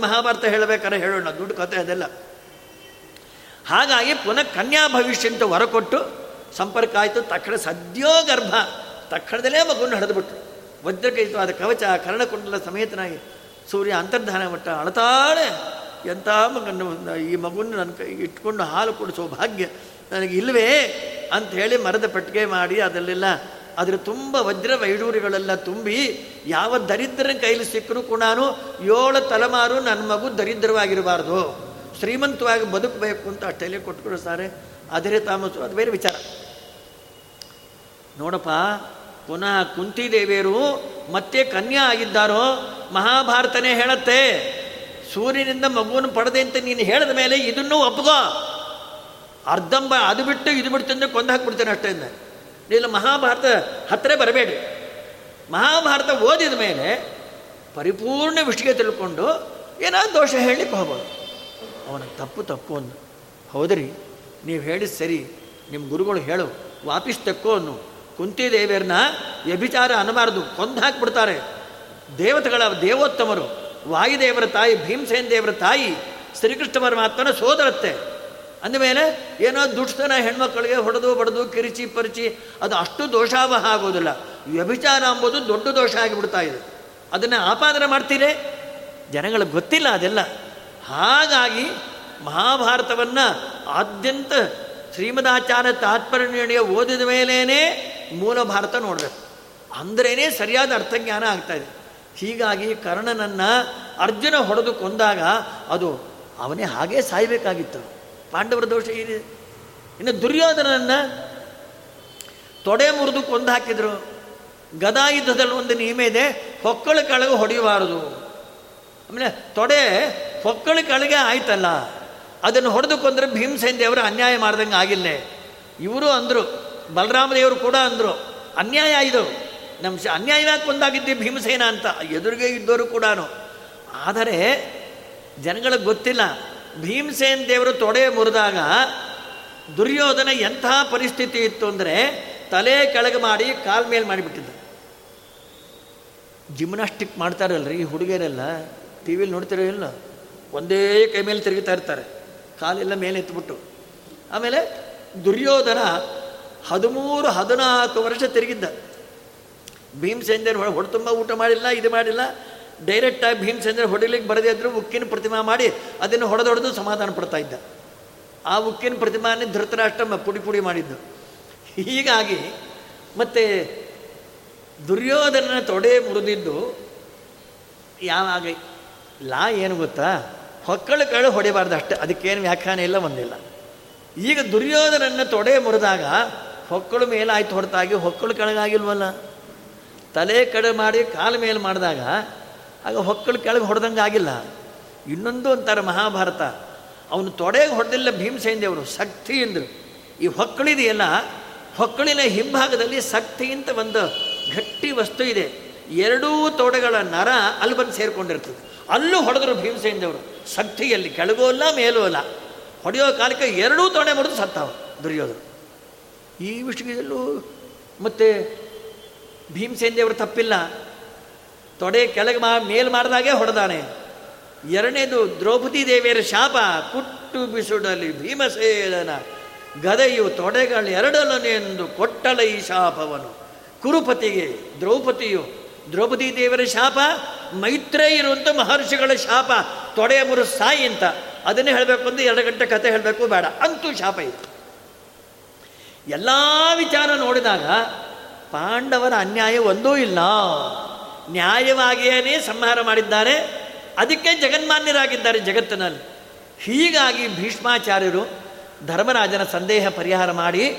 ಮಹಾಭಾರತ ಹೇಳಬೇಕಾದ್ರೆ ಹೇಳೋಣ. ದುಡ್ಡು ಕತೆ ಅದೆಲ್ಲ. ಹಾಗಾಗಿ ಪುನಃ ಕನ್ಯಾ ಭವಿಷ್ಯ ಅಂತ ಹೊರ ಕೊಟ್ಟು ಸಂಪರ್ಕ ಆಯಿತು, ತಕ್ಷಣ ಸದ್ಯೋ ಗರ್ಭ. ತಕ್ಷಣದಲ್ಲೇ ಮಗುವನ್ನು ಹಡೆದುಬಿಟ್ರು. ವಜ್ರಕೈತವಾದ ಕವಚ ಕರ್ಣಕುಂಡಲ ಸಮೇತನಾಗಿ ಸೂರ್ಯ ಅಂತರ್ಧಾನ ಮಟ್ಟ ಅಳತಾಳೆ. ಎಂಥ ಮಗನ್ನು, ಈ ಮಗುನ ನನ್ನ ಕೈ ಇಟ್ಕೊಂಡು ಹಾಲು ಕುಡಿಸೋ ಭಾಗ್ಯ ನನಗೆ ಇಲ್ಲವೇ ಅಂತ ಹೇಳಿ ಮರದ ಪಟ್ಟಿಗೆ ಮಾಡಿ ಅದರಲ್ಲೆಲ್ಲ, ಅದರ ತುಂಬ ವಜ್ರ ವೈಡೂರಿಗಳೆಲ್ಲ ತುಂಬಿ, ಯಾವ ದರಿದ್ರನ ಕೈಲಿ ಸಿಕ್ಕರೂ ಕೂಡ ಏಳು ತಲೆಮಾರು ನನ್ನ ಮಗು ದರಿದ್ರವಾಗಿರಬಾರ್ದು. ಶ್ರೀಮಂತವಾಗಿ ಬದುಕಬೇಕು ಅಂತ ಅಷ್ಟೆಲ್ಲೇ ಸಾರೆ. ಅದರೇ ತಾಮಸು, ಅದು ಬೇರೆ ವಿಚಾರ. ನೋಡಪ್ಪ, ಪುನಃ ಕುಂತಿದೇವಿಯರು ಮತ್ತೆ ಕನ್ಯಾ ಆಗಿದ್ದಾರೋ? ಮಹಾಭಾರತನೇ ಹೇಳತ್ತೆ. ಸೂರ್ಯನಿಂದ ಮಗುವನ್ನು ಪಡೆದೆ ಅಂತ ನೀನು ಹೇಳಿದ ಮೇಲೆ ಇದನ್ನೂ ಒಪ್ಕೋ. ಅರ್ಧಂಬ ಅದು ಬಿಟ್ಟು ಇದು ಬಿಟ್ಟು ಅಂದರೆ ಕೊಂದು ಹಾಕ್ಬಿಡ್ತೇನೆ ಅಷ್ಟೇ ನೀನು ಮಹಾಭಾರತ ಹತ್ತಿರ ಬರಬೇಡಿ. ಮಹಾಭಾರತ ಓದಿದ ಮೇಲೆ ಪರಿಪೂರ್ಣ ವಿಷಯ ತಿಳ್ಕೊಂಡು ಏನಾದ್ರು ದೋಷ ಹೇಳಲಿಕ್ಕೆ ಹೋಗ್ಬೋದು ಅವನ ತಪ್ಪು ತಪ್ಪು ಅಂದು. ಹೌದ್ರಿ, ನೀವು ಹೇಳಿದ ಸರಿ. ನಿಮ್ಮ ಗುರುಗಳು ಹೇಳು, ವಾಪಸ್ ತಕ್ಕೋ ಅನ್ನು ಕುಂತಿದೇವಿಯರನ್ನ ವ್ಯಭಿಚಾರ ಅನ್ನಬಾರದು. ಕೊಂದು ಹಾಕಿಬಿಡ್ತಾರೆ. ದೇವತೆಗಳ ದೇವೋತ್ತಮರು, ವಾಯುದೇವರ ತಾಯಿ, ಭೀಮಸೇನ ದೇವರ ತಾಯಿ, ಶ್ರೀಕೃಷ್ಣ ಪರಮಾತ್ಮನ ಸೋದರತ್ತೆ. ಅಂದಮೇಲೆ ಏನೋ ದುಷ್ಟನ ಹೆಣ್ಮಕ್ಕಳಿಗೆ ಹೊಡೆದು ಬಡದು, ಕಿರಿಚಿ, ಪರಿಚಿ, ಅದು ಅಷ್ಟು ದೋಷಾವಹ ಆಗೋದಿಲ್ಲ. ವ್ಯಭಿಚಾರ ಅಂಬೋದು ದೊಡ್ಡ ದೋಷ ಆಗಿಬಿಡ್ತಾ ಇದೆ. ಅದನ್ನು ಆಪಾದನೆ ಮಾಡ್ತೀರೇ? ಜನಗಳಿಗೆ ಗೊತ್ತಿಲ್ಲ ಅದೆಲ್ಲ. ಹಾಗಾಗಿ ಮಹಾಭಾರತವನ್ನು ಆದ್ಯಂತ ಶ್ರೀಮದಾಚಾರ್ಯ ತಾತ್ಪರ್ಯ ಓದಿದ ಮೇಲೇ ಮೂಲ ಭಾರತ ನೋಡಬೇಕು. ಅಂದ್ರೇ ಸರಿಯಾದ ಅರ್ಥಜ್ಞಾನ ಇದೆ. ಹೀಗಾಗಿ ಕರ್ಣನನ್ನು ಅರ್ಜುನ ಹೊಡೆದು ಕೊಂದಾಗ ಅದು ಅವನೇ ಹಾಗೇ ಸಾಯಬೇಕಾಗಿತ್ತು. ಪಾಂಡವರ ದೋಷ ಇದೆ ಇನ್ನು ದುರ್ಯೋಧನನ್ನು ತೊಡೆ ಮುರಿದು ಕೊಂದು ಹಾಕಿದರು. ಗದಾಯುದ್ಧದಲ್ಲಿ ಒಂದು ನಿಯಮ ಇದೆ, ಹೊಕ್ಕಳ ಕೆಳಗೆ ಹೊಡೆಯಬಾರದು. ಆಮೇಲೆ ತೊಡೆ ಹೊಕ್ಕಳ ಕೆಳಗೆ ಆಯ್ತಲ್ಲ, ಅದನ್ನು ಹೊಡೆದು ಕೊಂದ್ರೆ ಭೀಮಸೇನ ದೇವರು ಅನ್ಯಾಯ ಮಾಡ್ದಂಗೆ ಆಗಿಲ್ಲೇ. ಇವರು ಅಂದರು ಬಲರಾಮ ದೇವರು ಕೂಡ ಅಂದರು, ಅನ್ಯಾಯ ಇದು ನಮ್ಮ ಅನ್ಯಾಯವಾಗಿ ಕೊಂದಾಗಿದ್ದೆ ಭೀಮಸೇನ ಅಂತ? ಎದುರಿಗೆ ಇದ್ದವರು ಕೂಡ ಆದರೆ ಜನಗಳಿಗೆ ಗೊತ್ತಿಲ್ಲ, ಭೀಮಸೇನ ದೇವರು ತೊಡೆ ಮುರಿದಾಗ ದುರ್ಯೋಧನ ಎಂಥ ಪರಿಸ್ಥಿತಿ ಇತ್ತು ಅಂದರೆ ತಲೆ ಕೆಳಗೆ ಮಾಡಿ ಕಾಲ್ ಮೇಲೆ ಮಾಡಿಬಿಟ್ಟಿದ್ದ. ಜಿಮ್ನಾಸ್ಟಿಕ್ ಮಾಡ್ತಾರಲ್ರಿ ಈ ಹುಡುಗಿಯರೆಲ್ಲ ಟಿ ವಿಲಿ ನೋಡ್ತಿರೋ ಇಲ್ಲ? ಒಂದೇ ಕೈ ಮೇಲೆ ತಿರುಗಿತಾ ಇರ್ತಾರೆ. ಕಾಲೆಲ್ಲ ಮೇಲೆ ಎತ್ಬಿಟ್ಟು. ಆಮೇಲೆ ದುರ್ಯೋಧನ ಹದಿಮೂರು, ಹದಿನಾಲ್ಕು ವರ್ಷ ತಿರುಗಿದ್ದ. ಭೀಮಸೇಂದ್ರ ಹೊಡೆ ತುಂಬ ಊಟ ಮಾಡಿಲ್ಲ, ಇದು ಮಾಡಿಲ್ಲ. ಡೈರೆಕ್ಟಾಗಿ ಭೀಮಸೇಂದ್ರ ಹೊಡಿಲಿಕ್ಕೆ ಬರದೇ ಇದ್ದರೂ ಉಕ್ಕಿನ ಪ್ರತಿಮಾ ಮಾಡಿ ಅದನ್ನು ಹೊಡೆದೊಡೆದು ಸಮಾಧಾನ ಪಡ್ತಾ ಇದ್ದ. ಆ ಉಕ್ಕಿನ ಪ್ರತಿಮಾನೇ ಧೃತರಾಷ್ಟ್ರ ಪುಡಿ ಪುಡಿ ಮಾಡಿದ್ದು. ಹೀಗಾಗಿ ಮತ್ತೆ ದುರ್ಯೋಧನನ ತೊಡೆ ಮುರಿದಿದ್ದು ಯಾವಾಗ? ಲಾ ಏನು ಗೊತ್ತಾ? ಹೊಕ್ಕಳು ಕಳು ಹೊಡಿಬಾರ್ದು ಅಷ್ಟೇ. ಅದಕ್ಕೇನು ವ್ಯಾಖ್ಯಾನ ಇಲ್ಲ, ಒಂದಿಲ್ಲ. ಈಗ ದುರ್ಯೋಧನನ್ನ ತೊಡೆ ಮುರಿದಾಗ ಹೊಕ್ಕಳು ಮೇಲಾಯ್ತು ಹೊರತಾಗಿ ಹೊಕ್ಕಳು ಕೆಳಗಾಗಿಲ್ವಲ್ಲ? ತಲೆ ಕಡೆ ಮಾಡಿ ಕಾಲು ಮೇಲೆ ಮಾಡಿದಾಗ ಆಗ ಹೊಕ್ಕಳು ಕೆಳಗೆ ಹೊಡೆದಂಗೆ ಆಗಿಲ್ಲ. ಇನ್ನೊಂದು ಅಂತಾರೆ ಮಹಾಭಾರತ. ಅವನು ತೊಡೆಗೆ ಹೊಡೆದಿಲ್ಲ ಭೀಮಸೇನ ದೇವರು ಶಕ್ತಿ ಎಂದರು ಈ ಹೊಕ್ಕಳಿದೆಯಲ್ಲ, ಹೊಕ್ಕಳಿನ ಹಿಂಭಾಗದಲ್ಲಿ ಶಕ್ತಿ ಅಂತ ಒಂದು ಗಟ್ಟಿ ವಸ್ತು ಇದೆ. ಎರಡೂ ತೊಡೆಗಳ ನರ ಅಲ್ಲಿ ಬಂದು ಸೇರಿಕೊಂಡಿರ್ತದೆ. ಅಲ್ಲೂ ಹೊಡೆದ್ರು ಭೀಮಸೇನ ದೇವರು ಶಕ್ತಿಯಲ್ಲಿ ಕೆಳಗೂ ಅಲ್ಲ, ಮೇಲೂ ಅಲ್ಲ. ಹೊಡೆಯೋ ಕಾಲಕ್ಕೆ ಎರಡೂ ತೊಡೆ ಮುರಿದು ಸತ್ತಾವ ದುರ್ಯೋಧನ. ಈ ವಿಷಯದಲ್ಲೂ ಮತ್ತೆ ಭೀಮಸೇನ್ ದೇವರು ತಪ್ಪಿಲ್ಲ. ತೊಡೆ ಕೆಳಗೆ ಮಾ, ಮೇಲ್ ಮಾಡಿದಾಗೆ ಹೊಡೆದಾನೆ. ಎರಡನೇದು ದ್ರೌಪದಿ ದೇವಿಯರ ಶಾಪ, ಕುಟ್ಟು ಬಿಸುಡಲಿ ಭೀಮಸೇನ ಗದೆಯು ತೊಡೆಗಳು ಎರಡಲನೆಂದು ಕೊಟ್ಟಲ ಈ ಶಾಪವನು. ಕುರುಪತಿಗೆ, ದ್ರೌಪದಿಯು, ದ್ರೌಪದಿ ದೇವರ ಶಾಪ ಮೈತ್ರೇಯರುವಂಥ ಮಹರ್ಷಿಗಳ ಶಾಪ, ತೊಡೆಯ ಮುರು ಸಾಯಿ ಅಂತ. ಅದನ್ನೇ ಹೇಳಬೇಕು ಅಂದ್ರೆ ಎರಡು ಗಂಟೆ ಕಥೆ ಹೇಳಬೇಕು, ಬೇಡ. ಅಂತೂ ಶಾಪ ಇತ್ತು ಎಲ್ಲ ವಿಚಾರ ನೋಡಿದಾಗ ಪಾಂಡವರ ಅನ್ಯಾಯ ಒಂದೂ ಇಲ್ಲ. ನ್ಯಾಯವಾಗಿಯೇ ಸಂಹಾರ ಮಾಡಿದ್ದಾರೆ. ಅದಕ್ಕೆ ಜಗನ್ಮಾನ್ಯರಾಗಿದ್ದಾರೆ ಜಗತ್ತಿನಲ್ಲಿ. ಹೀಗಾಗಿ ಭೀಷ್ಮಾಚಾರ್ಯರು ಧರ್ಮರಾಜನ ಸಂದೇಹ ಪರಿಹಾರ ಮಾಡಿ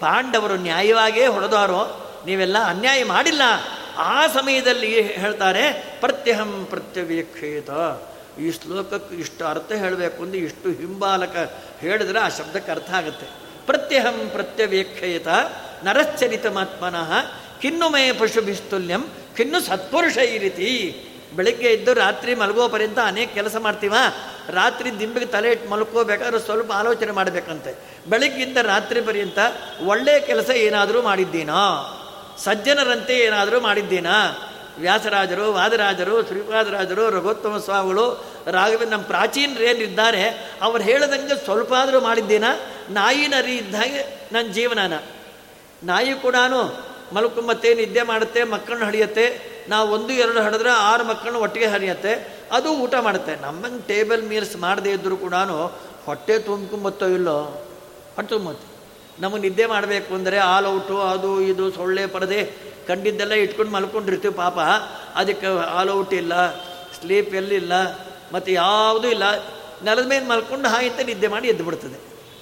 ಪಾಂಡವರು ನ್ಯಾಯವಾಗಿಯೇ ಹೊಡೆದಾರೋ ನೀವೆಲ್ಲ ಅನ್ಯಾಯ ಮಾಡಿಲ್ಲ. ಆ ಸಮಯದಲ್ಲಿ ಹೇಳ್ತಾರೆ, ಪ್ರತ್ಯಹಂ ಪ್ರತ್ಯವೀಕ್ಷೇತ ಈ ಶ್ಲೋಕಕ್ಕೆ ಇಷ್ಟು ಅರ್ಥ ಹೇಳಬೇಕು ಅಂದ್ರೆ ಇಷ್ಟು ಹಿಂಬಾಲಕ ಹೇಳಿದ್ರೆ ಆ ಶಬ್ದಕ್ಕೆ ಅರ್ಥ ಆಗುತ್ತೆ. ಪ್ರತ್ಯಹಂ ಪ್ರತ್ಯವೇಕ್ಷಯತ ನರಶ್ಚರಿತಮಾತ್ಮನಃ ಕಿನ್ನು ಮೇ ಪಶು ಬಿಸ್ತುಲ್ಯಂ ಕಿನ್ನು ಸತ್ಪುರುಷ ಈ ರೀತಿ ಬೆಳಗ್ಗೆ ಎದ್ದು ರಾತ್ರಿ ಮಲಗೋ ಪರ್ಯಂತ ಅನೇಕ ಕೆಲಸ ಮಾಡ್ತೀವ? ರಾತ್ರಿ ದಿಂಬಿಗೆ ತಲೆ ಇಟ್ಟು ಮಲ್ಕೋಬೇಕಾದ್ರೆ ಸ್ವಲ್ಪ ಆಲೋಚನೆ ಮಾಡಬೇಕಂತೆ. ಬೆಳಗ್ಗಿಂದ ರಾತ್ರಿ ಪರ್ಯಂತ ಒಳ್ಳೆಯ ಕೆಲಸ ಏನಾದರೂ ಮಾಡಿದ್ದೀನಾ? ಸಜ್ಜನರಂತೆ ಏನಾದರೂ ಮಾಡಿದ್ದೀನಾ? ವ್ಯಾಸರಾಜರು, ವಾದರಾಜರು, ಶ್ರೀಪಾದರಾಜರು ರಘೋತ್ತಮ ಸ್ವಾಮಿಗಳು ರಾಘವೇಂದ್ರ ನಮ್ಮ ಪ್ರಾಚೀನರೇನಿದ್ದಾರೆ ಅವ್ರು ಹೇಳದಂಗೆ ಸ್ವಲ್ಪ ಆದರೂ ಮಾಡಿದ್ದೀನ? ನಾಯಿ ನರಿ ಇದ್ದಾಗೆ ನನ್ನ ಜೀವನನ ನಾಯಿ ಕೂಡ ಮಲ್ಕೊಂಬತ್ತೆ, ನಿದ್ದೆ ಮಾಡುತ್ತೆ, ಮಕ್ಕಳನ್ನ ಹಡಿಯುತ್ತೆ, ನಾವು ಒಂದು, ಎರಡು ಹಡಿದ್ರೆ ಆರು ಮಕ್ಕಳನ್ನ ಒಟ್ಟಿಗೆ ಹರಿಯುತ್ತೆ, ಅದು ಊಟ ಮಾಡುತ್ತೆ. ನಮ್ಮಂಗೆ ಟೇಬಲ್ ಮೀಲ್ಸ್ ಮಾಡದೇ ಇದ್ದರೂ ಕೂಡ ಹೊಟ್ಟೆ ತುಂಬ್ಕೊಂಬತ್ತೋ ಇಲ್ಲೋ? ಹೊಟ್ಟೆ ತುಂಬತ್ತೆ ನಮಗೆ ನಿದ್ದೆ ಮಾಡಬೇಕು ಅಂದರೆ ಆಲ್ ಔಟು, ಅದು ಇದು, ಸೊಳ್ಳೆ, ಪರದೆ ಕಂಡಿದ್ದೆಲ್ಲ ಇಟ್ಕೊಂಡು ಮಲ್ಕೊಂಡಿರ್ತೀವಿ ಪಾಪ. ಅದಕ್ಕೆ ಆಲ್ ಔಟ್ ಇಲ್ಲ, ಸ್ಲೀಪ್ ಎಲ್ಲಿಲ್ಲ, ಮತ್ತು ಯಾವುದೂ ಇಲ್ಲ. ನೆಲದ ಮೇಲೆ ಮಲ್ಕೊಂಡು ಹಾಯಿತ ನಿದ್ದೆ ಮಾಡಿ ಎದ್ದು ಬಿಡ್ತದೆ.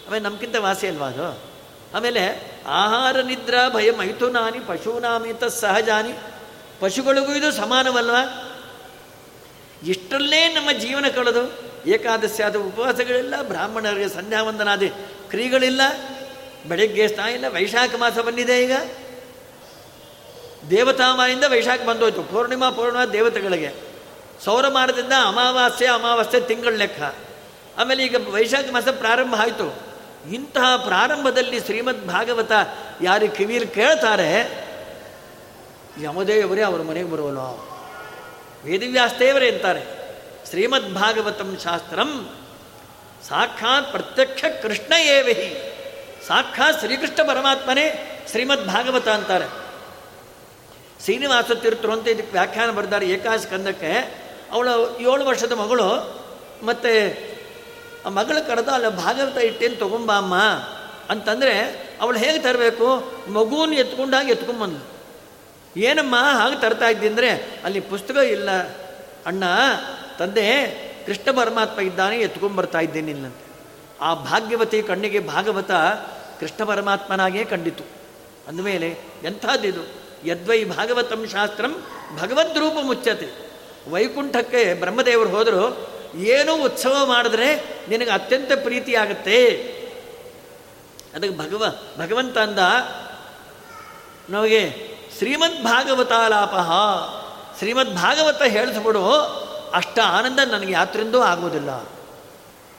ಆಮೇಲೆ ನಮ್ಗಿಂತ ವಾಸಿ ಅಲ್ವಾ ಅದು? ಆಮೇಲೆ ಆಹಾರ ನಿದ್ರಾ ಭಯ ಮೈಥುನಾನಿ ಪಶುನಾಮಿತ ಸಹಜಾನಿ. ಪಶುಗಳಿಗೂ ಇದು ಸಮಾನವಲ್ವ? ಇಷ್ಟರಲ್ಲೇ ನಮ್ಮ ಜೀವನ ಕಳೆದು ಏಕಾದಶಿ ಆದ ಉಪವಾಸಗಳಿಲ್ಲ ಬ್ರಾಹ್ಮಣರಿಗೆ ಸಂಧ್ಯಾ ವಂದನಾದಿ ಕ್ರಿಯೆಗಳಿಲ್ಲ. ಬೆಳಗ್ಗೆ ಸ್ನಾನ ಇಲ್ಲ ವೈಶಾಖ ಮಾಸ ಬಂದಿದೆ ಈಗ. ದೇವತಾಮಾನಿಂದ ವೈಶಾಖ ಬಂದೋಯ್ತು. ಪೂರ್ಣಿಮಾ ಪೂರ್ಣಿಮಾ ದೇವತೆಗಳಿಗೆ. ಸೌರಮಾನದಿಂದ ಅಮಾವಾಸ್ಯೆ ಅಮಾವಾಸ್ಯೆ ತಿಂಗಳ ಲೆಕ್ಕ. ಆಮೇಲೆ ಈಗ ವೈಶಾಖ ಮಾಸ ಪ್ರಾರಂಭ ಆಯಿತು. ಇಂತಹ ಪ್ರಾರಂಭದಲ್ಲಿ ಶ್ರೀಮದ್ ಭಾಗವತ ಯಾರು ಕಿವಿಯಲ್ಲಿ ಕೇಳ್ತಾರೆ ಯಮದೇವರೇ ಅವ್ರ ಮನೆಗೆ ಬರುವಲ್ಲ ವೇದವ್ಯಾಸದೇವರೇ ಅಂತಾರೆ. ಶ್ರೀಮದ್ ಭಾಗವತಂ ಶಾಸ್ತ್ರಂ ಸಾಕ್ಷಾತ್ ಪ್ರತ್ಯಕ್ಷ ಕೃಷ್ಣ ಸಾಕ್ಷಾತ್ ಶ್ರೀಕೃಷ್ಣ ಪರಮಾತ್ಮನೇ ಶ್ರೀಮದ್ ಭಾಗವತ ಅಂತಾರೆ. ಶ್ರೀನಿವಾಸ ತೀರ್ಥರು ಅಂತ ಇದಕ್ಕೆ ವ್ಯಾಖ್ಯಾನ ಬರೆದಾರೆ ಏಕಾಸ್ಕಂದಕ್ಕೆ. ಅವಳು ಏಳು ವರ್ಷದ ಮಗಳು, ಮತ್ತು ಆ ಮಗಳ ಕರೆದು ಅಲ್ಲ, ಭಾಗವತ ಇಟ್ಟೇನು ತೊಗೊಂಬ ಅಮ್ಮ ಅಂತಂದರೆ ಅವಳು ಹೇಗೆ ತರಬೇಕು? ಮಗುವನ್ನು ಎತ್ಕೊಂಡಾಗ ಎತ್ಕೊಂಬಂದ್ಲು ಏನಮ್ಮ ಹಾಗೆ ತರ್ತಾ ಇದ್ದಿ ಅಂದರೆ, ಅಲ್ಲಿ ಪುಸ್ತಕ ಇಲ್ಲ. ಅಣ್ಣ, ತಂದೆ ಕೃಷ್ಣ ಪರಮಾತ್ಮ ಇದ್ದಾನೆ ಎತ್ಕೊಂಡ್ಬರ್ತಾ ಇದ್ದೇನೆ ಇಲ್ಲಂತೆ ಆ ಭಾಗ್ಯವತಿ ಕಣ್ಣಿಗೆ ಭಾಗವತ ಕೃಷ್ಣ ಪರಮಾತ್ಮನಾಗೇ ಕಂಡಿತು. ಅಂದಮೇಲೆ ಎಂಥದ್ದಿದು? ಯದ್ವೈ ಭಾಗವತಂ ಶಾಸ್ತ್ರಂ ಭಗವದ್ರೂಪ ಮುಚ್ಚತೆ. ವೈಕುಂಠಕ್ಕೆ ಬ್ರಹ್ಮದೇವರು ಹೋದರು, ಏನೋ ಉತ್ಸವ ಮಾಡಿದ್ರೆ ನಿನಗೆ ಅತ್ಯಂತ ಪ್ರೀತಿ ಆಗುತ್ತೆ ಅದಕ್ಕೆ ಭಗವ, ಭಗವಂತ ಅಂದ, ನಮಗೆ ಶ್ರೀಮದ್ ಭಾಗವತಾಲಾಪ ಶ್ರೀಮದ್ ಭಾಗವತ ಹೇಳಿಸ್ಬಿಡು ಅಷ್ಟ ಆನಂದ ನನಗೆ ಯಾತ್ರಿಂದೂ ಆಗೋದಿಲ್ಲ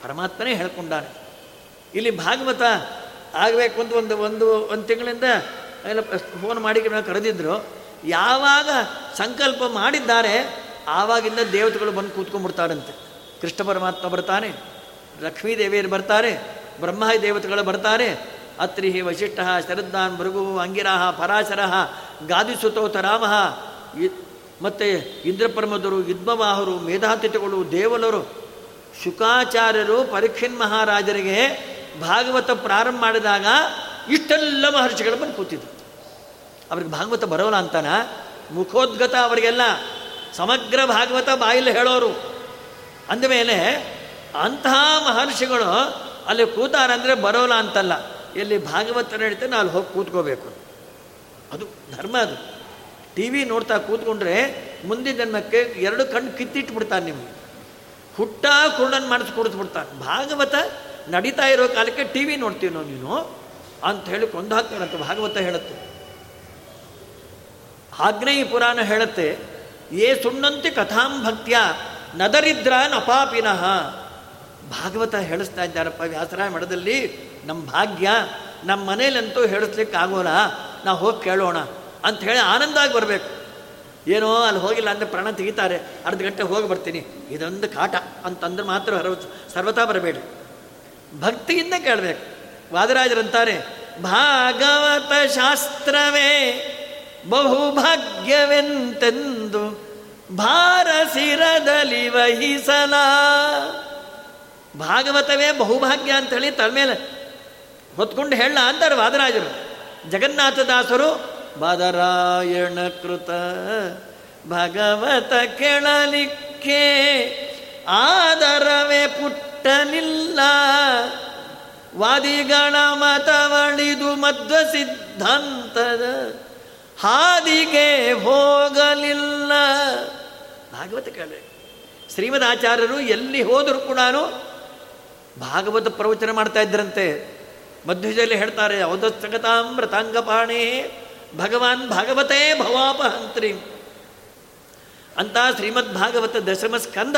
ಪರಮಾತ್ಮನೇ ಹೇಳ್ಕೊಂಡಾನೆ. ಇಲ್ಲಿ ಭಾಗವತ ಆಗಬೇಕು ಅಂತ ಒಂದು ಒಂದು ಒಂದು ತಿಂಗಳಿಂದ ಎಲ್ಲ ಫೋನ್ ಮಾಡಿ ಕರೆದಿದ್ರು. ಯಾವಾಗ ಸಂಕಲ್ಪ ಮಾಡಿದ್ದಾರೆ, ಆವಾಗಿಂದ ದೇವತೆಗಳು ಬಂದು ಕೂತ್ಕೊಂಡ್ಬಿಡ್ತಾರಂತೆ. ಕೃಷ್ಣ ಪರಮಾತ್ಮ ಬರ್ತಾನೆ, ಲಕ್ಷ್ಮೀ ದೇವಿಯರು ಬರ್ತಾರೆ ಬ್ರಹ್ಮ ದೇವತೆಗಳು ಬರ್ತಾರೆ. ಅತ್ರಿ ವಶಿಷ್ಠ ಶರದ್ದಾನ್ ಭೃಗು ಅಂಗಿರಾಹ ಪರಾಶರ ಗಾದಿಸುತೋತ ರಾಮ. ಮತ್ತು ಇಂದ್ರಪ್ರಮದರು, ಯುದ್ಮವಾಹರು, ಮೇಧಾತಿಥಿಗಳು, ದೇವಲರು ಶುಕಾಚಾರ್ಯರು ಪರೀಕ್ಷಿನ್ ಮಹಾರಾಜರಿಗೆ ಭಾಗವತ ಪ್ರಾರಂಭ ಮಾಡಿದಾಗ ಇಷ್ಟೆಲ್ಲ ಮಹರ್ಷಿಗಳು ಬಂದು ಕೂತಿದ್ರು. ಅವ್ರಿಗೆ ಭಾಗವತ ಬರೋಲ್ಲ ಅಂತಾನ? ಮುಖೋದ್ಗತ ಅವರಿಗೆಲ್ಲ ಸಮಗ್ರ ಭಾಗವತ ಬಾಯಲ್ಲಿ ಹೇಳೋರು. ಅಂದಮೇಲೆ ಅಂತಹ ಮಹರ್ಷಿಗಳು ಅಲ್ಲಿ ಕೂತಾರಂದರೆ ಬರೋಲ್ಲ ಅಂತಲ್ಲ. ಎಲ್ಲಿ ಭಾಗವತ ನಡೀತೇನೆ ಅಲ್ಲಿ ಹೋಗಿ ಕೂತ್ಕೋಬೇಕು. ಅದು ಧರ್ಮ ಅದು. ಟಿ ವಿ ನೋಡ್ತಾ ಕೂತ್ಕೊಂಡ್ರೆ ಮುಂದಿನ ಜನ್ಮಕ್ಕೆ ಎರಡು ಕಣ್ಣು ಕಿತ್ತಿಟ್ಬಿಡ್ತಾನೆ ನಿಮಗೆ. ಹುಟ್ಟ ಕುರುಡನ್ ಮಾಡಿಸಿ ಕೊಡಿಸ್ಬಿಡ್ತಾನೆ. ಭಾಗವತ ನಡೀತಾ ಇರೋ ಕಾಲಕ್ಕೆ ಟಿ ವಿ ನೋಡ್ತೀನೋ ನೀನು ಅಂತ ಹೇಳಿ ಕೊಂದು ಹಾಕ್ತಾರಂತೆ ಭಾಗವತ ಹೇಳುತ್ತೆ. ಆಗ್ನೇಯ ಪುರಾಣ ಹೇಳುತ್ತೆ ಏ ಸುಣ್ಣಂತೆ ಕಥಾಂ ಭಕ್ತ್ಯ ನದರಿದ್ರ ನಪಾಪಿನಃ ಭಾಗವತ ಹೇಳಿಸ್ತಾ ಇದ್ದಾರಪ್ಪ ವ್ಯಾಸರಾಯ ಮಠದಲ್ಲಿ ನಮ್ಮ ಭಾಗ್ಯ ನಮ್ಮ ಮನೇಲಂತೂ ಹೇಳಿಸ್ಲಿಕ್ಕೆ ಆಗೋಲ್ಲ ನಾವು ಹೋಗಿ ಕೇಳೋಣ. ಅಂತ ಹೇಳಿ ಆನಂದಾಗಿ ಬರಬೇಕು. ಏನೋ ಅಲ್ಲಿ ಹೋಗಿಲ್ಲ ಅಂದರೆ ಪ್ರಾಣ ತೆಗಿತಾರೆ. ಅರ್ಧ ಗಂಟೆ ಹೋಗಿ ಬರ್ತೀನಿ. ಇದೊಂದು ಕಾಟ. ಅಂತಂದ್ರೆ ಮಾತ್ರ ಹರ ಸರ್ವತಾ ಬರಬೇಡಿ. ಭಕ್ತಿಯಿಂದ ಕೇಳಬೇಕು. ವಾದರಾಜರಂತಾರೆ, ಭಾಗವತ ಶಾಸ್ತ್ರವೇ ಬಹುಭಾಗ್ಯವೆಂತೆಂದು ಭಾರಸಿರದಲ್ಲಿ ವಹಿಸಲ. ಭಾಗವತವೇ ಬಹುಭಾಗ್ಯ ಅಂತ ಹೇಳಿ ತಲೆಮೇಲೆ ಹೊತ್ಕೊಂಡು ಹೇಳ ಅಂತಾರೆ ವಾದರಾಜರು. ಜಗನ್ನಾಥದಾಸರು ಬಾದರಾಯಣ ಕೃತ ಭಗವತ ಕೆಳಲಿಕ್ಕೆ ಆದರವೇ ಪುಟ್ಟನಿಲ್ಲ. ವಾದಿಗಳ ಮತವಳಿದು ಮಧ್ವ ಸಿದ್ಧಾಂತದ ಹಾದಿಗೆ ಹೋಗಲಿಲ್ಲ. ಭಾಗವತ ಕೇಳಿ ಶ್ರೀಮದ್ ಆಚಾರ್ಯರು ಎಲ್ಲಿ ಹೋದರೂ ಕೂಡ ಭಾಗವತ ಪ್ರವಚನ ಮಾಡ್ತಾ ಇದ್ರಂತೆ. ಮಧ್ವಜಲ್ಲಿ ಹೇಳ್ತಾರೆ ಅವಧಸ್ತಗತಾಮೃತಾಂಗಪಾಣಿ ಭಗವಾನ್ ಭಾಗವತೇ ಭವಾಪಹಂತ್ರಿ. ಅಂತ ಶ್ರೀಮದ್ ಭಾಗವತ ದಶಮ ಸ್ಕಂದ,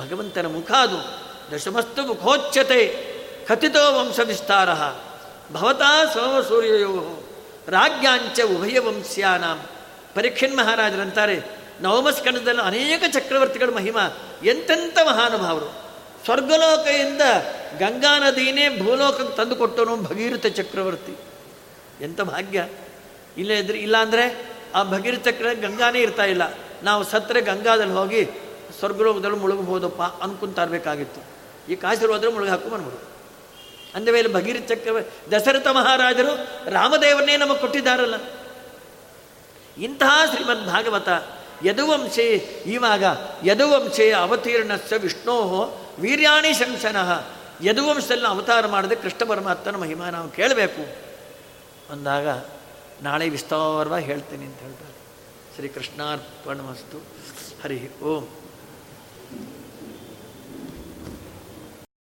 ಭಗವಂತನ ಮುಖ ಅದು, ದಶಮಸ್ತು ಮುಖೋಚ್ಯತೆ, ಕಥಿತೋ ವಂಶ ವಿಸ್ತಾರ ಭವತಾ ಸೋಮಸೂರ್ಯಯೋ ರಾಜ್ಯಾಂಚ ಉಭಯ ವಂಶ್ಯಾನಾಂ. ಪರೀಕ್ಷನ್ ಮಹಾರಾಜರಂತಾರೆ ನವಮಸ್ಕಂದದಲ್ಲಿ ಅನೇಕ ಚಕ್ರವರ್ತಿಗಳ ಮಹಿಮಾ ಎಂತೆಂಥ ಮಹಾನುಭಾವರು. ಸ್ವರ್ಗಲೋಕೆಯಿಂದ ಗಂಗಾ ನದಿನೇ ಭೂಲೋಕಕ್ಕೆ ತಂದುಕೊಟ್ಟನು ಭಗೀರಥ ಚಕ್ರವರ್ತಿ. ಎಂಥ ಭಾಗ್ಯ. ಇಲ್ಲೇ ಇದ್ರೆ ಇಲ್ಲ ಅಂದರೆ ಆ ಭಗೀರಥ ಚಕ್ರ ಗಂಗಾನೇ ಇರ್ತಾ ಇಲ್ಲ. ನಾವು ಸತ್ತರೆ ಗಂಗಾದಲ್ಲಿ ಹೋಗಿ ಸ್ವರ್ಗಲೋಕದಲ್ಲಿ ಮುಳುಗಬಹುದಪ್ಪ ಅನ್ಕೊಂತ ಇರಬೇಕಾಗಿತ್ತು ಈ ಕಾಶಿರು ಹೋದ್ರೆ ಮುಳುಗಿ ಹಾಕೊಂಬನ್ಬೋದು ಅಂದ ಮೇಲೆ ಭಗೀರಥ ದಶರಥ ಮಹಾರಾಜರು ರಾಮದೇವನ್ನೇ ನಮಗೆ ಕೊಟ್ಟಿದ್ದಾರಲ್ಲ. ಇಂತಹ ಶ್ರೀಮದ್ ಭಾಗವತ ಯದುವಂಶೇ ಇವಾಗ ಯದುವಂಶೇ ಅವತೀರ್ಣಸ್ಯ ವಿಷ್ಣೋ ವೀರ್ಯಾಣಿ ಶಂಸನಃ ಯದುವಂಶದಲ್ಲಿ ಅವತಾರ ಮಾಡದೆ ಕೃಷ್ಣ ಪರಮಾತ್ಮನ ಮಹಿಮಾ ನಾವು ಕೇಳಬೇಕು. ಅಂದಾಗ ನಾಳೆ ವಿಸ್ತಾರವಾಗಿ ಹೇಳ್ತೀನಿ ಅಂತ ಹೇಳ್ತಾರೆ. ಶ್ರೀ ಕೃಷ್ಣಾರ್ಪಣಮಸ್ತು ಹರಿ ಓಂ.